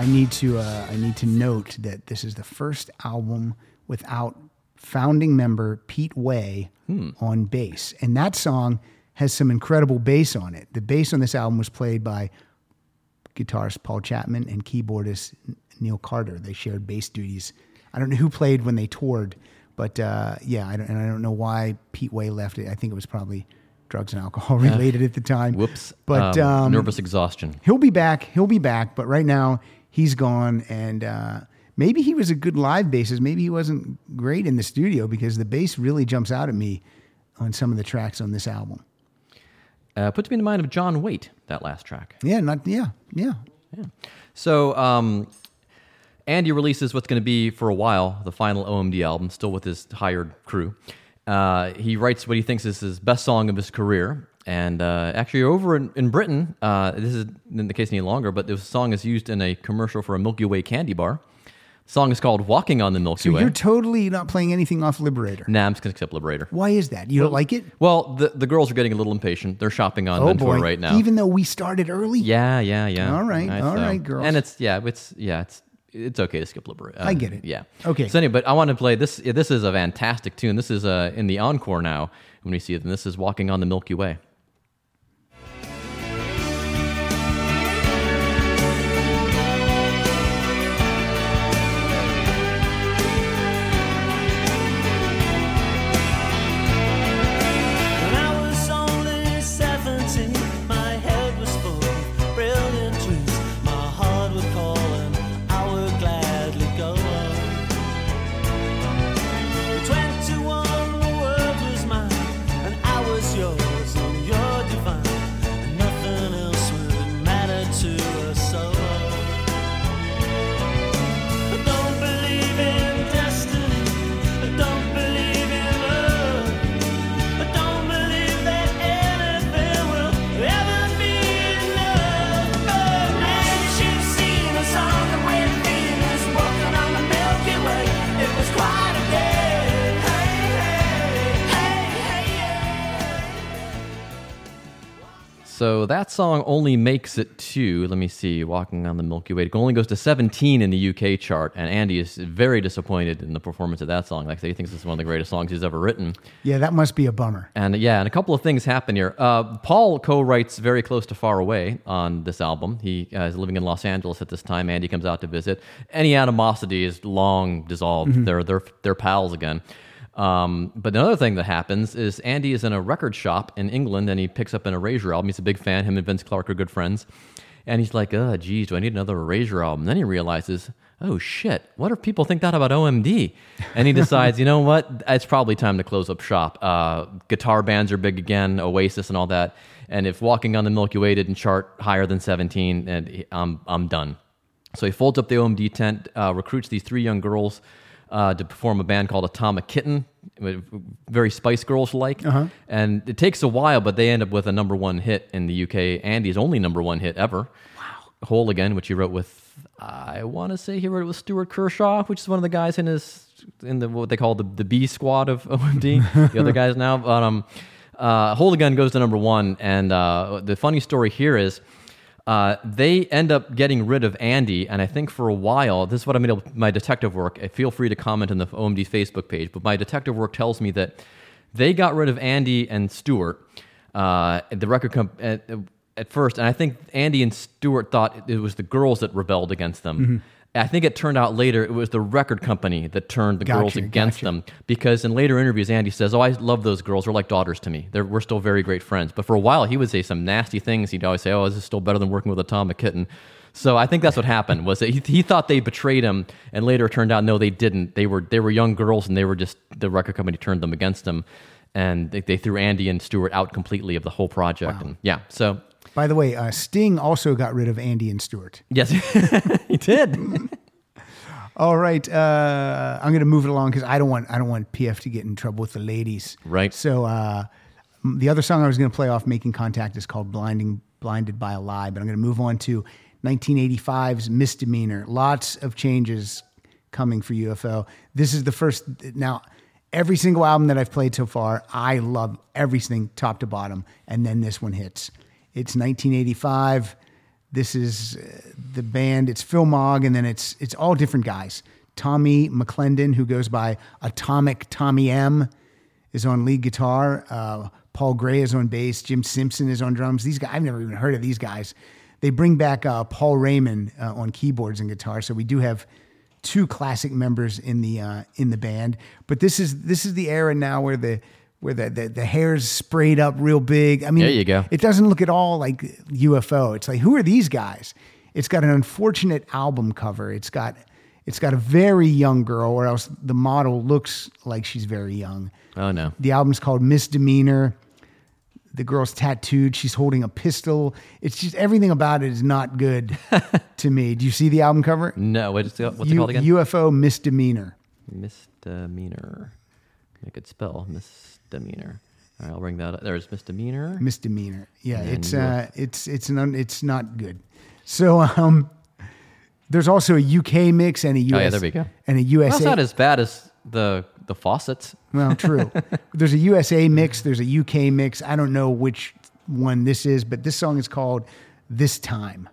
I need to uh, I need to note that this is the first album without founding member Pete Way on bass, and that song has some incredible bass on it. The bass on this album was played by guitarist Paul Chapman and keyboardist Neil Carter. They shared bass duties. I don't know who played when they toured, but uh, yeah, I don't, and I don't know why Pete Way left it. I think it was probably drugs and alcohol related at the time. Whoops. But Um, um, nervous exhaustion. he'll be back. He'll be back. But right now he's gone, and uh, maybe he was a good live bassist. Maybe he wasn't great in the studio because the bass really jumps out at me on some of the tracks on this album. Uh, puts me in the mind of John Waite, that last track. Yeah, not yeah, yeah. So, um, Andy releases what's going to be for a while the final OMD album, still with his hired crew. Uh, he writes what he thinks is his best song of his career. And uh, actually, over in, in Britain, uh, this isn't the case any longer, but this song is used in a commercial for a Milky Way candy bar. The song is called Walking on the Milky So Way. you're totally not playing anything off Liberator. nah, I'm just going to accept Liberator. Why is that? You don't like it? Well, the, the girls are getting a little impatient. They're shopping on Oh Ventura boy! right now. Even though we started early. Yeah, yeah, yeah. All right, all right, girls. And it's yeah, it's yeah, it's it's okay to skip Liberace. I get it. Yeah. Okay. So anyway, but I want to play this. This is a fantastic tune. This is uh, in the encore now when we see it, and this is "Walking on the Milky Way." So that song only makes it to, let me see, Walking on the Milky Way. It only goes to 17 in the UK chart, and Andy is very disappointed in the performance of that song. Like he thinks it's one of the greatest songs he's ever written. Yeah, that must be a bummer. And yeah, and a couple of things happen here. Uh, Paul co-writes "Very Close to Far Away" on this album. He uh, is living in Los Angeles at this time. Andy comes out to visit. Any animosity is long dissolved. They're they're they're pals again. Um, but another thing that happens is Andy is in a record shop in England and he picks up an Erasure album. He's a big fan. Him and Vince Clarke are good friends. And he's like, oh, geez, do I need another Erasure album? Then he realizes, oh, shit, what if people think that about OMD? And he decides, you know what? It's probably time to close up shop. Uh, guitar bands are big again, Oasis and all that. And if Walking on the Milky Way didn't chart higher than 17, and I'm, I'm done. So he folds up the OMD tent, uh, recruits these three young girls uh, to perform a band called Atomic Kitten, very Spice Girls like. And it takes a while, but they end up with a number one hit in the UK. Andy's only number one hit ever. Wow. Whole Again, which he wrote with, I want to say he wrote it with Stuart Kershaw, which is one of the guys in his in the what they call the the B squad of OMD. the other guys now, but um, uh, Hold Again goes to number one, and uh, the funny story here is. Uh, they end up getting rid of Andy, and I think for a while, this is what I made up my detective work. uh, Feel free to comment on the OMD Facebook page, but my detective work tells me that they got rid of Andy and Stuart. Uh, the record at, at first, and I think Andy and Stuart thought it was the girls that rebelled against them. I think it turned out later it was the record company that turned the girls against gotcha. them because in later interviews Andy says, "Oh, I love those girls. They're like daughters to me. They're, we're still very great friends." But for a while, he would say some nasty things. He'd always say, "Oh, this is still better than working with a Atomic Kitten." So I think that's what happened. Was that he, he thought they betrayed him, and later it turned out no, they didn't. They were they were young girls, and they were just the record company turned them against him, and they, they threw Andy and Stuart out completely of the whole project. And yeah, so By the way, uh, Sting also got rid of Andy and Stuart. yes, he did. All right, uh, I'm going to move it along because I don't want I don't want PF to get in trouble with the ladies. Right. So uh, the other song I was going to play off "Making Contact" is called "Blinding Blinded by a Lie," but I'm going to move on to 1985's "Misdemeanor." Lots of changes coming for UFO. This is the first now. Every single album that I've played so far, I love everything top to bottom, and then this one hits. It's 1985. This is uh, the band. It's Phil Mogg, and then it's it's all different guys. Tommy McClendon, who goes by Atomic Tommy M, is on lead guitar. Uh, Paul Gray is on bass. Jim Simpson is on drums. These guys, I've never even heard of these guys. They bring back uh, Paul Raymond uh, on keyboards and guitar. So we do have two classic members in the uh, in the band. But this is this is the era now where the where the, the the hair's sprayed up real big. I mean, There you go. It doesn't look at all like UFO. It's like who are these guys? It's got an unfortunate album cover. It's got it's got a very young girl, or else the model looks like she's very young. oh no. The album's called Misdemeanor. The girl's tattooed. She's holding a pistol. It's just everything about it is not good to me. Do you see the album cover? No, what is it, what's it U- called again? UFO Misdemeanor. misdemeanor. I could spell misdemeanor. All right, I'll bring that up. There's misdemeanor. Misdemeanor. Yeah, it's uh, it's it's an un, it's not good. So um, there's also a UK mix and a US Oh, yeah, there we go. and a USA. that's not as bad as the the faucets. Well, true. There's a USA mix, there's a UK mix. I don't know which one this is, but this song is called This Time.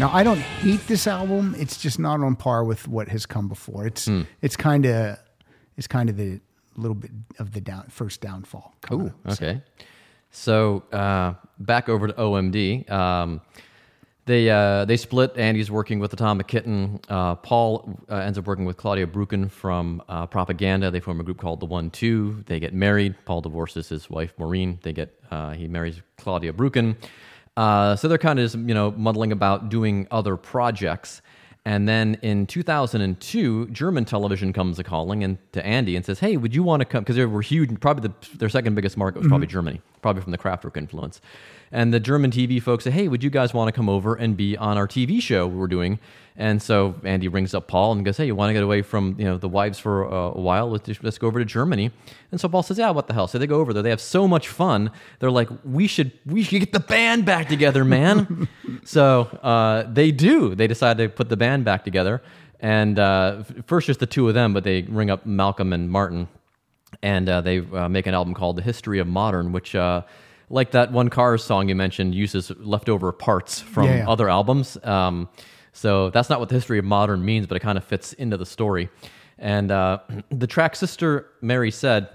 Now I don't hate this album. It's just not on par with what has come before. It's it's kind of it's kind of the little bit of the down first downfall. kinda. Okay. So uh, back over to OMD. Um, they uh, they split. Andy's working with Atomic Kitten. Uh, Paul uh, ends up working with Claudia Brucken from uh, Propaganda. They form a group called the One Two. They get married. Paul divorces his wife Maureen. They get uh, he marries Claudia Brucken. Uh, so they're kind of just, you know muddling about doing other projects. And then in 2002, German television comes a calling and to Andy and says, "Hey, would you want to come?" Because they were huge. Probably the, their second biggest market was probably Germany, probably from the Kraftwerk influence. And the German TV folks say, "Hey, would you guys want to come over and be on our TV show we're doing?" And so Andy rings up Paul and goes, "Hey, you want to get away from you know the wives for uh, a while? Let's, just- let's go over to Germany." And so Paul says, "Yeah, what the hell?" So they go over there. They have so much fun. They're like, "We should we should get the band back together, man." so uh, they do. They decide to put the band back together. And uh, first, just the two of them, but they ring up Malcolm and Martin and uh, they uh, make an album called The History of Modern, which, uh, like that one Cars song you mentioned, uses leftover parts from Yeah, yeah. other albums. Um, so that's not what the history of modern means, but it kind of fits into the story. And uh, the track "Sister Mary Said"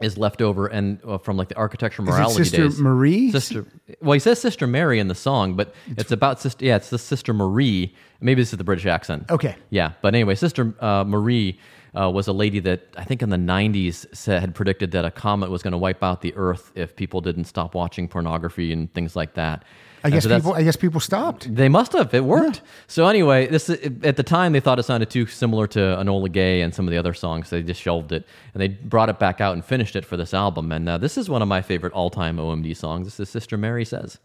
is left over and uh, from like the Architecture and Morality Sister days. Marie? Sister. Well, he says Sister Mary in the song, but it's, about sister. Yeah, it's the Sister Marie. Maybe this is the British accent. Okay. Yeah, but anyway, Sister uh, Marie uh, was a lady that I think in the '90s said, had predicted that a comet was going to wipe out the Earth if people didn't stop watching pornography and things like that. I And guess so people. I guess people stopped. they must have. It worked. So anyway, this at the time they thought it sounded too similar to Enola Gay and some of the other songs. They just shelved it and they brought it back out and finished it for this album. And uh, this is one of my favorite all-time OMD songs. This is Sister Mary Says.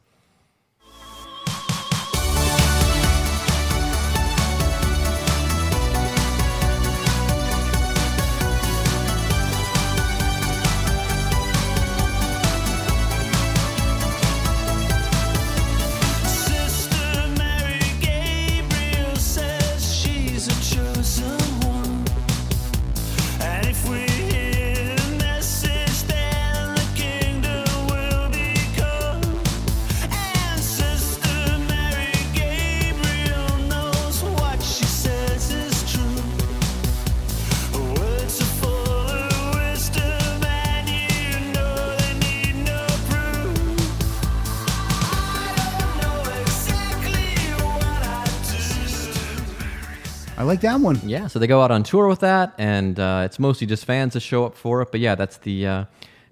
That one. Yeah, so they go out on tour with that, and uh, it's mostly just fans that show up for it. But yeah, that's the uh,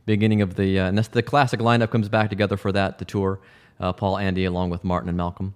beginning of the uh, and that's the classic lineup comes back together for that the tour. Uh, Paul, Andy, along with Martin and Malcolm.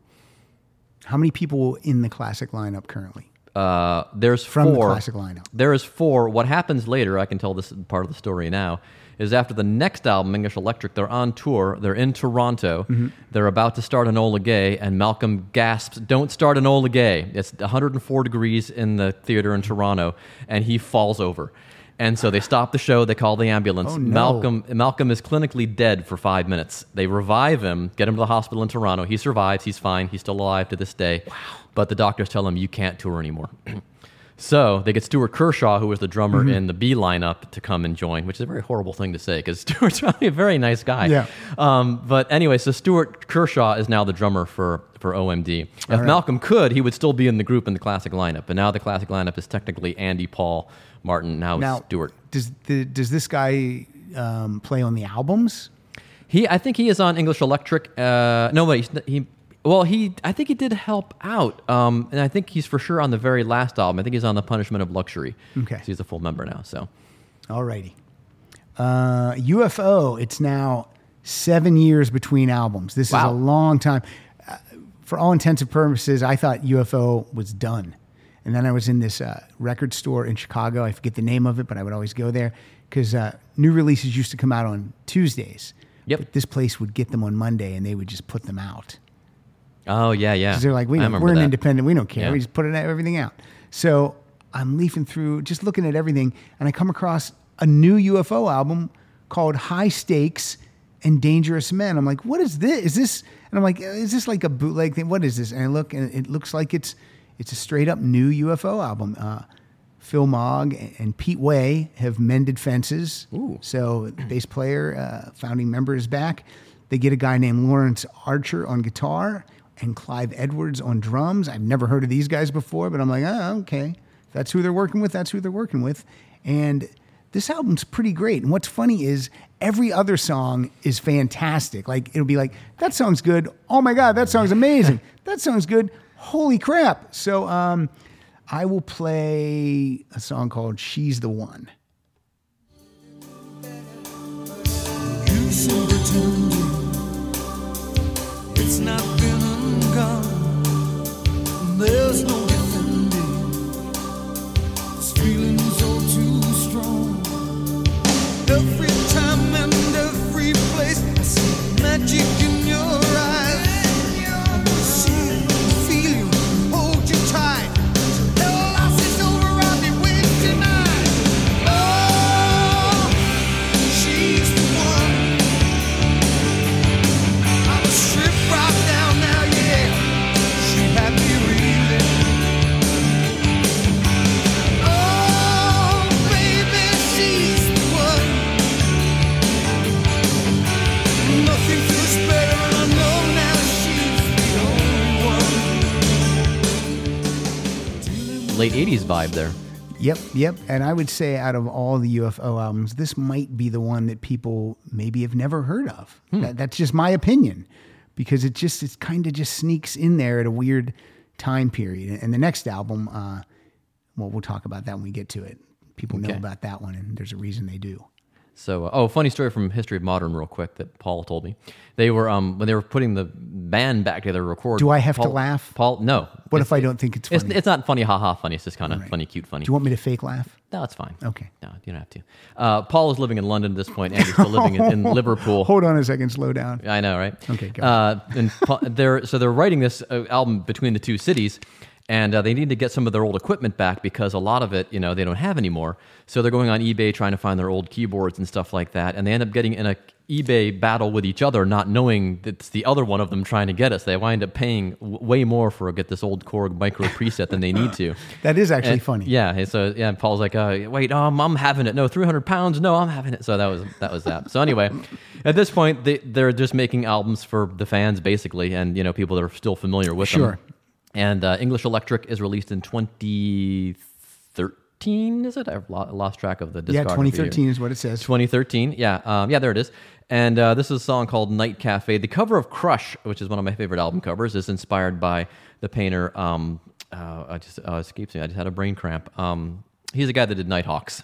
How many people in the classic lineup currently? Uh, there's From the four. classic lineup. There is four. What happens later, I can tell this part of the story now, is after the next album, English Electric, they're on tour. They're in Toronto. Mm-hmm. They're about to start Enola Gay, and Malcolm gasps, "Don't start Enola Gay!" It's 104 degrees in the theater in Toronto, and he falls over. And so they stop the show. They call the ambulance. Oh, no. Malcolm Malcolm is clinically dead for five minutes. They revive him, get him to the hospital in Toronto. He survives. He's fine. He's still alive to this day. Wow. But the doctors tell him you can't tour anymore. So they get Stuart Kershaw, who was the drummer Mm-hmm. in the B lineup, to come and join, which is a very horrible thing to say because Stuart's probably a very nice guy. Yeah. Um, but anyway, so Stuart Kershaw is now the drummer for, for OMD. If Malcolm could, he would still be in the group in the classic lineup. But now the classic lineup is technically Andy, Paul, Martin, now, Now, it's Stuart. Does the, does this guy um, play on the albums? He, I think he is on English Electric. Uh, no, wait, he. Well, he, I think he did help out, um, and I think he's for sure on the very last album. I think he's on the Punishment of Luxury. Okay. He's a full member now. So Alrighty. Uh, UFO. It's now seven years between albums. This is a long time. Uh, for all intents and purposes, I thought UFO was done. And then I was in this uh, record store in Chicago. I forget the name of it, but I would always go there because uh, new releases used to come out on Tuesdays. Yep. But this place would get them on Monday, and they would just put them out. Oh yeah, yeah. Because they're like, we I don't, remember we're an that. independent. We don't care. Yeah. We just put it, everything out. So I'm leafing through, just looking at everything, and I come across a new UFO album called High Stakes and Dangerous Men. I'm like, what is this? Is this? And I'm like, is this like a bootleg thing? What is this? And I look, and it looks like it's it's a straight up new UFO album. Uh, Phil Mogg and Pete Way have mended fences. Ooh. So the bass player, uh, founding member, is back. They get a guy named Laurence Archer on guitar, and Clive Edwards on drums. I've never heard of these guys before, but I'm like, oh, okay. If that's who they're working with. That's who they're working with. And this album's pretty great. And what's funny is every other song is fantastic. Like it'll be like, that song's good. Oh my God, that song's amazing. that song's good. Holy crap. So um, I will play a song called She's the One. You it's not been and gone. There's no defending. This feeling's Late '80s vibe there. Yep, yep. And I would say out of all the UFO albums, this might be the one that people maybe have never heard of. That, that's just my opinion because it just it kind of just sneaks in there at a weird time period. And the next album, uh, well, we'll talk about that when we get to it. People know about that one, and there's a reason they do. So, uh, oh, funny story from History of Modern, real quick, that Paul told me. They were um when they were putting the band back together to record. Do I have to laugh? Paul, no. What if I don't think it's It's, funny? it's not funny, haha, funny. It's just kind of funny, cute, funny. do you want me to fake laugh? no, it's fine. Okay. No, you don't have to. Uh, Paul is living in London at this and he's still living in, in Liverpool. Hold on a second, slow down. I know, right? Okay, go Uh, and Pa- they're so they're writing this uh, album between the two cities, and uh, they need to get some of their old equipment back because a lot of it, you know, they don't have anymore. So they're going on eBay trying to find their old keyboards and stuff like that, and they end up getting in a eBay battle with each other, not knowing that it's the other one of them trying to get us. They wind up paying w- way more for get this old Korg micro preset than they need to. That is actually And- funny. Yeah. So yeah, Paul's like, uh, wait, um, I'm having it. No, 300 pounds. No, I'm having it. So that was that was that. So anyway, at this point, they they're just making albums for the fans basically, and you know people that are still familiar with them. Sure. them. And uh, English Electric is released in 2013. Is it? I've lost track of the Yeah, 2013 is what it says. 2013. Yeah, um, yeah, there it is. And uh, this is a song called Night Cafe. The cover of Crush, which is one of my favorite album covers, is inspired by the painter. Um, uh, I just uh, escapes me. I just had a brain cramp. Um, he's a guy that did Nighthawks.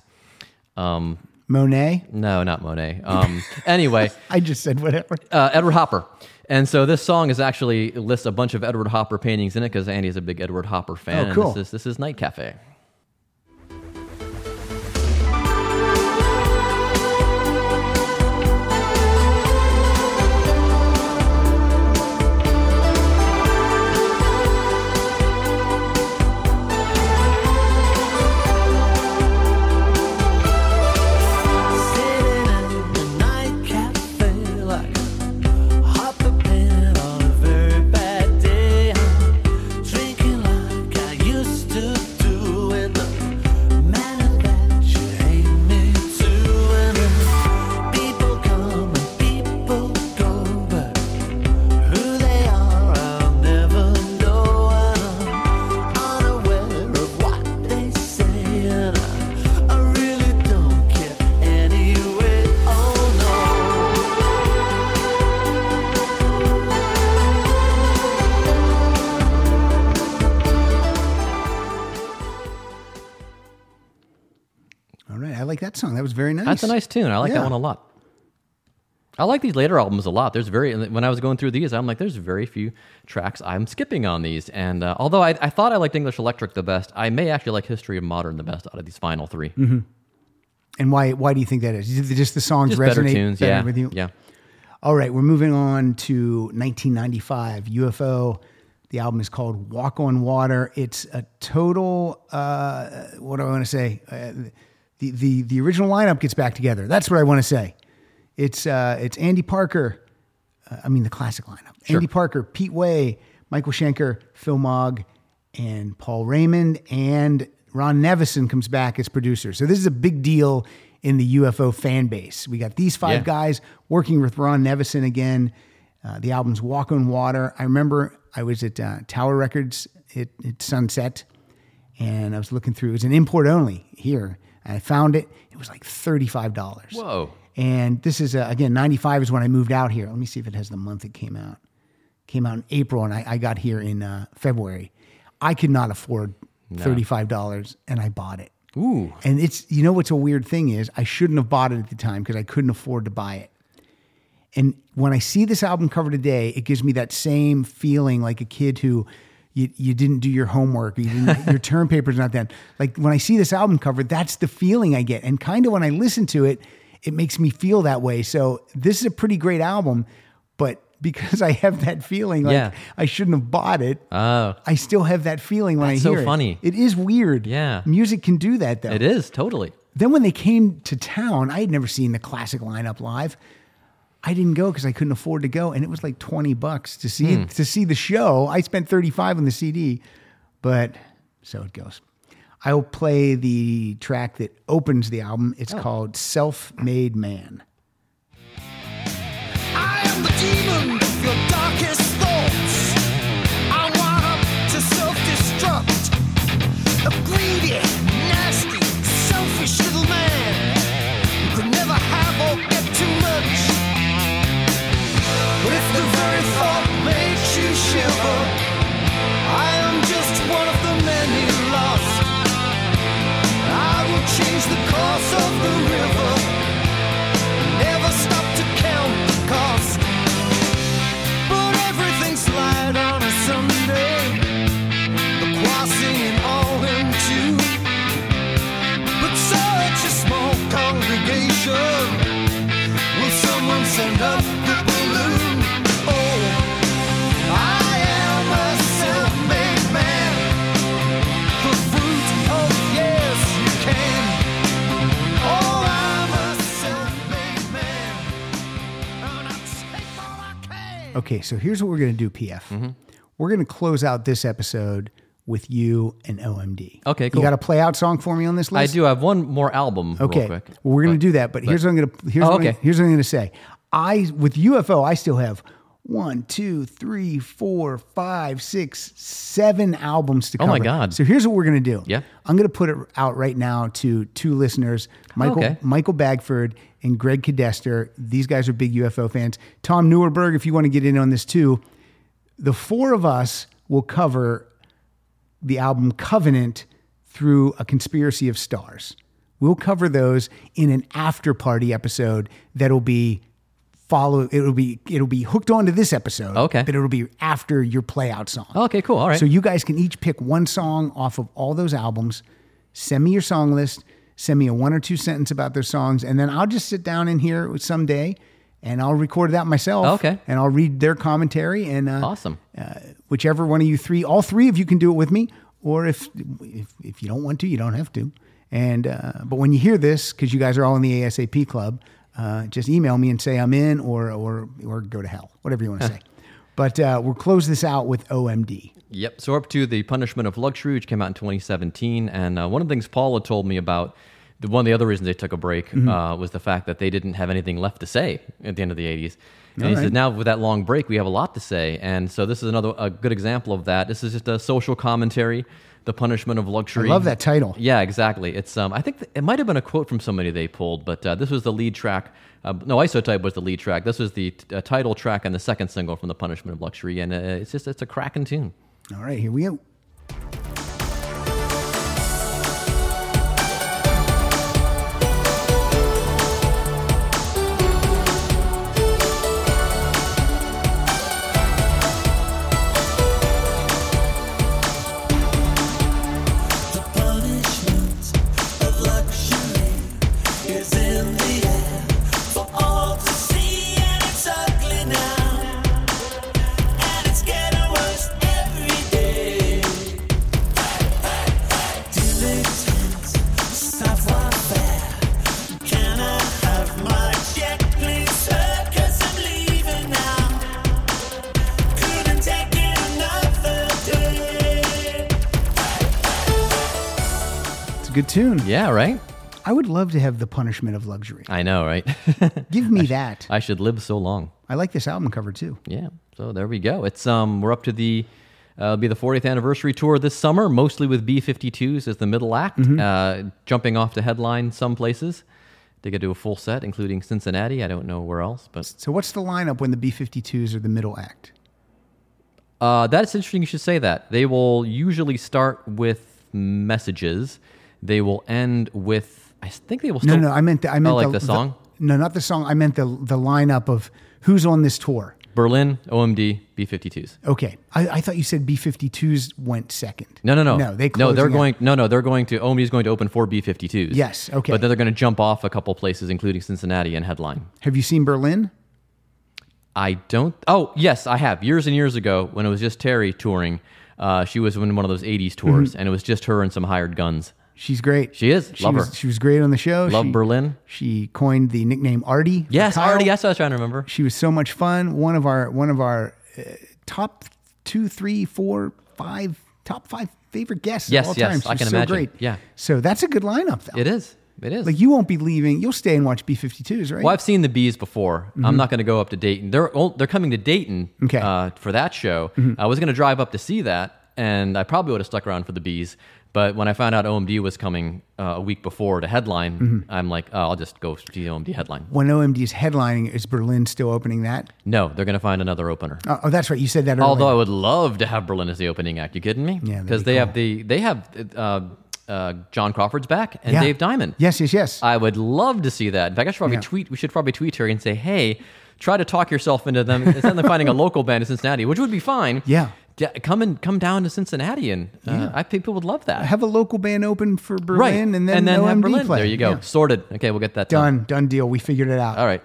Um, Monet. no, not Monet. Um, anyway, I just said whatever. uh, Edward Hopper. And so this song is actually lists a bunch of Edward Hopper paintings in it because Andy is a big Edward Hopper fan. Oh, cool. And this is this is Night Cafe. That song. That was very nice. That's a nice tune. I like Yeah. that one a lot. I like these later albums a lot. There's very when I was going through these, I'm like, there's very few tracks I'm skipping on these. And uh, although I, I thought I liked English Electric the best, I may actually like History of Modern the best out of these final 3 Mm-hmm. And why? Why do you think that is? Is it Just the songs Just resonate better tunes, better yeah, with you. yeah. All right, we're moving on to 1995. UFO. The album is called Walk on Water. It's a total. Uh, what do I want to say? Uh, the the the original lineup gets back together. That's what I want to say. It's uh, it's Andy Parker. Uh, I mean the classic lineup. Andy Parker, Pete Way, Michael Schenker, Phil Mogg, and Paul Raymond, and Ron Nevison comes back as producer. So this is a big deal in the UFO fan base. We got these five Yeah. guys working with Ron Nevison again. Uh, the album's Walk on Water. I remember I was at uh, Tower Records at, at Sunset, and I was looking through. It was an import only here. And I found it. It was like thirty five dollars. Whoa. And this is uh, again ninety five is when I moved out here. Let me see if it has the month it came out. Came out in April, and I, I got here in uh, February. I could not afford thirty five dollars, and I bought it. Ooh. And it's you know what's a weird thing is I shouldn't have bought it at the time because I couldn't afford to buy it. And when I see this album cover today, it gives me that same feeling like a kid who you, you didn't do your homework, you didn't, your term paper's not done. Like when I see this album cover, that's the feeling I get. And kind of when I listen to it, it makes me feel that way. So this is a pretty great album, but because I have that feeling like Yeah. I shouldn't have bought it, Oh, I still have that feeling when That's I so hear it. funny. It is weird. Yeah. Music can do that though. it is totally. Then when they came to town, I had never seen the classic lineup live. I didn't go because I couldn't afford to go, and it was like twenty bucks to see Hmm. to see the show. I spent thirty five on the CD, but so it goes. I'll play the track that opens the album. It's called "Self Made Man." I am the demon of your darkest thoughts. Change the course of the river. Okay, so here's what we're gonna do, PF. Mm-hmm. We're gonna close out this episode with you and OMD. Okay, cool. You got a play out song for me on this list? I do have one more album. Okay. Real quick. Well, we're going to do that, but, here's what I'm going to here's Oh, okay. here's what I'm going to say. I with UFO, I still have one, two, three, four, five, six, seven albums to come. Oh my God. So here's what we're going to do. Yeah. I'm going to put it out right now to two listeners, Michael Okay. Michael Bagford and Greg Cadester. These guys are big UFO fans. Tom Neuerberg, if you want to get in on this too, the four of us will cover the album Covenant through a conspiracy of stars. We'll cover those in an after party episode that'll be follow it'll be it'll be hooked onto this episode. Okay. But it'll be after your play out song. Okay, cool. All right. So you guys can each pick one song off of all those albums. Send me your song list. Send me a one or two sentence about those songs, and then I'll just sit down in here someday, and I'll record that myself. Okay. And I'll read their commentary and uh, Awesome. uh, whichever one of you three, all three of you can do it with me, or if if, if you don't want to, you don't have to. And uh, but when you hear this, because you guys are all in the ASAP club, uh, just email me and say I'm in, or or or go to hell, whatever you want to say. But uh, we'll close this out with OMD. Yep. So up to the Punishment of Luxury, which came out in 2017, and uh, one of the things Paula told me about the, one of the other reasons they took a break Mm-hmm. uh, was the fact that they didn't have anything left to say at the end of the 80s. And he All right. said, now with that long break, we have a lot to say, and so this is another a good example of that. This is just a social commentary, the punishment of luxury. I love that title. Yeah, exactly. It's um, I think th- it might have been a quote from somebody they pulled, but uh, this was the lead track. Uh, no, Isotype was the lead track. This was the t- uh, title track and the second single from the Punishment of Luxury, and uh, it's just it's a cracking tune. All right, here we go. Good tune. Yeah, right. I would love to have the punishment of luxury. I know, right? Give me that. I should live so long. I like this album cover too. Yeah. So there we go. It's um we're up to the uh, it'll be the 40th anniversary tour this summer, mostly with B52s as the middle act, Mm-hmm. uh, jumping off to headline some places. They to do a full set, including Cincinnati. I don't know where else, but So what's the lineup when the B52s are the middle act? Uh, that's interesting. You should say that. They will usually start with messages. They will end with. I think they will. No, Still, no, I meant the, I meant oh, like the, song. no, not the song. I meant the the lineup of who's on this tour. Berlin, OMD, B52s. Okay, I, I thought you said B52s went second. No, no, no, no. They no. They're closing out. going. No, no. They're going to. OMD is going to open four B52s. Yes, okay. But then they're going to jump off a couple places, including Cincinnati and headline. Have you seen Berlin? I don't. Oh, yes, I have. Years and years ago, when it was just Terri touring, uh, she was in one of those '80s tours, Mm-hmm. and it was just her and some hired guns. She's great. She is. She Love was, her. She was great on the show. Love she, Berlin. She coined the nickname Artie. Yes, Artie. That's what I was trying to remember. She was so much fun. One of our one of our uh, top two, three, four, five, top five favorite guests Yes, of all yes, time. She I can so imagine. Great. Yeah. So that's a good lineup, though. It is. It is. Like you won't be leaving. You'll stay and watch B52s, right? Well, I've seen the bees before. I'm not going to go up to Dayton. They're they're coming to Dayton Mm-hmm. Okay. Mm-hmm. uh, for that show. I was going to drive up to see that, and I probably would have stuck around for the bees. But when I found out OMD was coming uh, a week before to headline, Mm-hmm. I'm like, oh, I'll just go to the OMD headline. When OMD is headlining, is Berlin still opening that? No, they're going to find another opener. Oh, oh, that's right. You said that earlier. Although I would love to have Berlin as the opening act. You kidding me? Yeah, because be they cool. have the they have uh, uh, John Crawford's back and Yeah. Dave Diamond. Yes, yes, yes. I would love to see that. In fact, I should probably Yeah. tweet. We should probably tweet her and say, "Hey, try to talk yourself into them instead of finding a local band in Cincinnati, which would be fine. Yeah. Come and come down to Cincinnati, and uh, I think people would love that. have a local band open for Berlin, right, and then, have OMD Berlin. play. There you go. Yeah. Sorted. Okay, we'll get that done. Done, done deal. We figured it out. All right.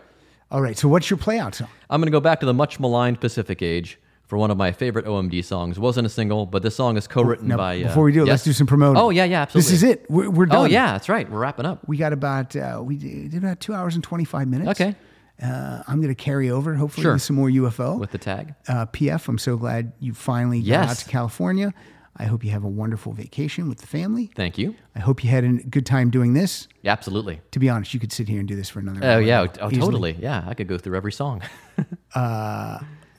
All right. So what's your play out song? I'm going to go back to the much maligned Pacific Age for one of my favorite OMD songs. wasn't a single, but this song is co-written Now, by. Uh, before we do it, let's do some promoting. Oh yeah, yeah, absolutely. This is it. We're, we're done. Oh yeah, that's right. We're wrapping up. We got about uh, we did about two hours and twenty five minutes. Okay. Uh, I'm going to carry over, hopefully, Sure. with some more UFO. With the tag. uh, PF, I'm so glad you finally got out to California. I hope you have a wonderful vacation with the family. Thank you. I hope you had a good time doing this. Yeah, absolutely. To be honest, you could sit here and do this for another. Oh yeah, oh, easily. totally. Yeah, I could go through every song.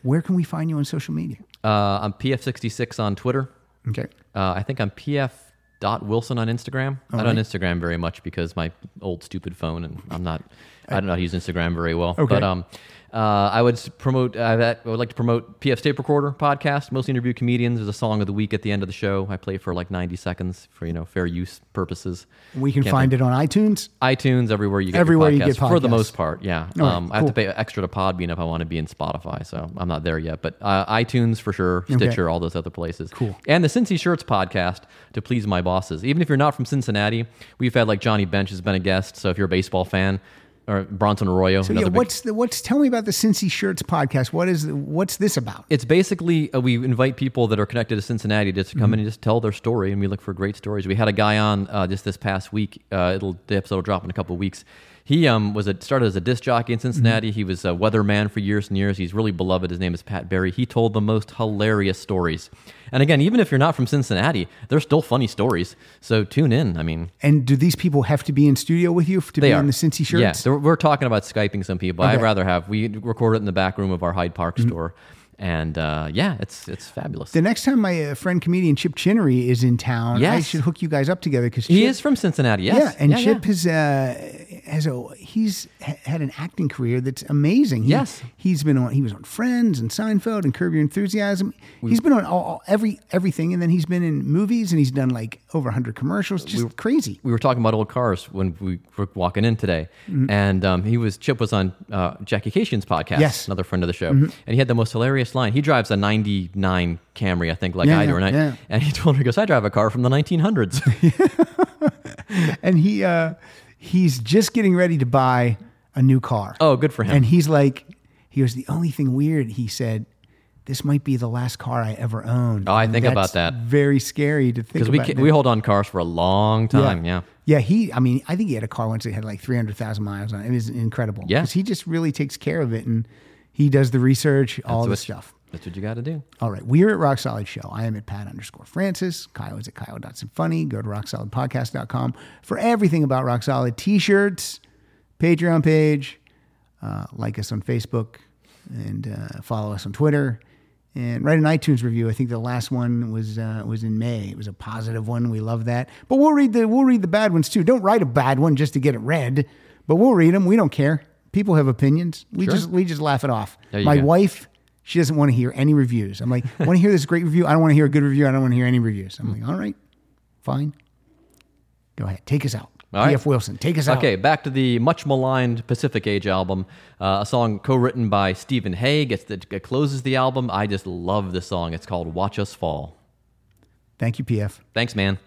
Where can we find you on social media? Uh, I'm PF66 on Twitter. Okay. Uh, I think I'm PF dot Wilson on Instagram. I don't on Instagram very much because my old stupid phone and I'm not. I don't know how to use Instagram very well. Okay. But um, uh, I would promote. Uh, that, I would like to promote PF Tape Recorder podcast. Mostly interview comedians. There's a song of the week at the end of the show. I play for like 90 seconds for you know fair use purposes. We can Can't find think- it on iTunes. iTunes everywhere you get Everywhere you get podcasts, for the most part. Yeah, right, um, I have to pay extra to Podbean if I want to be in Spotify, so I'm not there yet. But uh, iTunes for sure, Okay. Stitcher, all those other places. Cool. And the Cincy Shirts podcast to please my bosses. Even if you're not from Cincinnati, we've had like Johnny Bench has been a guest. So if you're a baseball fan, or Bronson Arroyo, So yeah, big- what's the what's? Tell me about the Cincy Shirts podcast. What is what's this about? it's basically uh, we invite people that are connected to Cincinnati just to come Mm-hmm. in and just tell their story, and we look for great stories. We had a guy on uh, just this past week. Uh, it'll the episode will drop in a couple of weeks. He um, was a, started as a disc jockey in Cincinnati. He was a weatherman for years and years. He's really beloved. His name is Pat Barry. He told the most hilarious stories. And again, even if you're not from Cincinnati, they're still funny stories. So tune in. I mean, And do these people have to be in studio with you to be are in the Cincy Shirts? Yeah, so we're talking about skyping some people. I'd rather have we record it in the back room of our Hyde Park store, and uh, yeah, it's it's fabulous. The next time my uh, friend comedian Chip Chinery is in town, I should hook you guys up together because He is from Cincinnati. Yes. Yeah, and yeah, Chip yeah. has uh, has a he's had an acting career that's amazing. He, Yes. he's been on he was on Friends and Seinfeld and Curb Your Enthusiasm. he's been on all, all- every everything, and then he's been in movies and he's done like over hundred commercials. Just crazy. we were talking about old cars when we were walking in today, and um, he was Chip was on uh, Jackie Kashian's podcast, Yes. another friend of the show, and he had the most hilarious line. He drives a '99 Camry, I think, like Yeah, I do, yeah, and, I, yeah. and he told her, he goes, "I drive a car from the 1900s." And he uh, he's just getting ready to buy a new car. Oh, good for him. And he's like, he was the only thing weird, he said. This might be the last car I ever owned. Oh, I And think about that. Very scary to think about. Because we we hold on cars for a long time. Yeah. Yeah, he. I mean, I think he had a car once that had like three hundred thousand miles on it. It was incredible. Yeah. because he just really takes care of it and he does the research, all the stuff. That's what you got to do. All right, we're at Rock Solid Show. I am at Pat underscore Francis. Kyle is at Kyle Dotson Funny. Go to rocksolidpodcast.com for everything about Rock Solid. T-shirts, Patreon page, uh, like us on Facebook. and uh, follow us on Twitter and write an iTunes review. I think the last one was uh, was in May. It was a positive one. We love that. But we'll read the we'll read the bad ones too. Don't write a bad one just to get it read. But we'll read them. We don't care. People have opinions. We Sure. just we just laugh it off. My go. wife, she doesn't want to hear any reviews. I'm like, want to hear this great review? I don't want to hear a good review. I don't want to hear any reviews. I'm like, all right, fine. Go ahead, take us out. All right. P.F. Wilson, take us out. Okay, back to the much maligned Pacific Age album. Uh, a song co-written by Stephen Hague gets the, it closes the album. I just love this song. It's called "Watch Us Fall." Thank you, P.F. Thanks, man.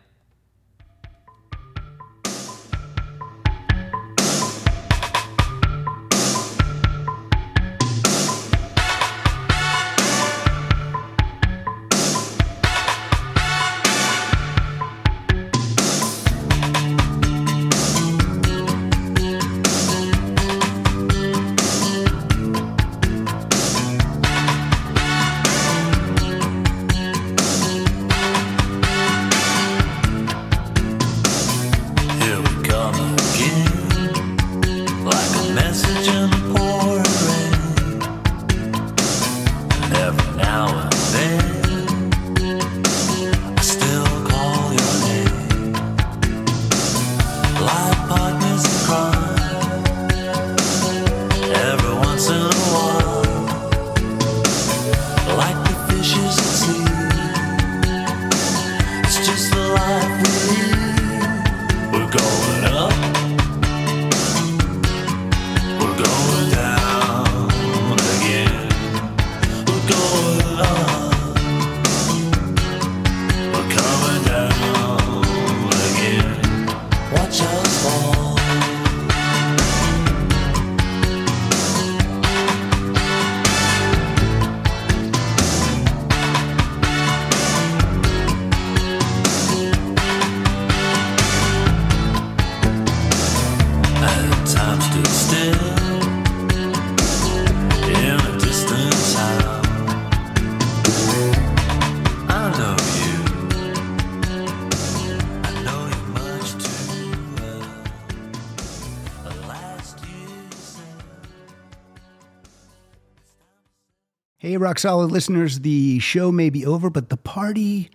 Rock Solid listeners, the show may be over, but the party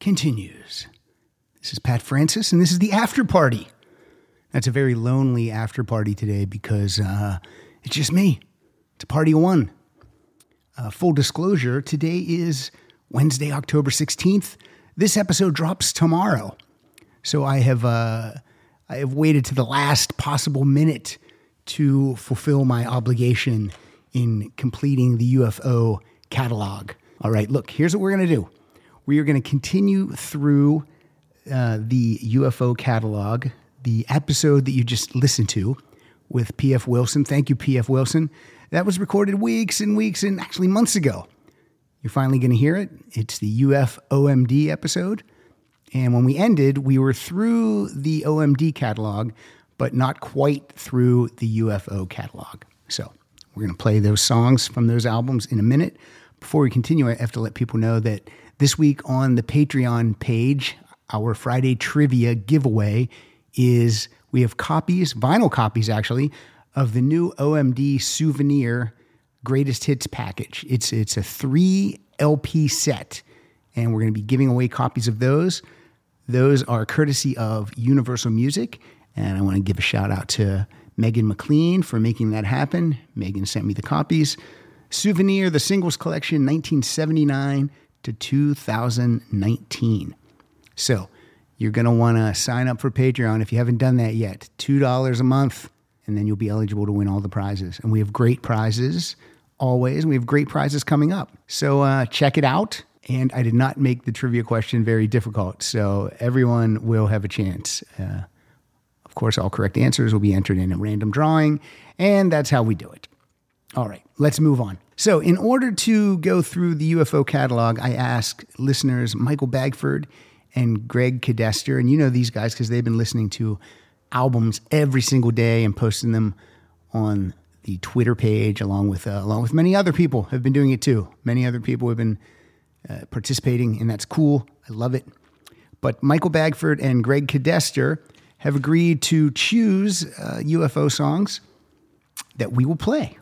continues. This is Pat Francis, and this is the after party. That's a very lonely after party today because uh, it's just me. It's party one. Uh, full disclosure today is Wednesday, October 16th. This episode drops tomorrow. So I have uh, I have waited to the last possible minute to fulfill my obligation in completing the UFO catalog. All right, look, here's what we're gonna do. We are gonna continue through uh, the UFO catalog, the episode that you just listened to with P.F. Wilson. Thank you, P.F. Wilson. That was recorded weeks and weeks and actually months ago. You're finally going to hear it. It's the UFOMD episode. And when we ended, we were through the OMD catalog, but not quite through the UFO catalog. So we're going to play those songs from those albums in a minute. Before we continue, I have to let people know that this week on the Patreon page, our Friday trivia giveaway is we have copies, vinyl copies actually, of the new OMD souvenir greatest hits package. It's it's a three LP set, and we're going to be giving away copies of those. Those are courtesy of Universal Music, and I want to give a shout out to Megan McLean for making that happen. Megan sent me the copies. Souvenir, the singles collection, 1979 to 2019. So you're going to want to sign up for Patreon if you haven't done that yet. $2 a month, and then you'll be eligible to win all the prizes. And we have great prizes always. We have great prizes coming up. So uh, check it out. And I did not make the trivia question very difficult. So everyone will have a chance. Uh, of course, all correct answers will be entered in a random drawing. And that's how we do it. All right, let's move on. So, in order to go through the UFO catalog, I asked listeners Michael Bagford and Greg Cadester, and you know these guys because they've been listening to albums every single day and posting them on the Twitter page, along with uh, along with many other people have been doing it too. Many other people have been uh, participating, and that's cool. I love it. But Michael Bagford and Greg Cadester have agreed to choose uh, UFO songs that we will play.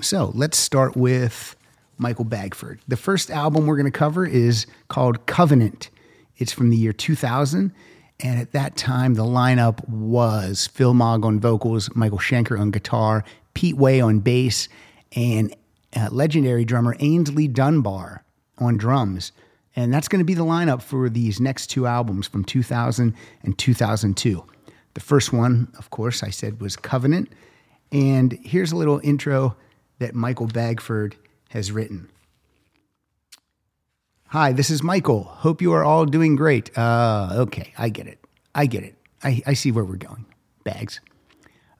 So let's start with Michael Bagford. The first album we're going to cover is called Covenant. It's from the year 2000. And at that time, the lineup was Phil Mogg on vocals, Michael Schenker on guitar, Pete Way on bass, and uh, legendary drummer Aynsley Dunbar on drums. And that's going to be the lineup for these next two albums from 2000 and 2002. The first one, of course, I said was Covenant. And here's a little intro that Michael Bagford has written. Hi, this is Michael. Hope you are all doing great. Uh, okay, I get it. I get it. I, I see where we're going. Bags.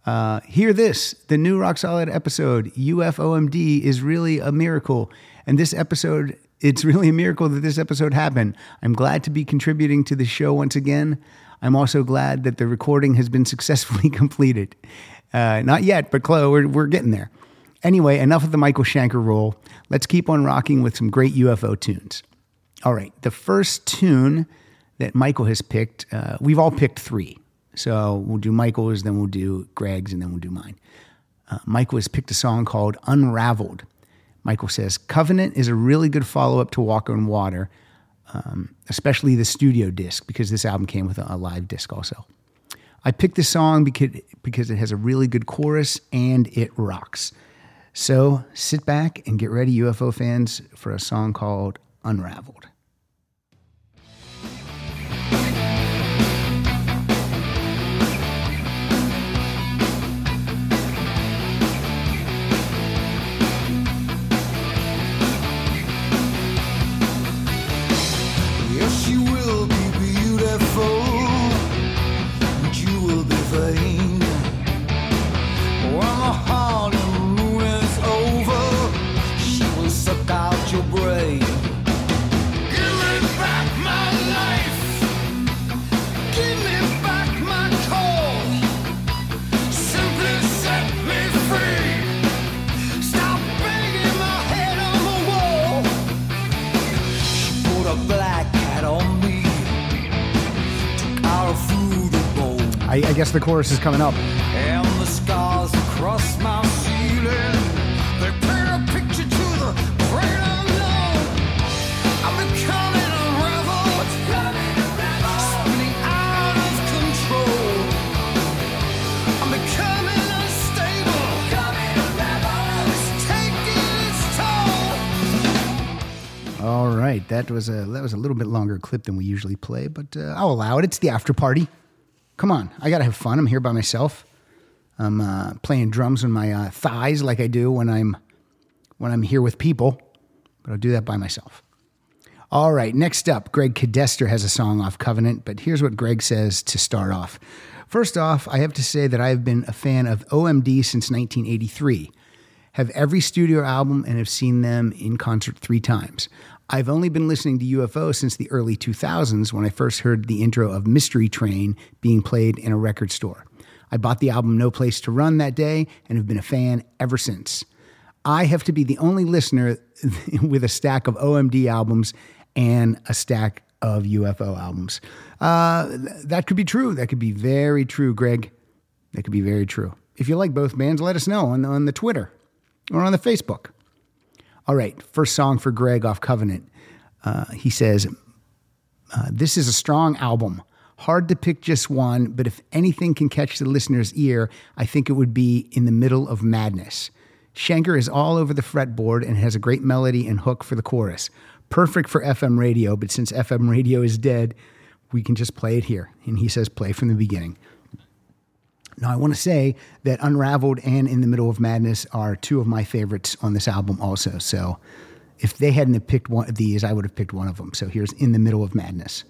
Uh, hear this the new Rock Solid episode, UFOMD, is really a miracle. And this episode, it's really a miracle that this episode happened. I'm glad to be contributing to the show once again. I'm also glad that the recording has been successfully completed. Uh, not yet, but Chloe, we're, we're getting there. Anyway, enough of the Michael Schenker role. Let's keep on rocking with some great UFO tunes. All right, the first tune that Michael has picked, uh, we've all picked three. So we'll do Michael's, then we'll do Greg's, and then we'll do mine. Uh, Michael has picked a song called Unraveled. Michael says, Covenant is a really good follow up to Walk on Water, um, especially the studio disc, because this album came with a, a live disc also. I picked this song because, because it has a really good chorus and it rocks. So sit back and get ready, UFO fans, for a song called Unraveled. Yes, you will be beautiful, I, I guess the chorus is coming up. And the scars across my ceiling. They paint a picture to the great unknown. I'm becoming unraveled. Spinning out of control. I'm becoming unstable. It's taking its toll. All right, that was a that was a little bit longer clip than we usually play, but uh, I'll allow it. It's the after party. Come on, I gotta have fun. I'm here by myself. I'm uh, playing drums on my uh, thighs like I do when I'm when I'm here with people, but I'll do that by myself. All right, next up, Greg Cadester has a song off Covenant, but here's what Greg says to start off. First off, I have to say that I have been a fan of OMD since 1983 have every studio album and have seen them in concert three times. I've only been listening to UFO since the early 2000s when I first heard the intro of Mystery Train being played in a record store. I bought the album No Place to Run that day and have been a fan ever since. I have to be the only listener with a stack of OMD albums and a stack of UFO albums. Uh, that could be true. That could be very true, Greg. That could be very true. If you like both bands, let us know on, on the Twitter or on the Facebook. All right, first song for Greg off Covenant. Uh, he says, uh, This is a strong album. Hard to pick just one, but if anything can catch the listener's ear, I think it would be In the Middle of Madness. Schenker is all over the fretboard and has a great melody and hook for the chorus. Perfect for FM radio, but since FM radio is dead, we can just play it here. And he says, play from the beginning. Now, I want to say that Unraveled and In the Middle of Madness are two of my favorites on this album, also. So if they hadn't picked one of these, I would have picked one of them. So here's In the Middle of Madness.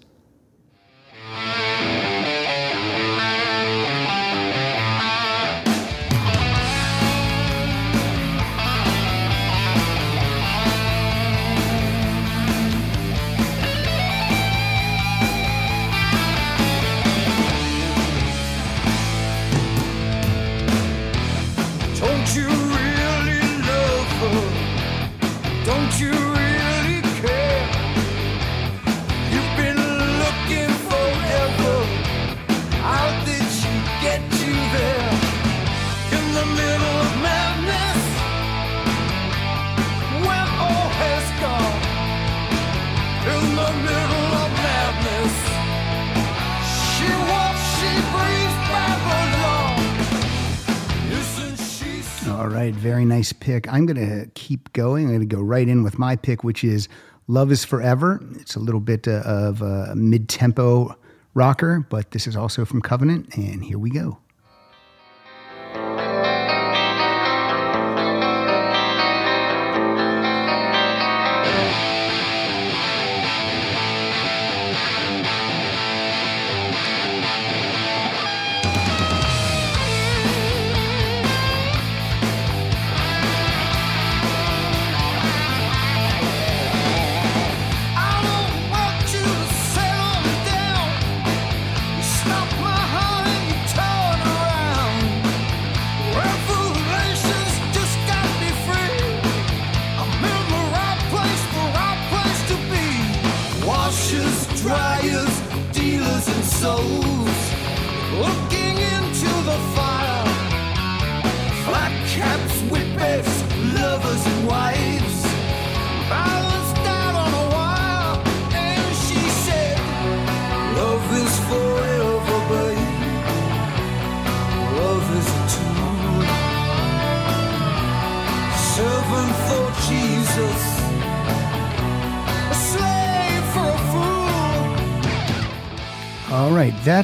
Right, very nice pick. I'm going to keep going. I'm going to go right in with my pick, which is Love is Forever. It's a little bit uh, of a mid tempo rocker, but this is also from Covenant, and here we go.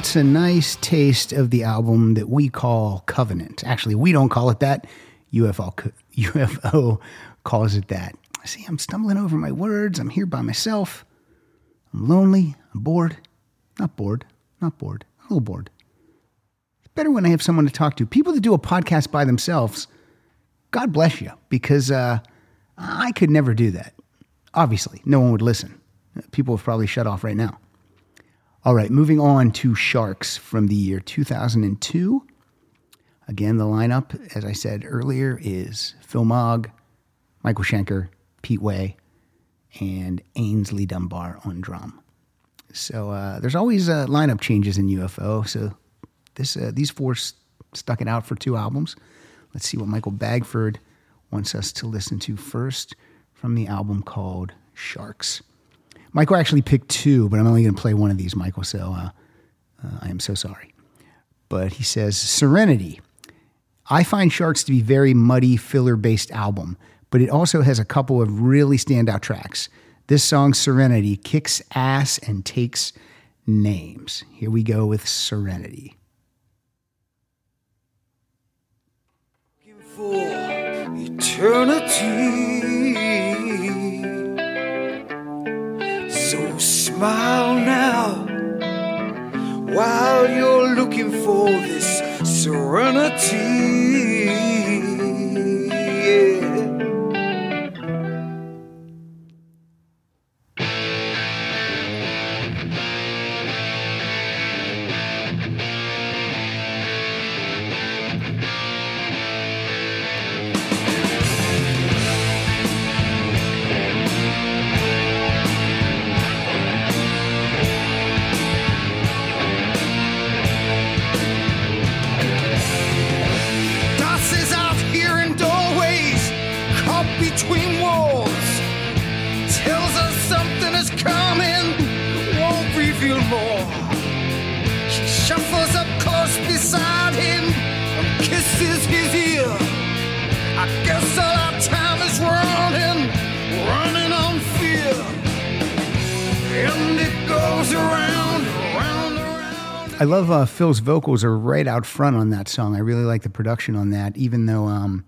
That's a nice taste of the album that we call Covenant. Actually, we don't call it that. UFO UFO calls it that. See, I'm stumbling over my words. I'm here by myself. I'm lonely. I'm bored. Not bored. Not bored. A little bored. It's better when I have someone to talk to. People that do a podcast by themselves, God bless you, because uh, I could never do that. Obviously, no one would listen. People have probably shut off right now. All right, moving on to Sharks from the year 2002. Again, the lineup, as I said earlier, is Phil Mogg, Michael Schenker, Pete Way, and Aynsley Dunbar on drum. So uh, there's always uh, lineup changes in UFO. So this uh, these four s- stuck it out for two albums. Let's see what Michael Bagford wants us to listen to first from the album called Sharks. Michael actually picked two, but I'm only going to play one of these, Michael. So uh, uh, I am so sorry. But he says Serenity. I find Sharks to be very muddy, filler based album, but it also has a couple of really standout tracks. This song, Serenity, kicks ass and takes names. Here we go with Serenity. for eternity. So smile now while you're looking for this serenity. Close beside him and kisses his ear. I guess all our time is running, running on fear. And it goes around, around, around. I love uh, Phil's vocals are right out front on that song. I really like the production on that, even though um,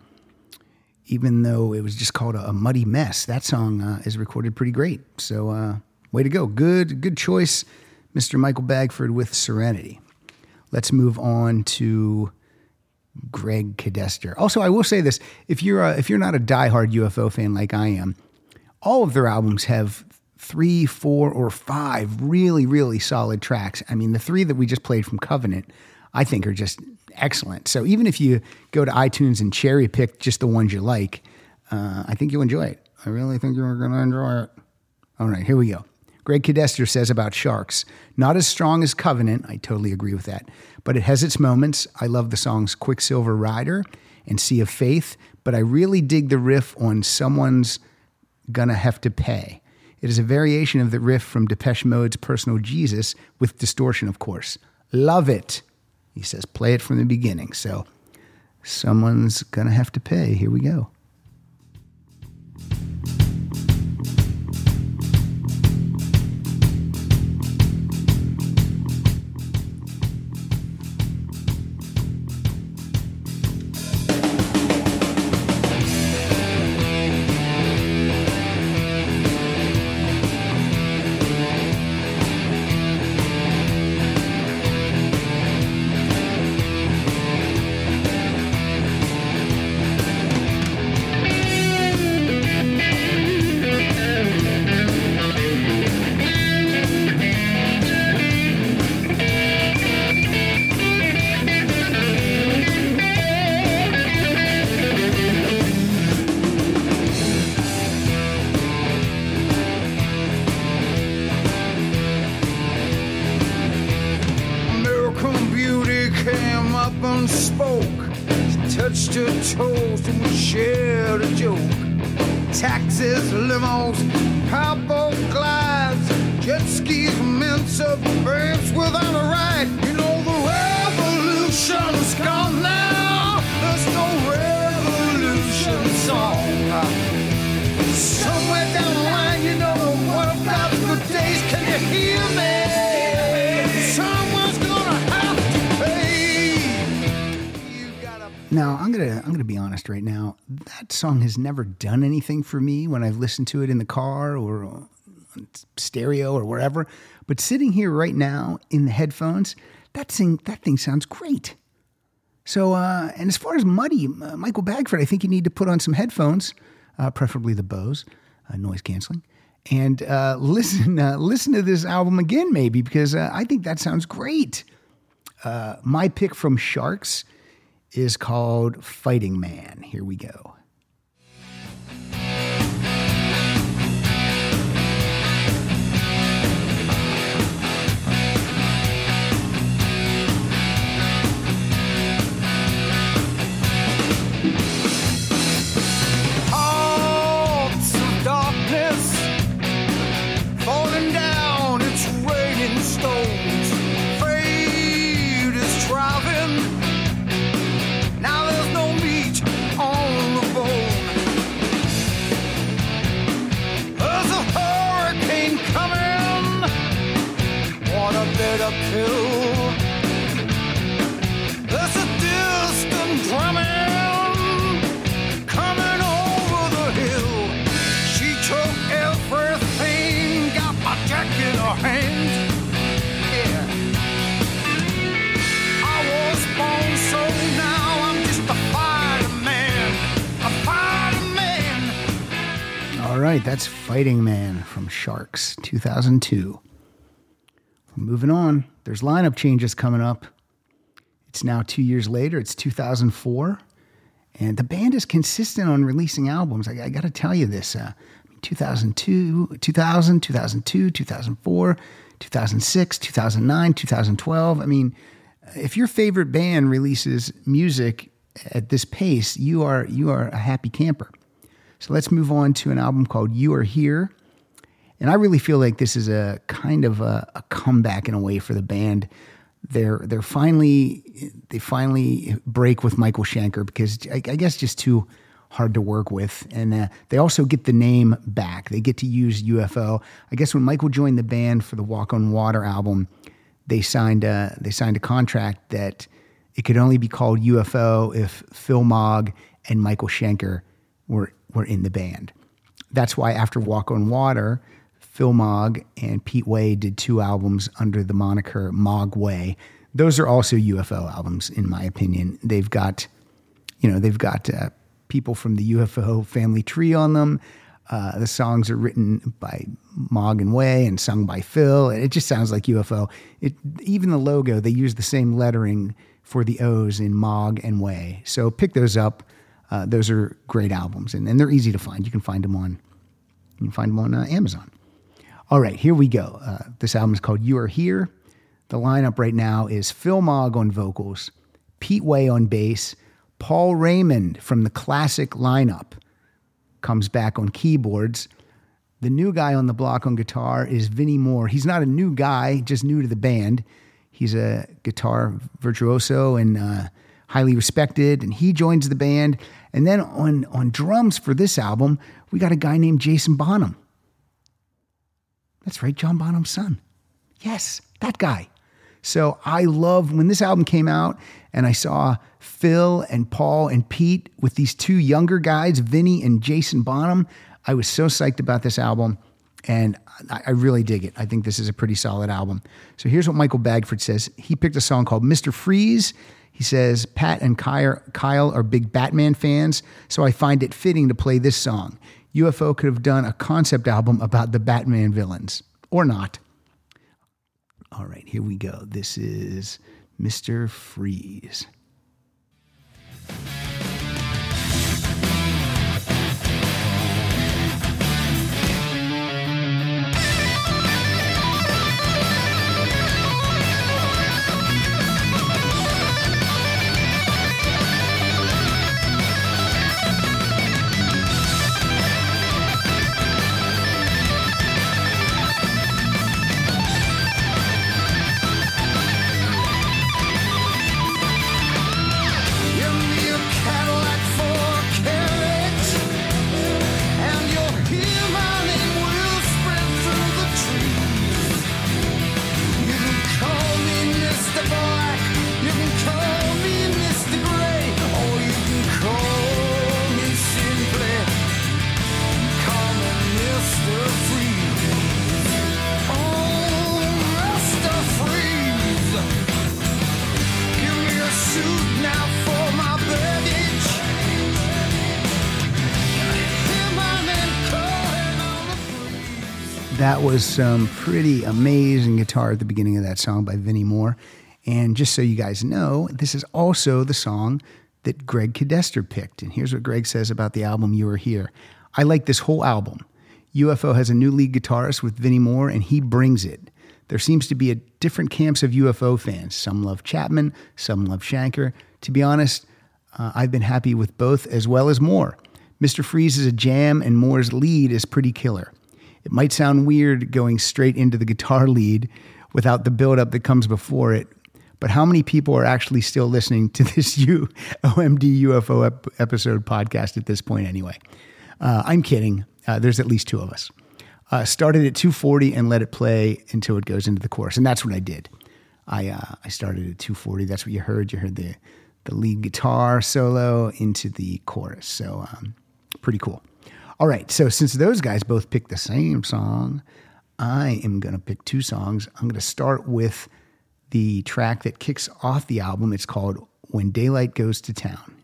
even though it was just called a, a muddy mess. That song uh, is recorded pretty great. So uh, way to go, good good choice, Mr. Michael Bagford with Serenity. Let's move on to Greg Cadester. Also, I will say this: if you're a, if you're not a diehard UFO fan like I am, all of their albums have three, four, or five really, really solid tracks. I mean, the three that we just played from Covenant, I think, are just excellent. So even if you go to iTunes and cherry pick just the ones you like, uh, I think you'll enjoy it. I really think you're going to enjoy it. All right, here we go. Greg Cadester says about Sharks, not as strong as Covenant. I totally agree with that. But it has its moments. I love the songs Quicksilver Rider and Sea of Faith, but I really dig the riff on Someone's Gonna Have to Pay. It is a variation of the riff from Depeche Mode's Personal Jesus with distortion, of course. Love it. He says, play it from the beginning. So, Someone's gonna have to pay. Here we go. Now I'm gonna I'm gonna be honest right now. That song has never done anything for me when I've listened to it in the car or stereo or wherever. But sitting here right now in the headphones, that thing that thing sounds great. So uh, and as far as Muddy, uh, Michael Bagford, I think you need to put on some headphones, uh, preferably the Bose, uh, noise canceling, and uh, listen uh, listen to this album again maybe because I think that sounds great. My pick from Sharks is called Fighting Man. Here we go. All right, that's Fighting Man from Sharks 2002. Moving on, there's lineup changes coming up. It's now two years later, it's 2004. And the band is consistent on releasing albums. I, I got to tell you this. Uh, 2002, 2000, 2002, 2004, 2006, 2009, 2012. I mean, if your favorite band releases music at this pace, you are you are a happy camper. So let's move on to an album called You Are Here. And I really feel like this is a kind of a, a comeback in a way for the band. They're they're finally they finally break with Michael Schenker because I, I guess just too hard to work with, and uh, they also get the name back. They get to use UFO. I guess when Michael joined the band for the Walk on Water album, they signed a, they signed a contract that it could only be called UFO if Phil Mogg and Michael Schenker were were in the band. That's why after Walk on Water, Phil Mogg and Pete Way did two albums under the moniker Mogg Way. Those are also UFO albums, in my opinion. They've got, you know, they've got uh, people from the UFO family tree on them. Uh, the songs are written by Mogg and Way and sung by Phil. and It just sounds like UFO. It even the logo they use the same lettering for the O's in Mogg and Way. So pick those up. Uh, those are great albums, and, and they're easy to find. You can find them on you can find them on uh, Amazon. All right, here we go. Uh, this album is called You Are Here. The lineup right now is Phil Mogg on vocals, Pete Way on bass, Paul Raymond from the classic lineup comes back on keyboards. The new guy on the block on guitar is Vinnie Moore. He's not a new guy, just new to the band. He's a guitar virtuoso, and uh, highly respected, and he joins the band. And then on, on drums for this album, we got a guy named Jason Bonham. That's right, John Bonham's son. Yes, that guy. So I love when this album came out and I saw Phil and Paul and Pete with these two younger guys, Vinnie and Jason Bonham. I was so psyched about this album and I, really dig it. I think this is a pretty solid album. So here's what Michael Bagford says. He picked a song called Mr. Freeze. He says, Pat and Kyle are big Batman fans, so I find it fitting to play this song. UFO could have done a concept album about the Batman villains, or not. All right, here we go. This is Mr. Freeze. That was some pretty amazing guitar at the beginning of that song by Vinnie Moore. And just so you guys know, this is also the song that Greg Cadester picked. And here's what Greg says about the album You Are Here. I like this whole album. UFO has a new lead guitarist with Vinnie Moore, and he brings it. There seems to be a different camps of UFO fans. Some love Chapman, some love Schenker. To be honest, uh, I've been happy with both as well as Moore. Mr. Freeze is a jam, and Moore's lead is pretty killer. It might sound weird going straight into the guitar lead without the buildup that comes before it, but how many people are actually still listening to this U- OMD UFO ep- episode podcast at this point, anyway? Uh, I'm kidding. Uh, there's at least two of us. Uh, started at 240 and let it play until it goes into the chorus, and that's what I did. I uh, I started at 240. That's what you heard. You heard the the lead guitar solo into the chorus. So um, pretty cool. All right. So since those guys both picked the same song, I am going to pick two songs. I'm going to start with the track that kicks off the album. It's called When Daylight Goes to Town.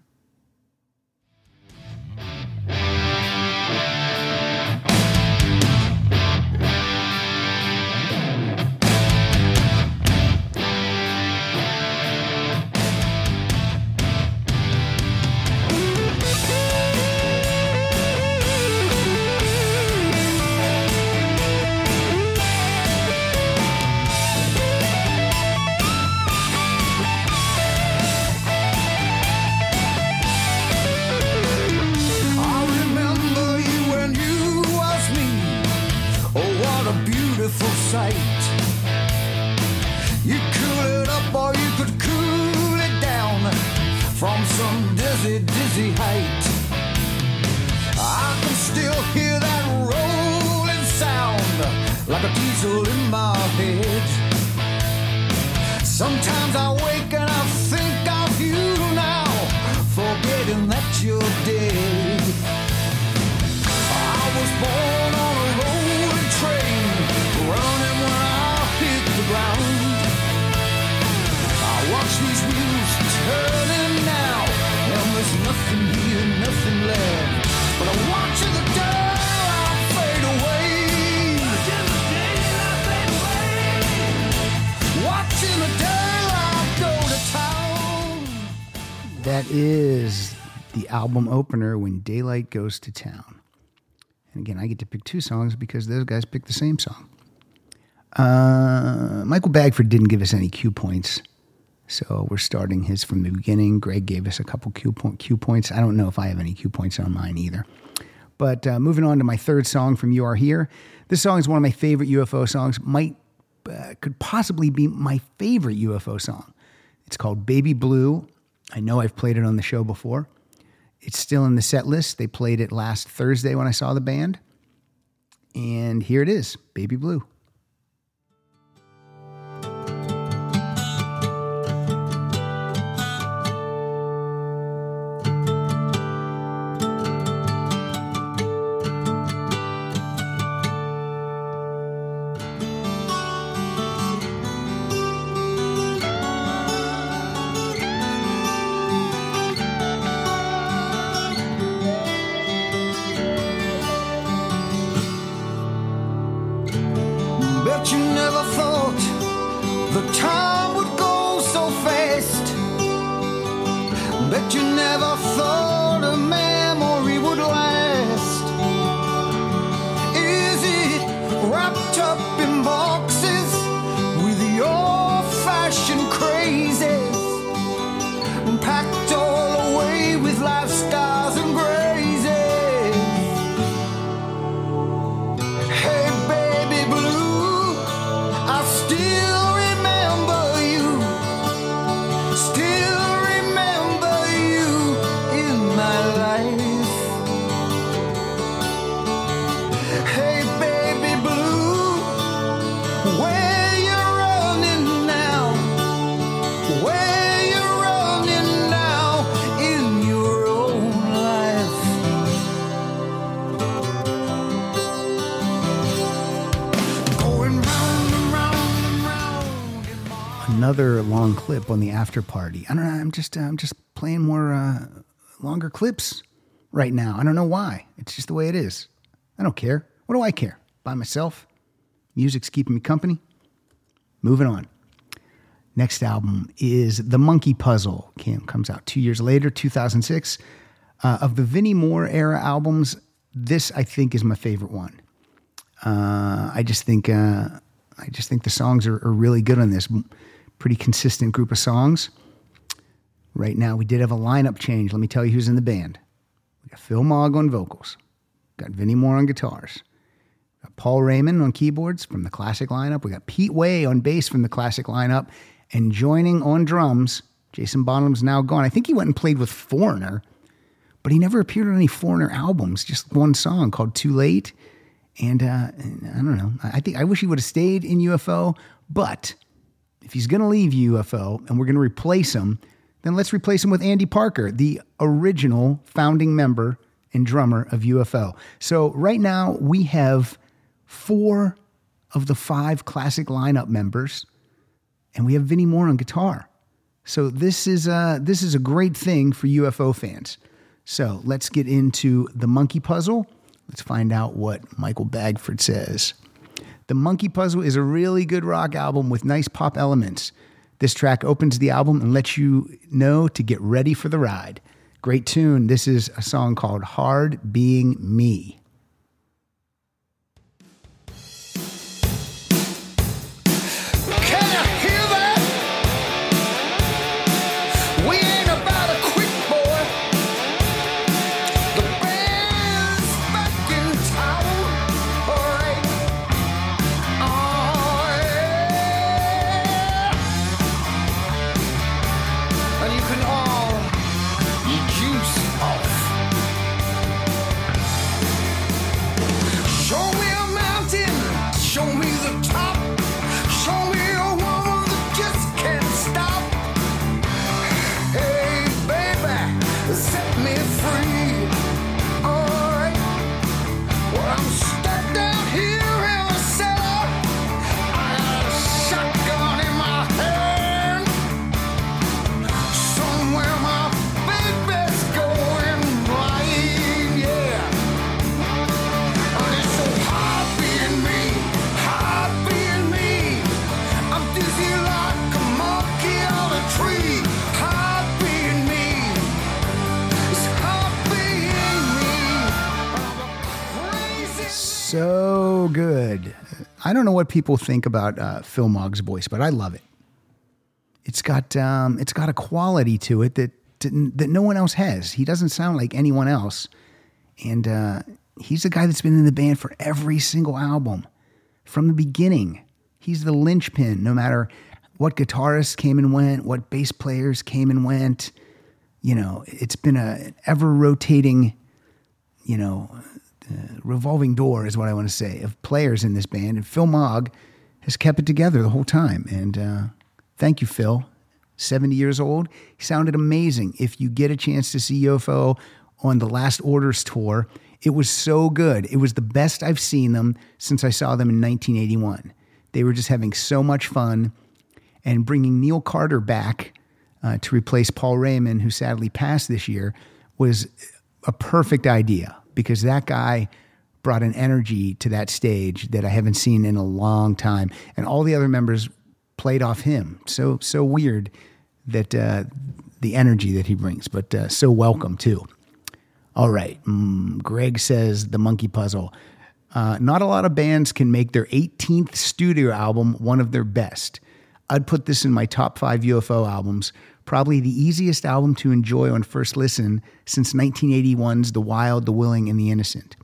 Sight. You cool it up or you could cool it down from some dizzy, dizzy height. I can still hear that rolling sound like a diesel in my That is the album opener, When Daylight Goes to Town. And again, I get to pick two songs because those guys picked the same song. Uh, Michael Bagford didn't give us any cue points. So we're starting his from the beginning. Greg gave us a couple cue, point, cue points. I don't know if I have any cue points on mine either. But uh, moving on to my third song from You Are Here. This song is one of my favorite UFO songs. Might uh, could possibly be my favorite UFO song. It's called Baby Blue. I know I've played it on the show before. It's still in the set list. They played it last Thursday when I saw the band. And here it is Baby Blue. On the after party. I don't know. I'm just, I'm just playing more uh, longer clips right now. I don't know why. It's just the way it is. I don't care. What do I care? By myself. Music's keeping me company. Moving on. Next album is The Monkey Puzzle. Came, comes out two years later, 2006. Uh, of the Vinnie Moore era albums, this I think is my favorite one. Uh, I just think uh, I just think the songs are, are really good on this. Pretty consistent group of songs. Right now, we did have a lineup change. Let me tell you who's in the band. We got Phil Mogg on vocals. Got Vinnie Moore on guitars. Got Paul Raymond on keyboards from the classic lineup. We got Pete Way on bass from the classic lineup. And joining on drums, Jason Bonham's now gone. I think he went and played with Foreigner, but he never appeared on any Foreigner albums. Just one song called Too Late. And uh, I don't know. I think I wish he would have stayed in UFO. But if he's going to leave UFO and we're going to replace him, then let's replace him with Andy Parker, the original founding member and drummer of UFO. So right now we have four of the five classic lineup members, and we have Vinnie Moore on guitar. So this is a, this is a great thing for UFO fans. So let's get into the Monkey Puzzle. Let's find out what Michael Bagford says. The Monkey Puzzle is a really good rock album with nice pop elements. This track opens the album and lets you know to get ready for the ride. Great tune. This is a song called Hard Being Me. Good. I don't know what people think about uh, Phil Mogg's voice, but I love it. It's got um, it's got a quality to it that that no one else has. He doesn't sound like anyone else, and uh, he's the guy that's been in the band for every single album from the beginning. He's the linchpin. No matter what guitarists came and went, what bass players came and went, you know, it's been a ever rotating, you know, uh, revolving door is what I want to say of players in this band. And Phil Mogg has kept it together the whole time. And uh, thank you, Phil. 70 years old. He sounded amazing. If you get a chance to see UFO on the Last Orders tour, it was so good. It was the best I've seen them since I saw them in 1981. They were just having so much fun. And bringing Neil Carter back uh, to replace Paul Raymond, who sadly passed this year, was a perfect idea because that guy brought an energy to that stage that I haven't seen in a long time. And all the other members played off him. So so weird that uh, the energy that he brings, but uh, so welcome too. All right, mm, Greg says the Monkey Puzzle. Uh, not a lot of bands can make their 18th studio album one of their best. I'd put this in my top five UFO albums. Probably the easiest album to enjoy on first listen since 1981's The Wild, The Willing, and The Innocent.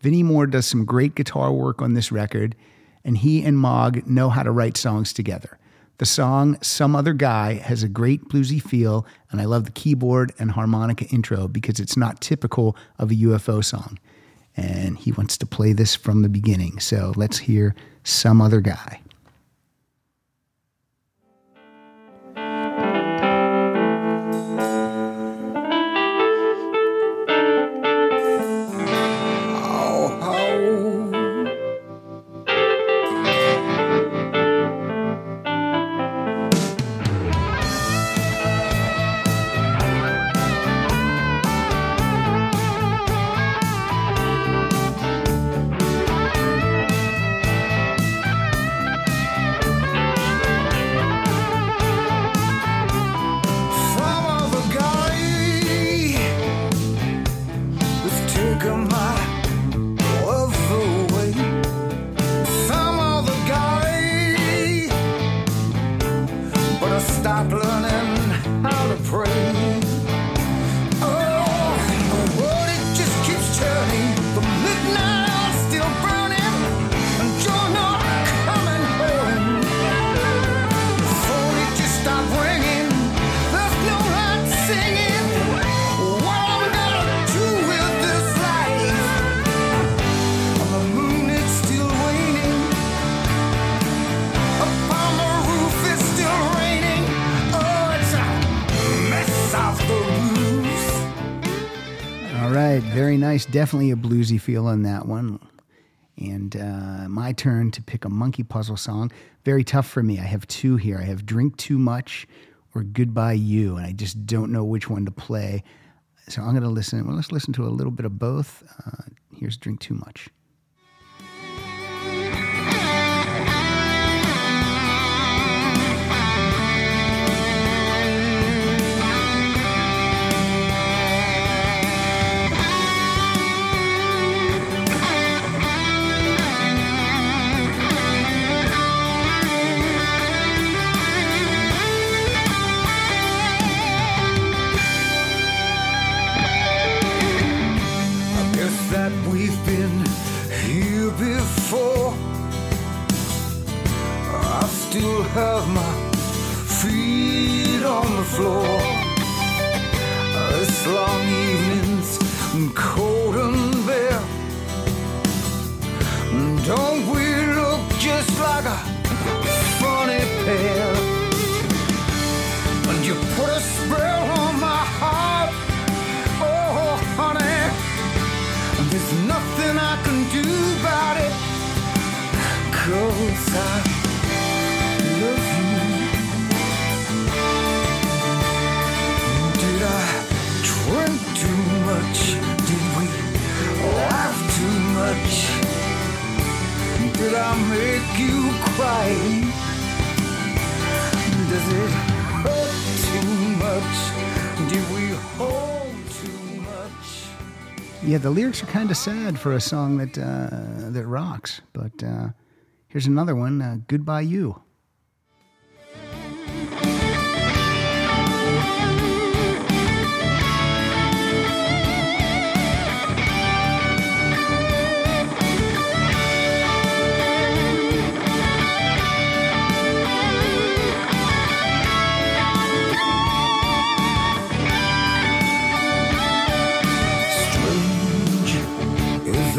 Vinnie Moore does some great guitar work on this record, and he and Mogg know how to write songs together. The song Some Other Guy has a great bluesy feel, and I love the keyboard and harmonica intro because it's not typical of a UFO song. And he wants to play this from the beginning. So let's hear Some Other Guy. Definitely a bluesy feel on that one. And uh, my turn to pick a monkey puzzle song. Very tough for me. I have two here. I have Drink Too Much or Goodbye You, and I just don't know which one to play. So I'm going to listen. Well, let's listen to a little bit of both. Uh, here's Drink Too Much. Have my feet on the floor. This long evening's cold and bare. Don't we look just like a funny pair? And you put a spell on my heart. Oh, honey. There's nothing I can do about it. Cause I Did I make you cry? Does it hurt too much? We hold too much? Yeah, the lyrics are kind of sad for a song that uh, that rocks. But uh, here's another one. Uh, Goodbye You.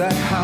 that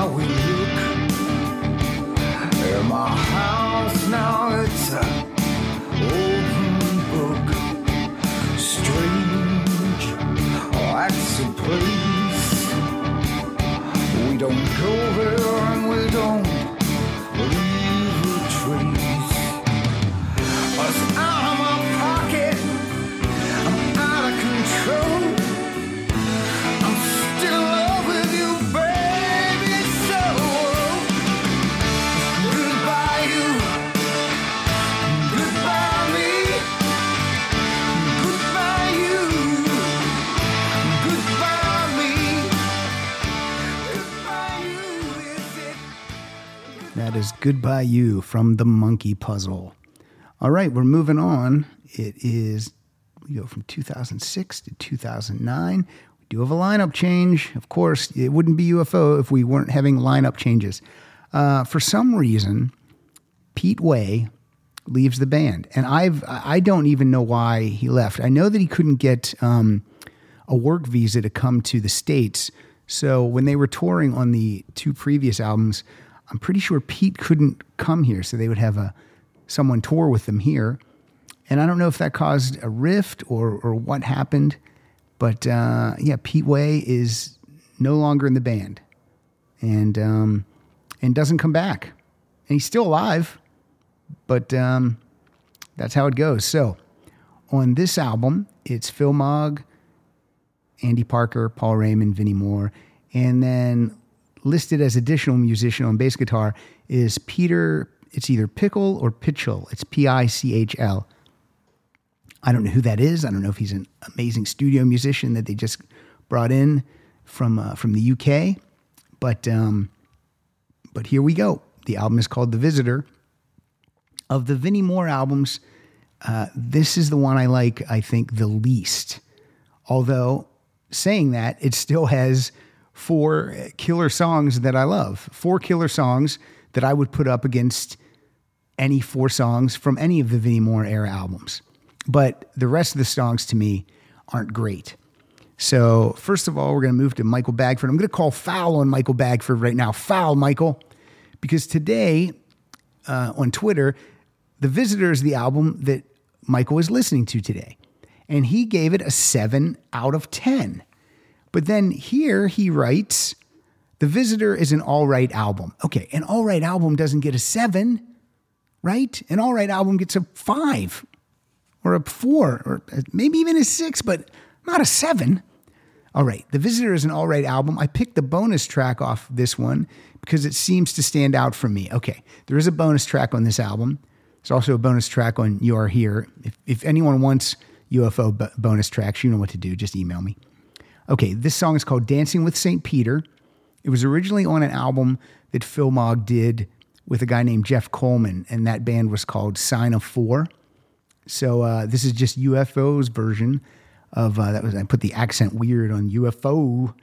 That is Goodbye You from the Monkey Puzzle. All right, we're moving on. It is, we go from 2006 to 2009. We do have a lineup change. Of course, it wouldn't be UFO if we weren't having lineup changes. Uh, for some reason, Pete Way leaves the band, and I've I don't even know why he left. I know that he couldn't get um, a work visa to come to the states. So when they were touring on the two previous albums, I'm pretty sure Pete couldn't come here, so they would have a someone tour with them here. And I don't know if that caused a rift or or what happened, but uh, yeah, Pete Way is no longer in the band, and um, and doesn't come back, and he's still alive, but um, that's how it goes. So on this album, it's Phil Mogg, Andy Parker, Paul Raymond, Vinnie Moore, and then listed as additional musician on bass guitar is Peter. It's either Pickle or Pitchell. It's P I C H L. I don't know who that is. I don't know if he's an amazing studio musician that they just brought in from uh, from the UK, but um, but here we go. The album is called The Visitor. Of the Vinnie Moore albums, uh, this is the one I like. I think the least. Although saying that, it still has four killer songs that I love. Four killer songs that I would put up against any four songs from any of the Vinnie Moore era albums. But the rest of the songs to me aren't great. So, first of all, we're going to move to Michael Bagford. I'm going to call foul on Michael Bagford right now. Foul, Michael. Because today uh, on Twitter, The Visitor is the album that Michael is listening to today. And he gave it a seven out of 10. But then here he writes, The Visitor is an all right album. Okay, an all right album doesn't get a seven, right? An all right album gets a five or a four or maybe even a six, but not a seven. All right, The Visitor is an all right album. I picked the bonus track off this one because it seems to stand out for me. Okay, there is a bonus track on this album. There's also a bonus track on You Are Here. If, if anyone wants UFO b- bonus tracks, you know what to do. Just email me. Okay, this song is called Dancing with St. Peter. It was originally on an album that Phil Mogg did with a guy named Jeff Kollman, and that band was called Sign of Four. So uh, this is just UFO's version of uh, that was I put the accent weird on UFO.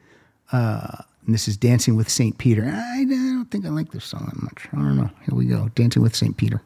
Uh, and this is Dancing with St. Peter. I, I don't think I like this song that much. I don't know. Here we go. Dancing with St. Peter.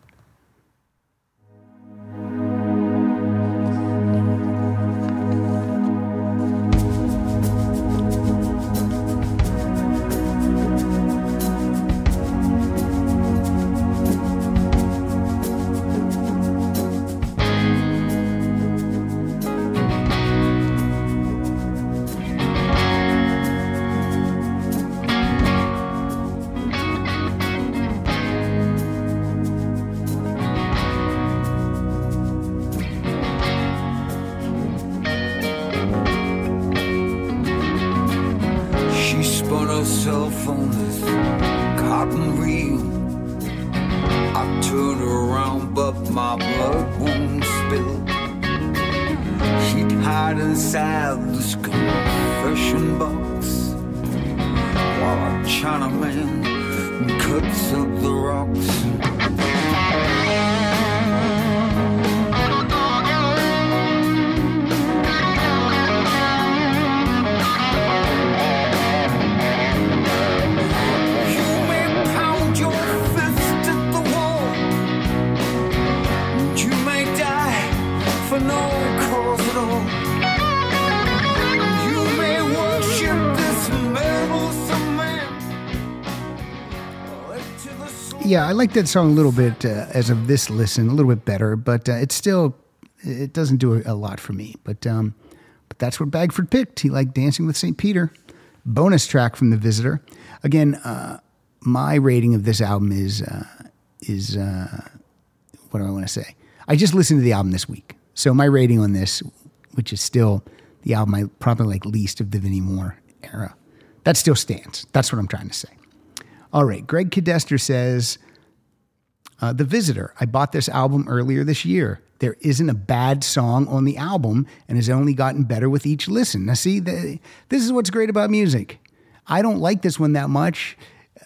Like that song a little bit uh, as of this listen, a little bit better, but uh, it's still it doesn't do a, a lot for me. But um, but that's what Bagford picked. He liked Dancing with St. Peter. bonus track from The Visitor. Again, uh, my rating of this album is uh, is uh, what do I want to say? I just listened to the album this week, so my rating on this, which is still the album I probably like least of the Vinnie Moore era, that still stands. That's what I'm trying to say. All right, Greg Chidester says, uh, The Visitor. I bought this album earlier this year. There isn't a bad song on the album and has only gotten better with each listen. Now, see, the, this is what's great about music. I don't like this one that much.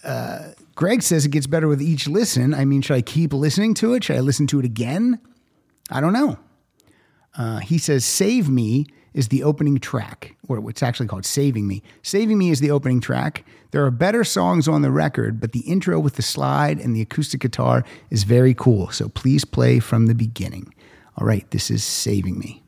Uh, Greg says it gets better with each listen. I mean, should I keep listening to it? Should I listen to it again? I don't know. Uh, he says, Save Me is the opening track, or what's actually called Saving Me. Saving Me is the opening track. There are better songs on the record, but the intro with the slide and the acoustic guitar is very cool. So please play from the beginning. All right, this is Saving Me.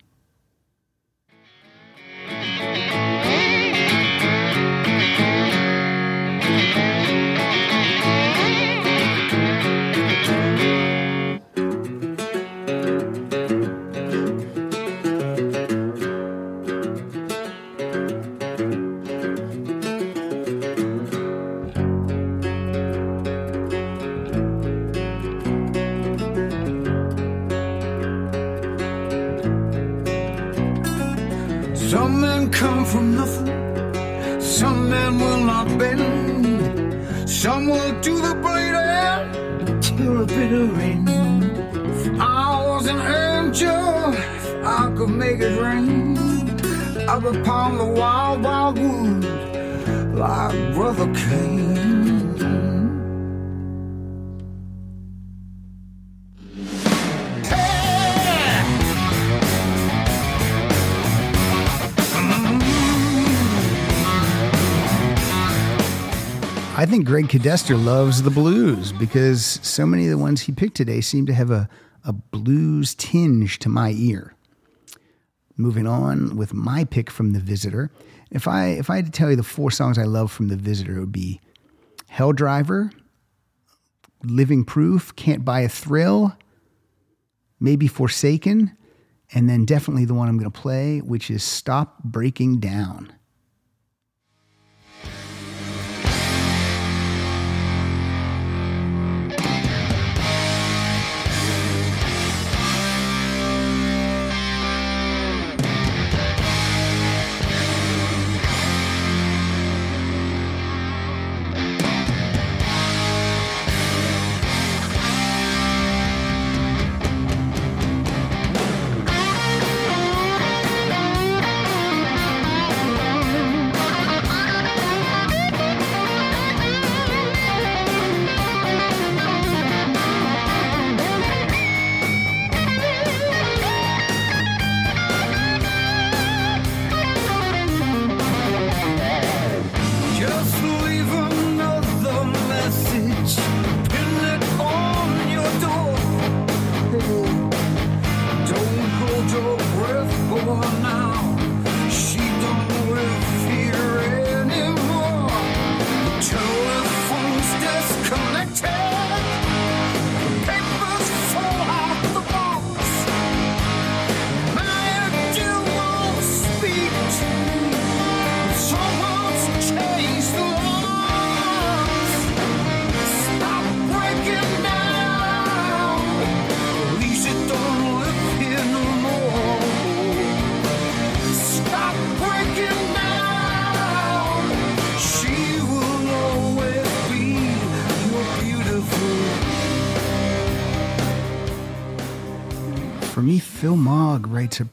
Rain, I'd upon the wild, wild wood like Brother Cain. I think Greg Chidester loves the blues because so many of the ones he picked today seem to have a, a blues tinge to my ear. Moving on with my pick from The Visitor. If I if I had to tell you the four songs I love from The Visitor, it would be Hell Driver, Living Proof, Can't Buy a Thrill, maybe Forsaken, and then definitely the one I'm going to play, which is Stop Breaking Down.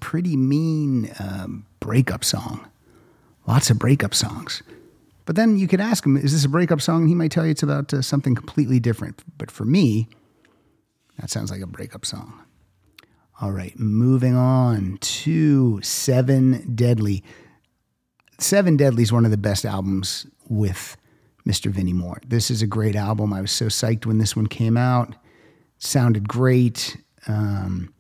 Pretty mean um, breakup song. Lots of breakup songs. But then you could ask him, is this a breakup song? And he might tell you it's about uh, something completely different. But for me, that sounds like a breakup song. All right, moving on to Seven Deadly. Seven Deadly is one of the best albums with Mr. Vinnie Moore. This is a great album. I was so psyched when this one came out. sounded great. Um,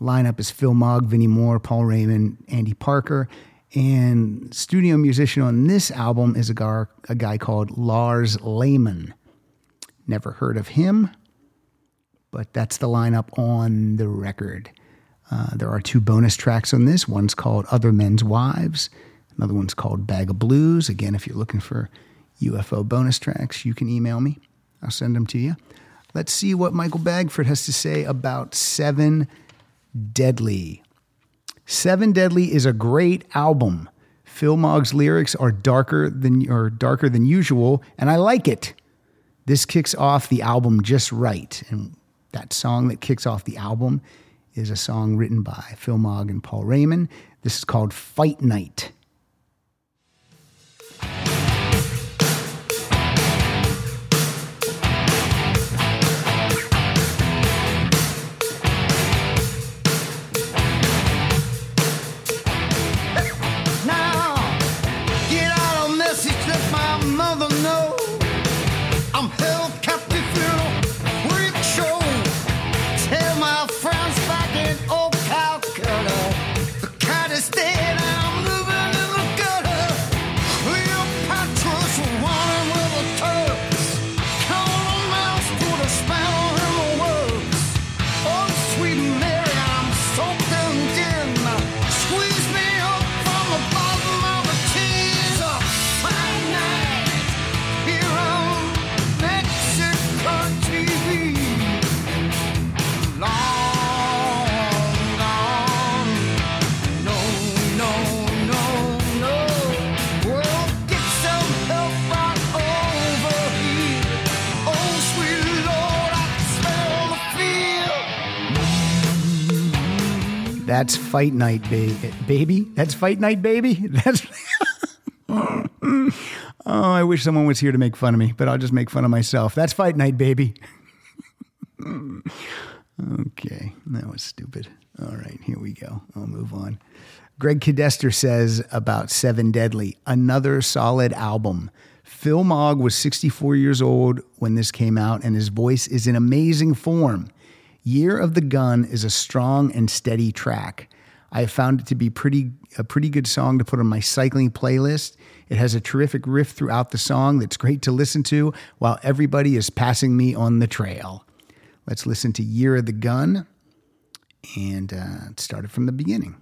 lineup is Phil Mogg, Vinnie Moore, Paul Raymond, Andy Parker. And studio musician on this album is a guy, a guy called Lars Lehmann. Never heard of him, but that's the lineup on the record. Uh, there are two bonus tracks on this. One's called Other Men's Wives. Another one's called Bag of Blues. Again, if you're looking for UFO bonus tracks, you can email me. I'll send them to you. Let's see what Michael Bagford has to say about Seven Deadly. Seven Deadly is a great album. Phil Mogg's lyrics are darker than or darker than usual, and I like it. This kicks off the album just right. And that song that kicks off the album is a song written by Phil Mogg and Paul Raymond. This is called Fight Night. That's Fight Night, ba- baby. That's Fight Night, baby. That's. oh, I wish someone was here to make fun of me, but I'll just make fun of myself. That's Fight Night, baby. okay, that was stupid. All right, here we go. I'll move on. Greg Chidester says about Seven Deadly, another solid album. Phil Mogg was 64 years old when this came out, and his voice is in amazing form. Year of the Gun is a strong and steady track. I have found it to be pretty a pretty good song to put on my cycling playlist. It has a terrific riff throughout the song that's great to listen to while everybody is passing me on the trail. Let's listen to Year of the Gun and uh, start it from the beginning.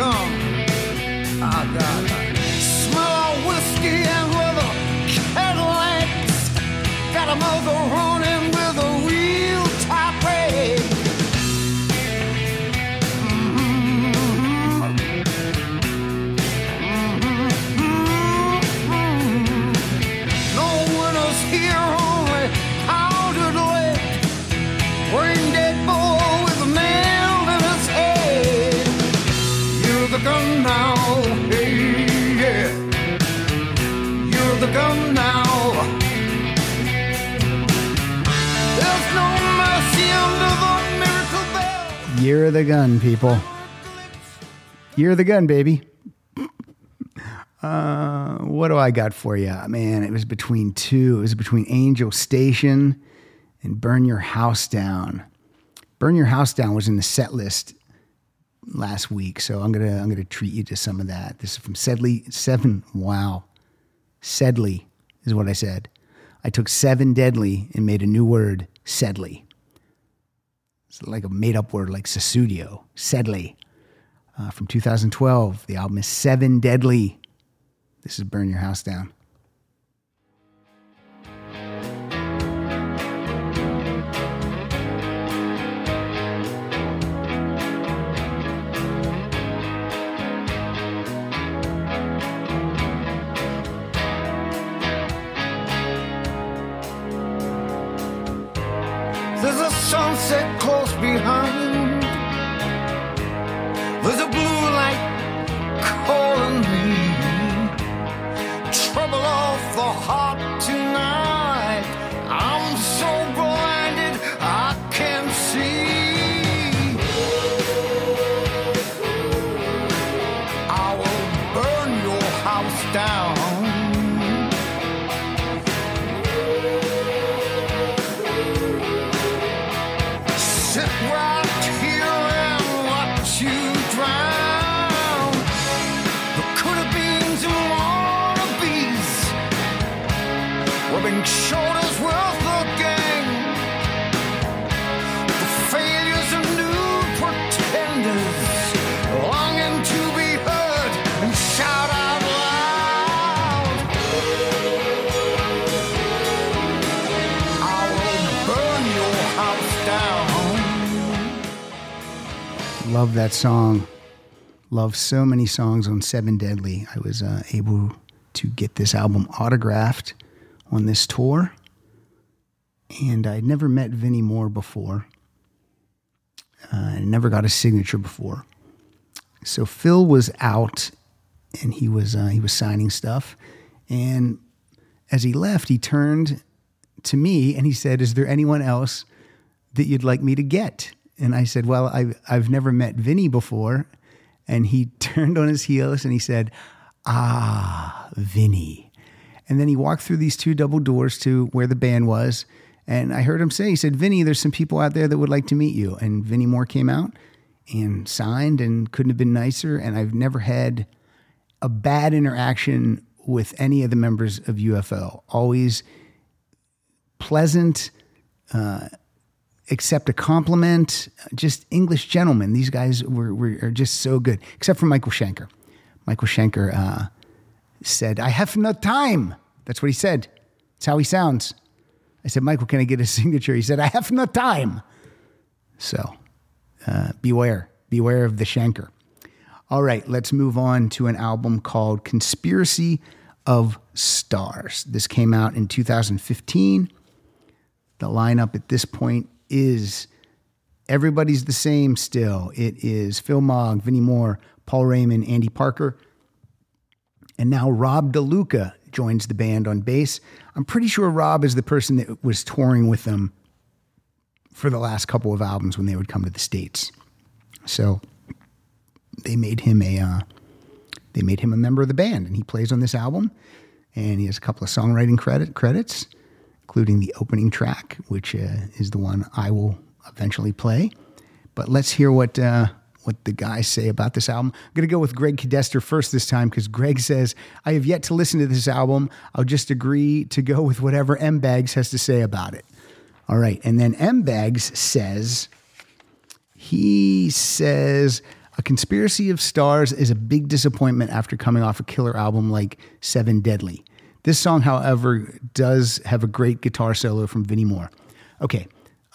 Come. Oh, God. Smell of whiskey and leather Cadillacs. Got a mother running with Year of the Gun, people. Year of the Gun, baby. Uh, what do I got for you? Man, it was between two. It was between Angel Station and Burn Your House Down. Burn Your House Down was in the set list last week, so I'm gonna I'm gonna treat you to some of that. This is from Sedley Seven. Wow, Sedley is what I said. I took Seven Deadly and made a new word, Sedley. It's like a made up word like Sussudio, Sedley. Uh, from 2012, the album is Seven Deadly. This is Burn Your House Down. Love so many songs on Seven Deadly. I was uh, able to get this album autographed on this tour. And I'd never met Vinnie Moore before. Uh, I never got a signature before. So Phil was out and he was uh, he was signing stuff. And as he left, he turned to me and he said, "Is there anyone else that you'd like me to get?" And I said, "Well, I've I've never met Vinnie before." And he turned on his heels and he said, "Ah, Vinnie." And then he walked through these two double doors to where the band was. And I heard him say, he said, Vinnie, there's some people out there that would like to meet you. And Vinnie Moore came out and signed and couldn't have been nicer. And I've never had a bad interaction with any of the members of UFO. Always pleasant, uh, accept a compliment, just English gentlemen. These guys were, were are just so good, except for Michael Schenker. Michael Schenker uh, said, I have no time. That's what he said. It's how he sounds. I said, Michael, can I get a signature? He said, I have no time. So uh, beware, beware of the Schenker. All right, let's move on to an album called Conspiracy of Stars. This came out in 2015. The lineup at this point is everybody's the same still. It is Phil Mogg, Vinnie Moore, Paul Raymond, Andy Parker, and now Rob DeLuca joins the band on bass. I'm pretty sure Rob is the person that was touring with them for the last couple of albums when they would come to the states. So they made him a uh, they made him a member of the band, and he plays on this album. And he has a couple of songwriting credit credits, including the opening track, which uh, is the one I will eventually play. But let's hear what uh, what the guys say about this album. I'm going to go with Greg Chidester first this time because Greg says, I have yet to listen to this album. I'll just agree to go with whatever M Bags has to say about it. All right. And then M Bags says, he says, A Conspiracy of Stars is a big disappointment after coming off a killer album like Seven Deadly. This song, however, does have a great guitar solo from Vinnie Moore. Okay,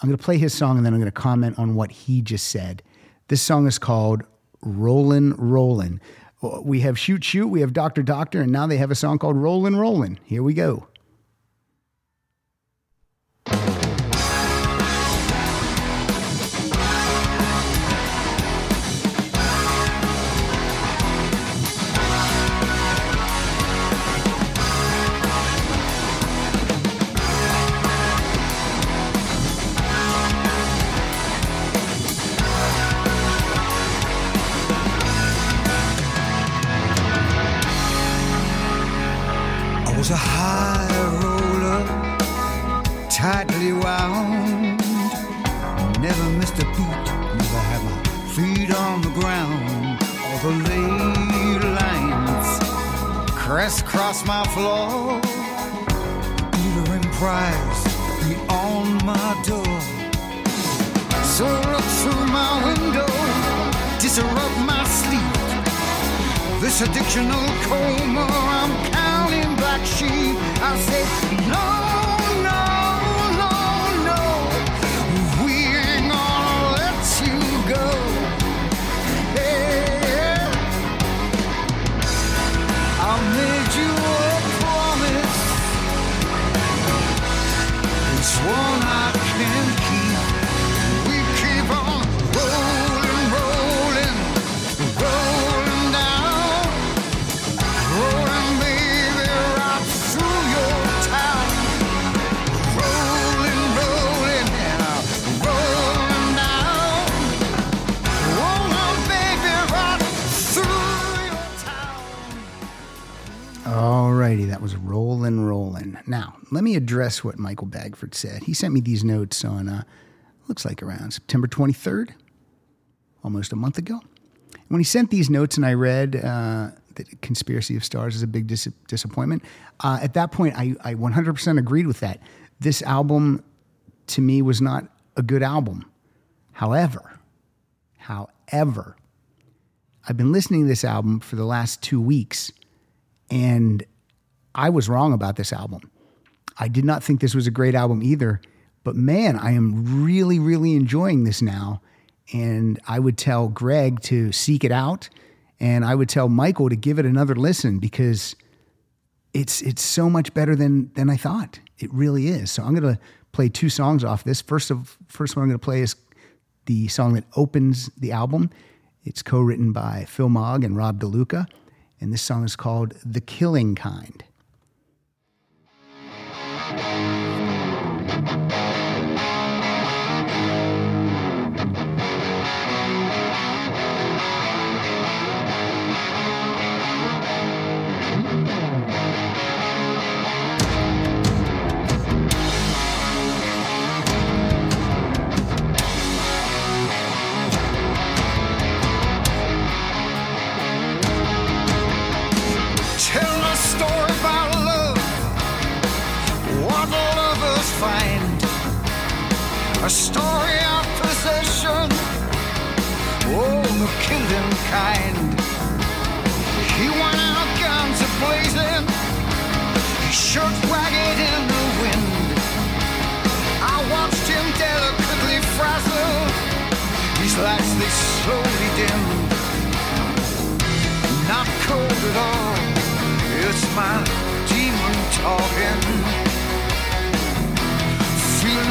I'm going to play his song and then I'm going to comment on what he just said. This song is called Rollin' Rollin'. We have Shoot Shoot, we have Doctor Doctor, and now they have a song called Rollin' Rollin'. Here we go. Address what Michael Bagford said. He sent me these notes on, uh, looks like around September 23rd, almost a month ago. When he sent these notes and I read uh, that Conspiracy of Stars is a big dis- disappointment, uh, at that point, I, I 100% agreed with that. This album, to me, was not a good album. However, however, I've been listening to this album for the last two weeks and I was wrong about this album. I did not think this was a great album either, but man, I am really, really enjoying this now. and I would tell Greg to seek it out, and I would tell Michael to give it another listen because it's it's so much better than than I thought. It really is. So I'm gonna play two songs off this. First of first one I'm gonna play is the song that opens the album. It's co-written by Phil Mogg and Rob DeLuca, and this song is called "The Killing Kind." A story of possession. Oh, the killing kind. He went out guns a blazing. His shirt ragged in the wind. I watched him delicately frazzle. His lights they slowly dimmed not cold at all. It's my demon talking.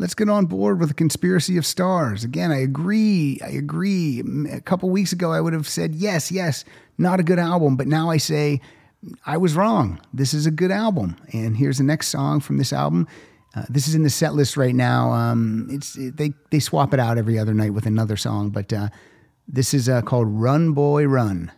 Let's get on board with the conspiracy of stars. Again, I agree. I agree. A couple weeks ago, I would have said, yes, yes, not a good album. But now I say, I was wrong. This is a good album. And here's the next song from this album. Uh, this is in the set list right now. Um, it's they they swap it out every other night with another song, but uh, this is uh, called "Run Boy Run."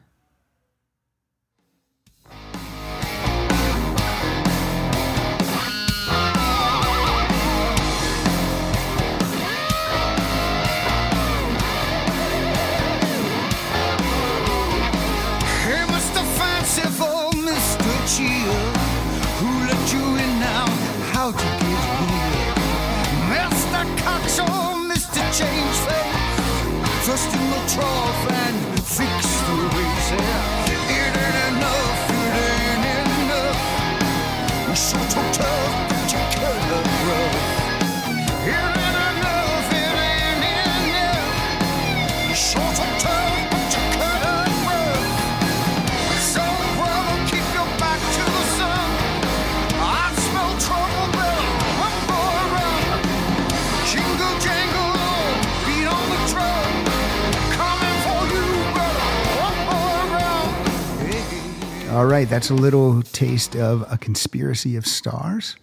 All right, that's a little taste of a conspiracy of stars.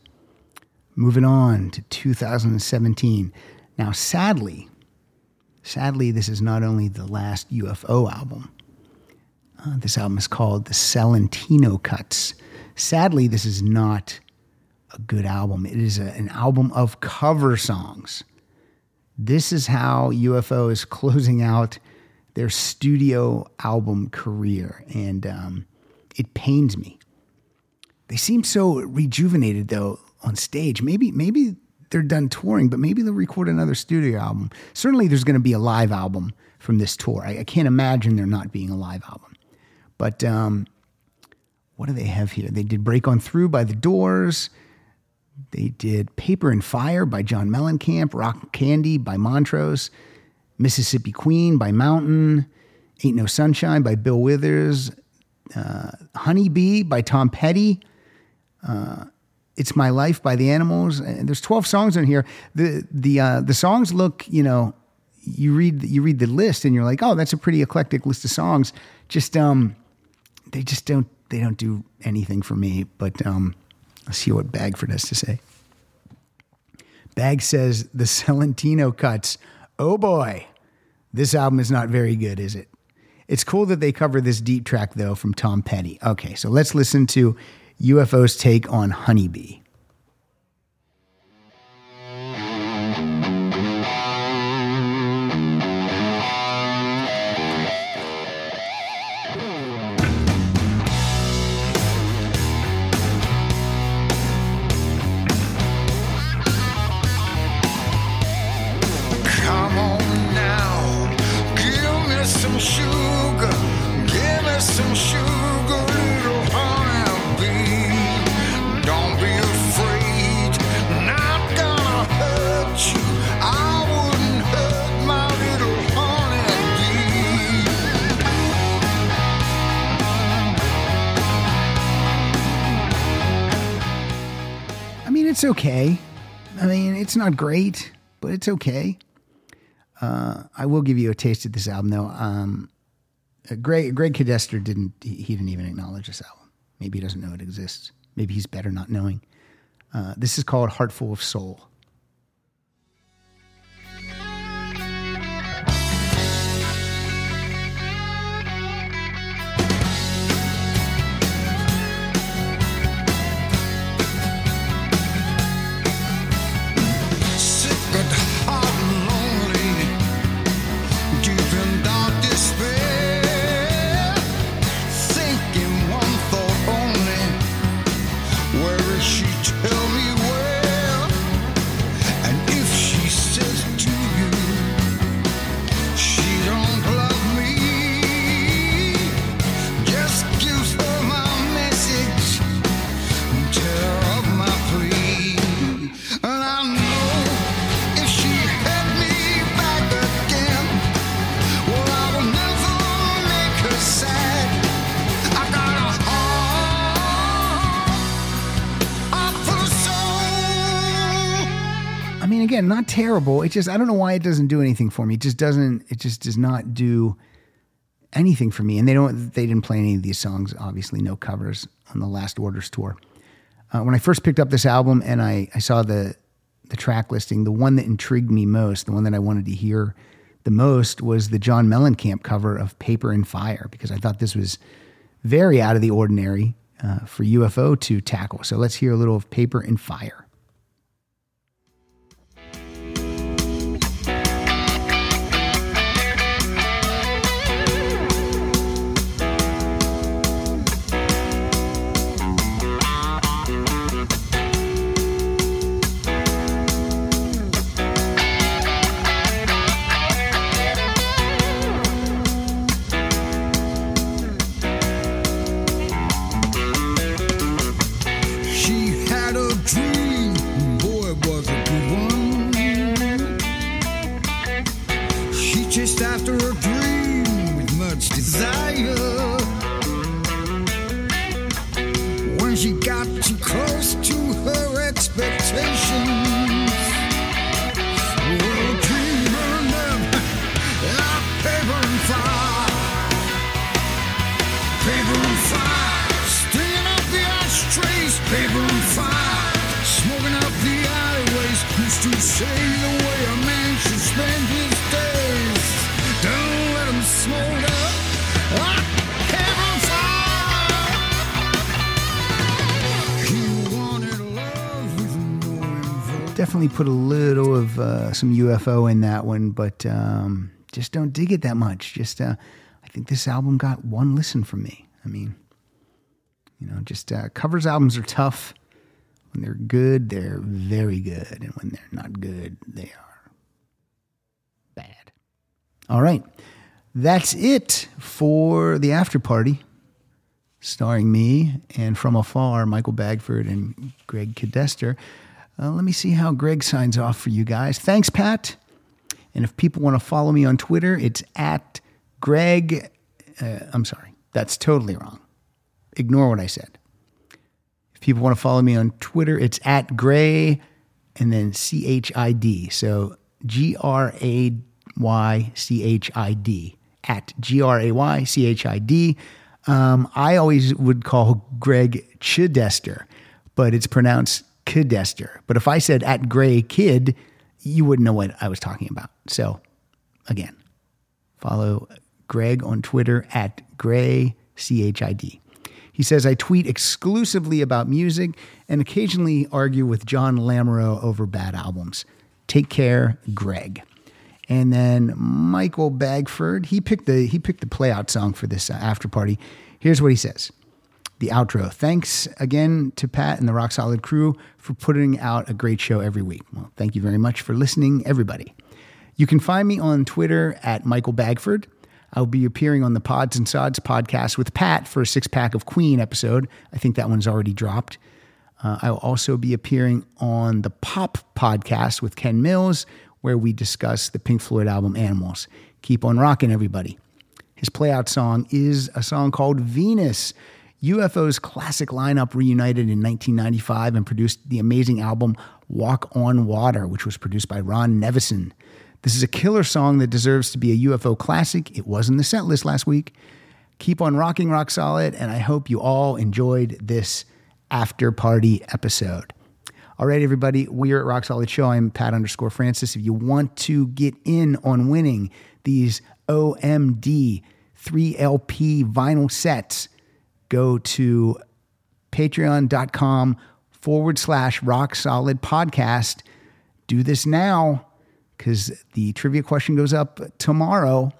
Moving on to 2017. Now, sadly, sadly, this is not only the last UFO album. Uh, this album is called the Salentino Cuts. Sadly, this is not a good album. It is a- an album of cover songs. This is how UFO is closing out their studio album career, and um, it pains me. They seem so rejuvenated though on stage. Maybe maybe they're done touring, but maybe they'll record another studio album. Certainly, there's going to be a live album from this tour. I, I can't imagine there not being a live album. But um, what do they have here? They did "Break On Through" by The Doors. They did "Paper and Fire" by John Mellencamp, "Rock Candy" by Montrose, "Mississippi Queen" by Mountain, "Ain't No Sunshine" by Bill Withers, uh, "Honeybee" by Tom Petty. It's My Life by the Animals. And there's 12 songs on here. The the uh, the songs look, you know, you read you read the list and you're like, oh, that's a pretty eclectic list of songs. Just um, they just don't they don't do anything for me. But um, let's see what Bagford has to say. Bag says the Salentino cuts. Oh boy, this album is not very good, is it? It's cool that they cover this deep track though from Tom Petty. Okay, so let's listen to UFO's take on Honeybee. It's okay. I mean, it's not great, but it's okay. Uh, I will give you a taste of this album, though. Um, uh, Greg Greg Chidester didn't. He, didn't even acknowledge this album. Maybe he doesn't know it exists. Maybe he's better not knowing. Uh, this is called "Heart Full of Soul." Again, not terrible. It just I don't know why it doesn't do anything for me. It just doesn't. It just does not do anything for me. And they don't. They didn't play any of these songs. Obviously, no covers on the Last Orders tour. Uh, when I first picked up this album and I I saw the the track listing, the one that intrigued me most, the one that I wanted to hear the most, was the John Mellencamp cover of "Paper and Fire" because I thought this was very out of the ordinary uh, for UFO to tackle. So let's hear a little of "Paper and Fire." Some UFO in that one, but um, just don't dig it that much. Just, uh, I think this album got one listen from me. I mean, you know, just uh, covers albums are tough. When they're good, they're very good, and when they're not good, they are bad. All right, that's it for the after party starring me and from afar, Michael Bagford and Greg Chidester. Uh, let me see how Greg signs off for you guys. Thanks, Pat. And if people want to follow me on Twitter, it's at Greg. Uh, I'm sorry, that's totally wrong. Ignore what I said. If people want to follow me on Twitter, it's at Gray and then C H I D. So G R A Y C H I D at G R A Y C H I D. Um, I always would call Greg Chidester, but it's pronounced Kidester. But if I said at Gray Kid, you wouldn't know what I was talking about. So again, follow Greg on Twitter at Gray C H I D. He says, I tweet exclusively about music and occasionally argue with John Lamoureux over bad albums. Take care, Greg. And then Michael Bagford, he picked the he picked the playout song for this uh, after party. Here's what he says. The outro. Thanks again to Pat and the Rock Solid crew for putting out a great show every week. Well, thank you very much for listening, everybody. You can find me on Twitter at Michael Bagford. I'll be appearing on the Pods and Sods podcast with Pat for a six pack of Queen episode. I think that one's already dropped. Uh, I'll also be appearing on the Pop podcast with Ken Mills, where we discuss the Pink Floyd album Animals. Keep on rocking, everybody. His playout song is a song called Venus. UFO's classic lineup reunited in 1995 and produced the amazing album Walk on Water, which was produced by Ron Nevison. This is a killer song that deserves to be a UFO classic. It was in the set list last week. Keep on rocking, rock solid, and I hope you all enjoyed this after party episode. All right, everybody, we're at Rock Solid Show. I'm Pat underscore Francis. If you want to get in on winning these OMD 3LP vinyl sets, go to patreon.com forward slash rock solid podcast. Do this now because the trivia question goes up tomorrow.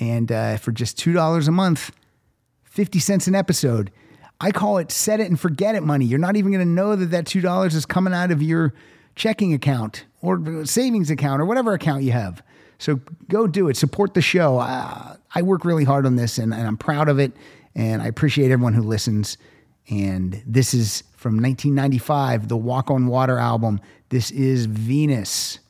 And uh, for just $2 a month, 50 cents an episode. I call it set it and forget it money. You're not even going to know that that $2 is coming out of your checking account or savings account or whatever account you have. So go do it. Support the show. Uh, I work really hard on this and, and I'm proud of it. And I appreciate everyone who listens. And this is from 1995, the Walk on Water album. This is Venus.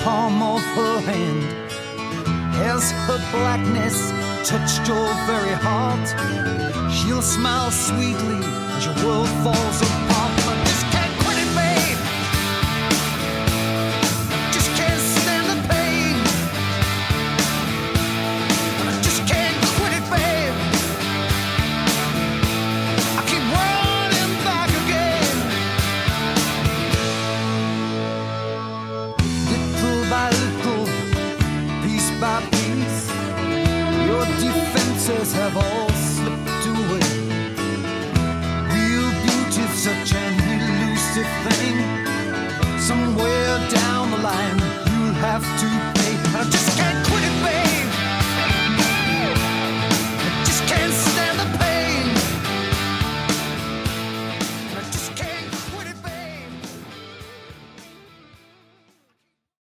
Palm of her hand? Has her blackness touched your very heart? She'll smile sweetly as your world falls apart. By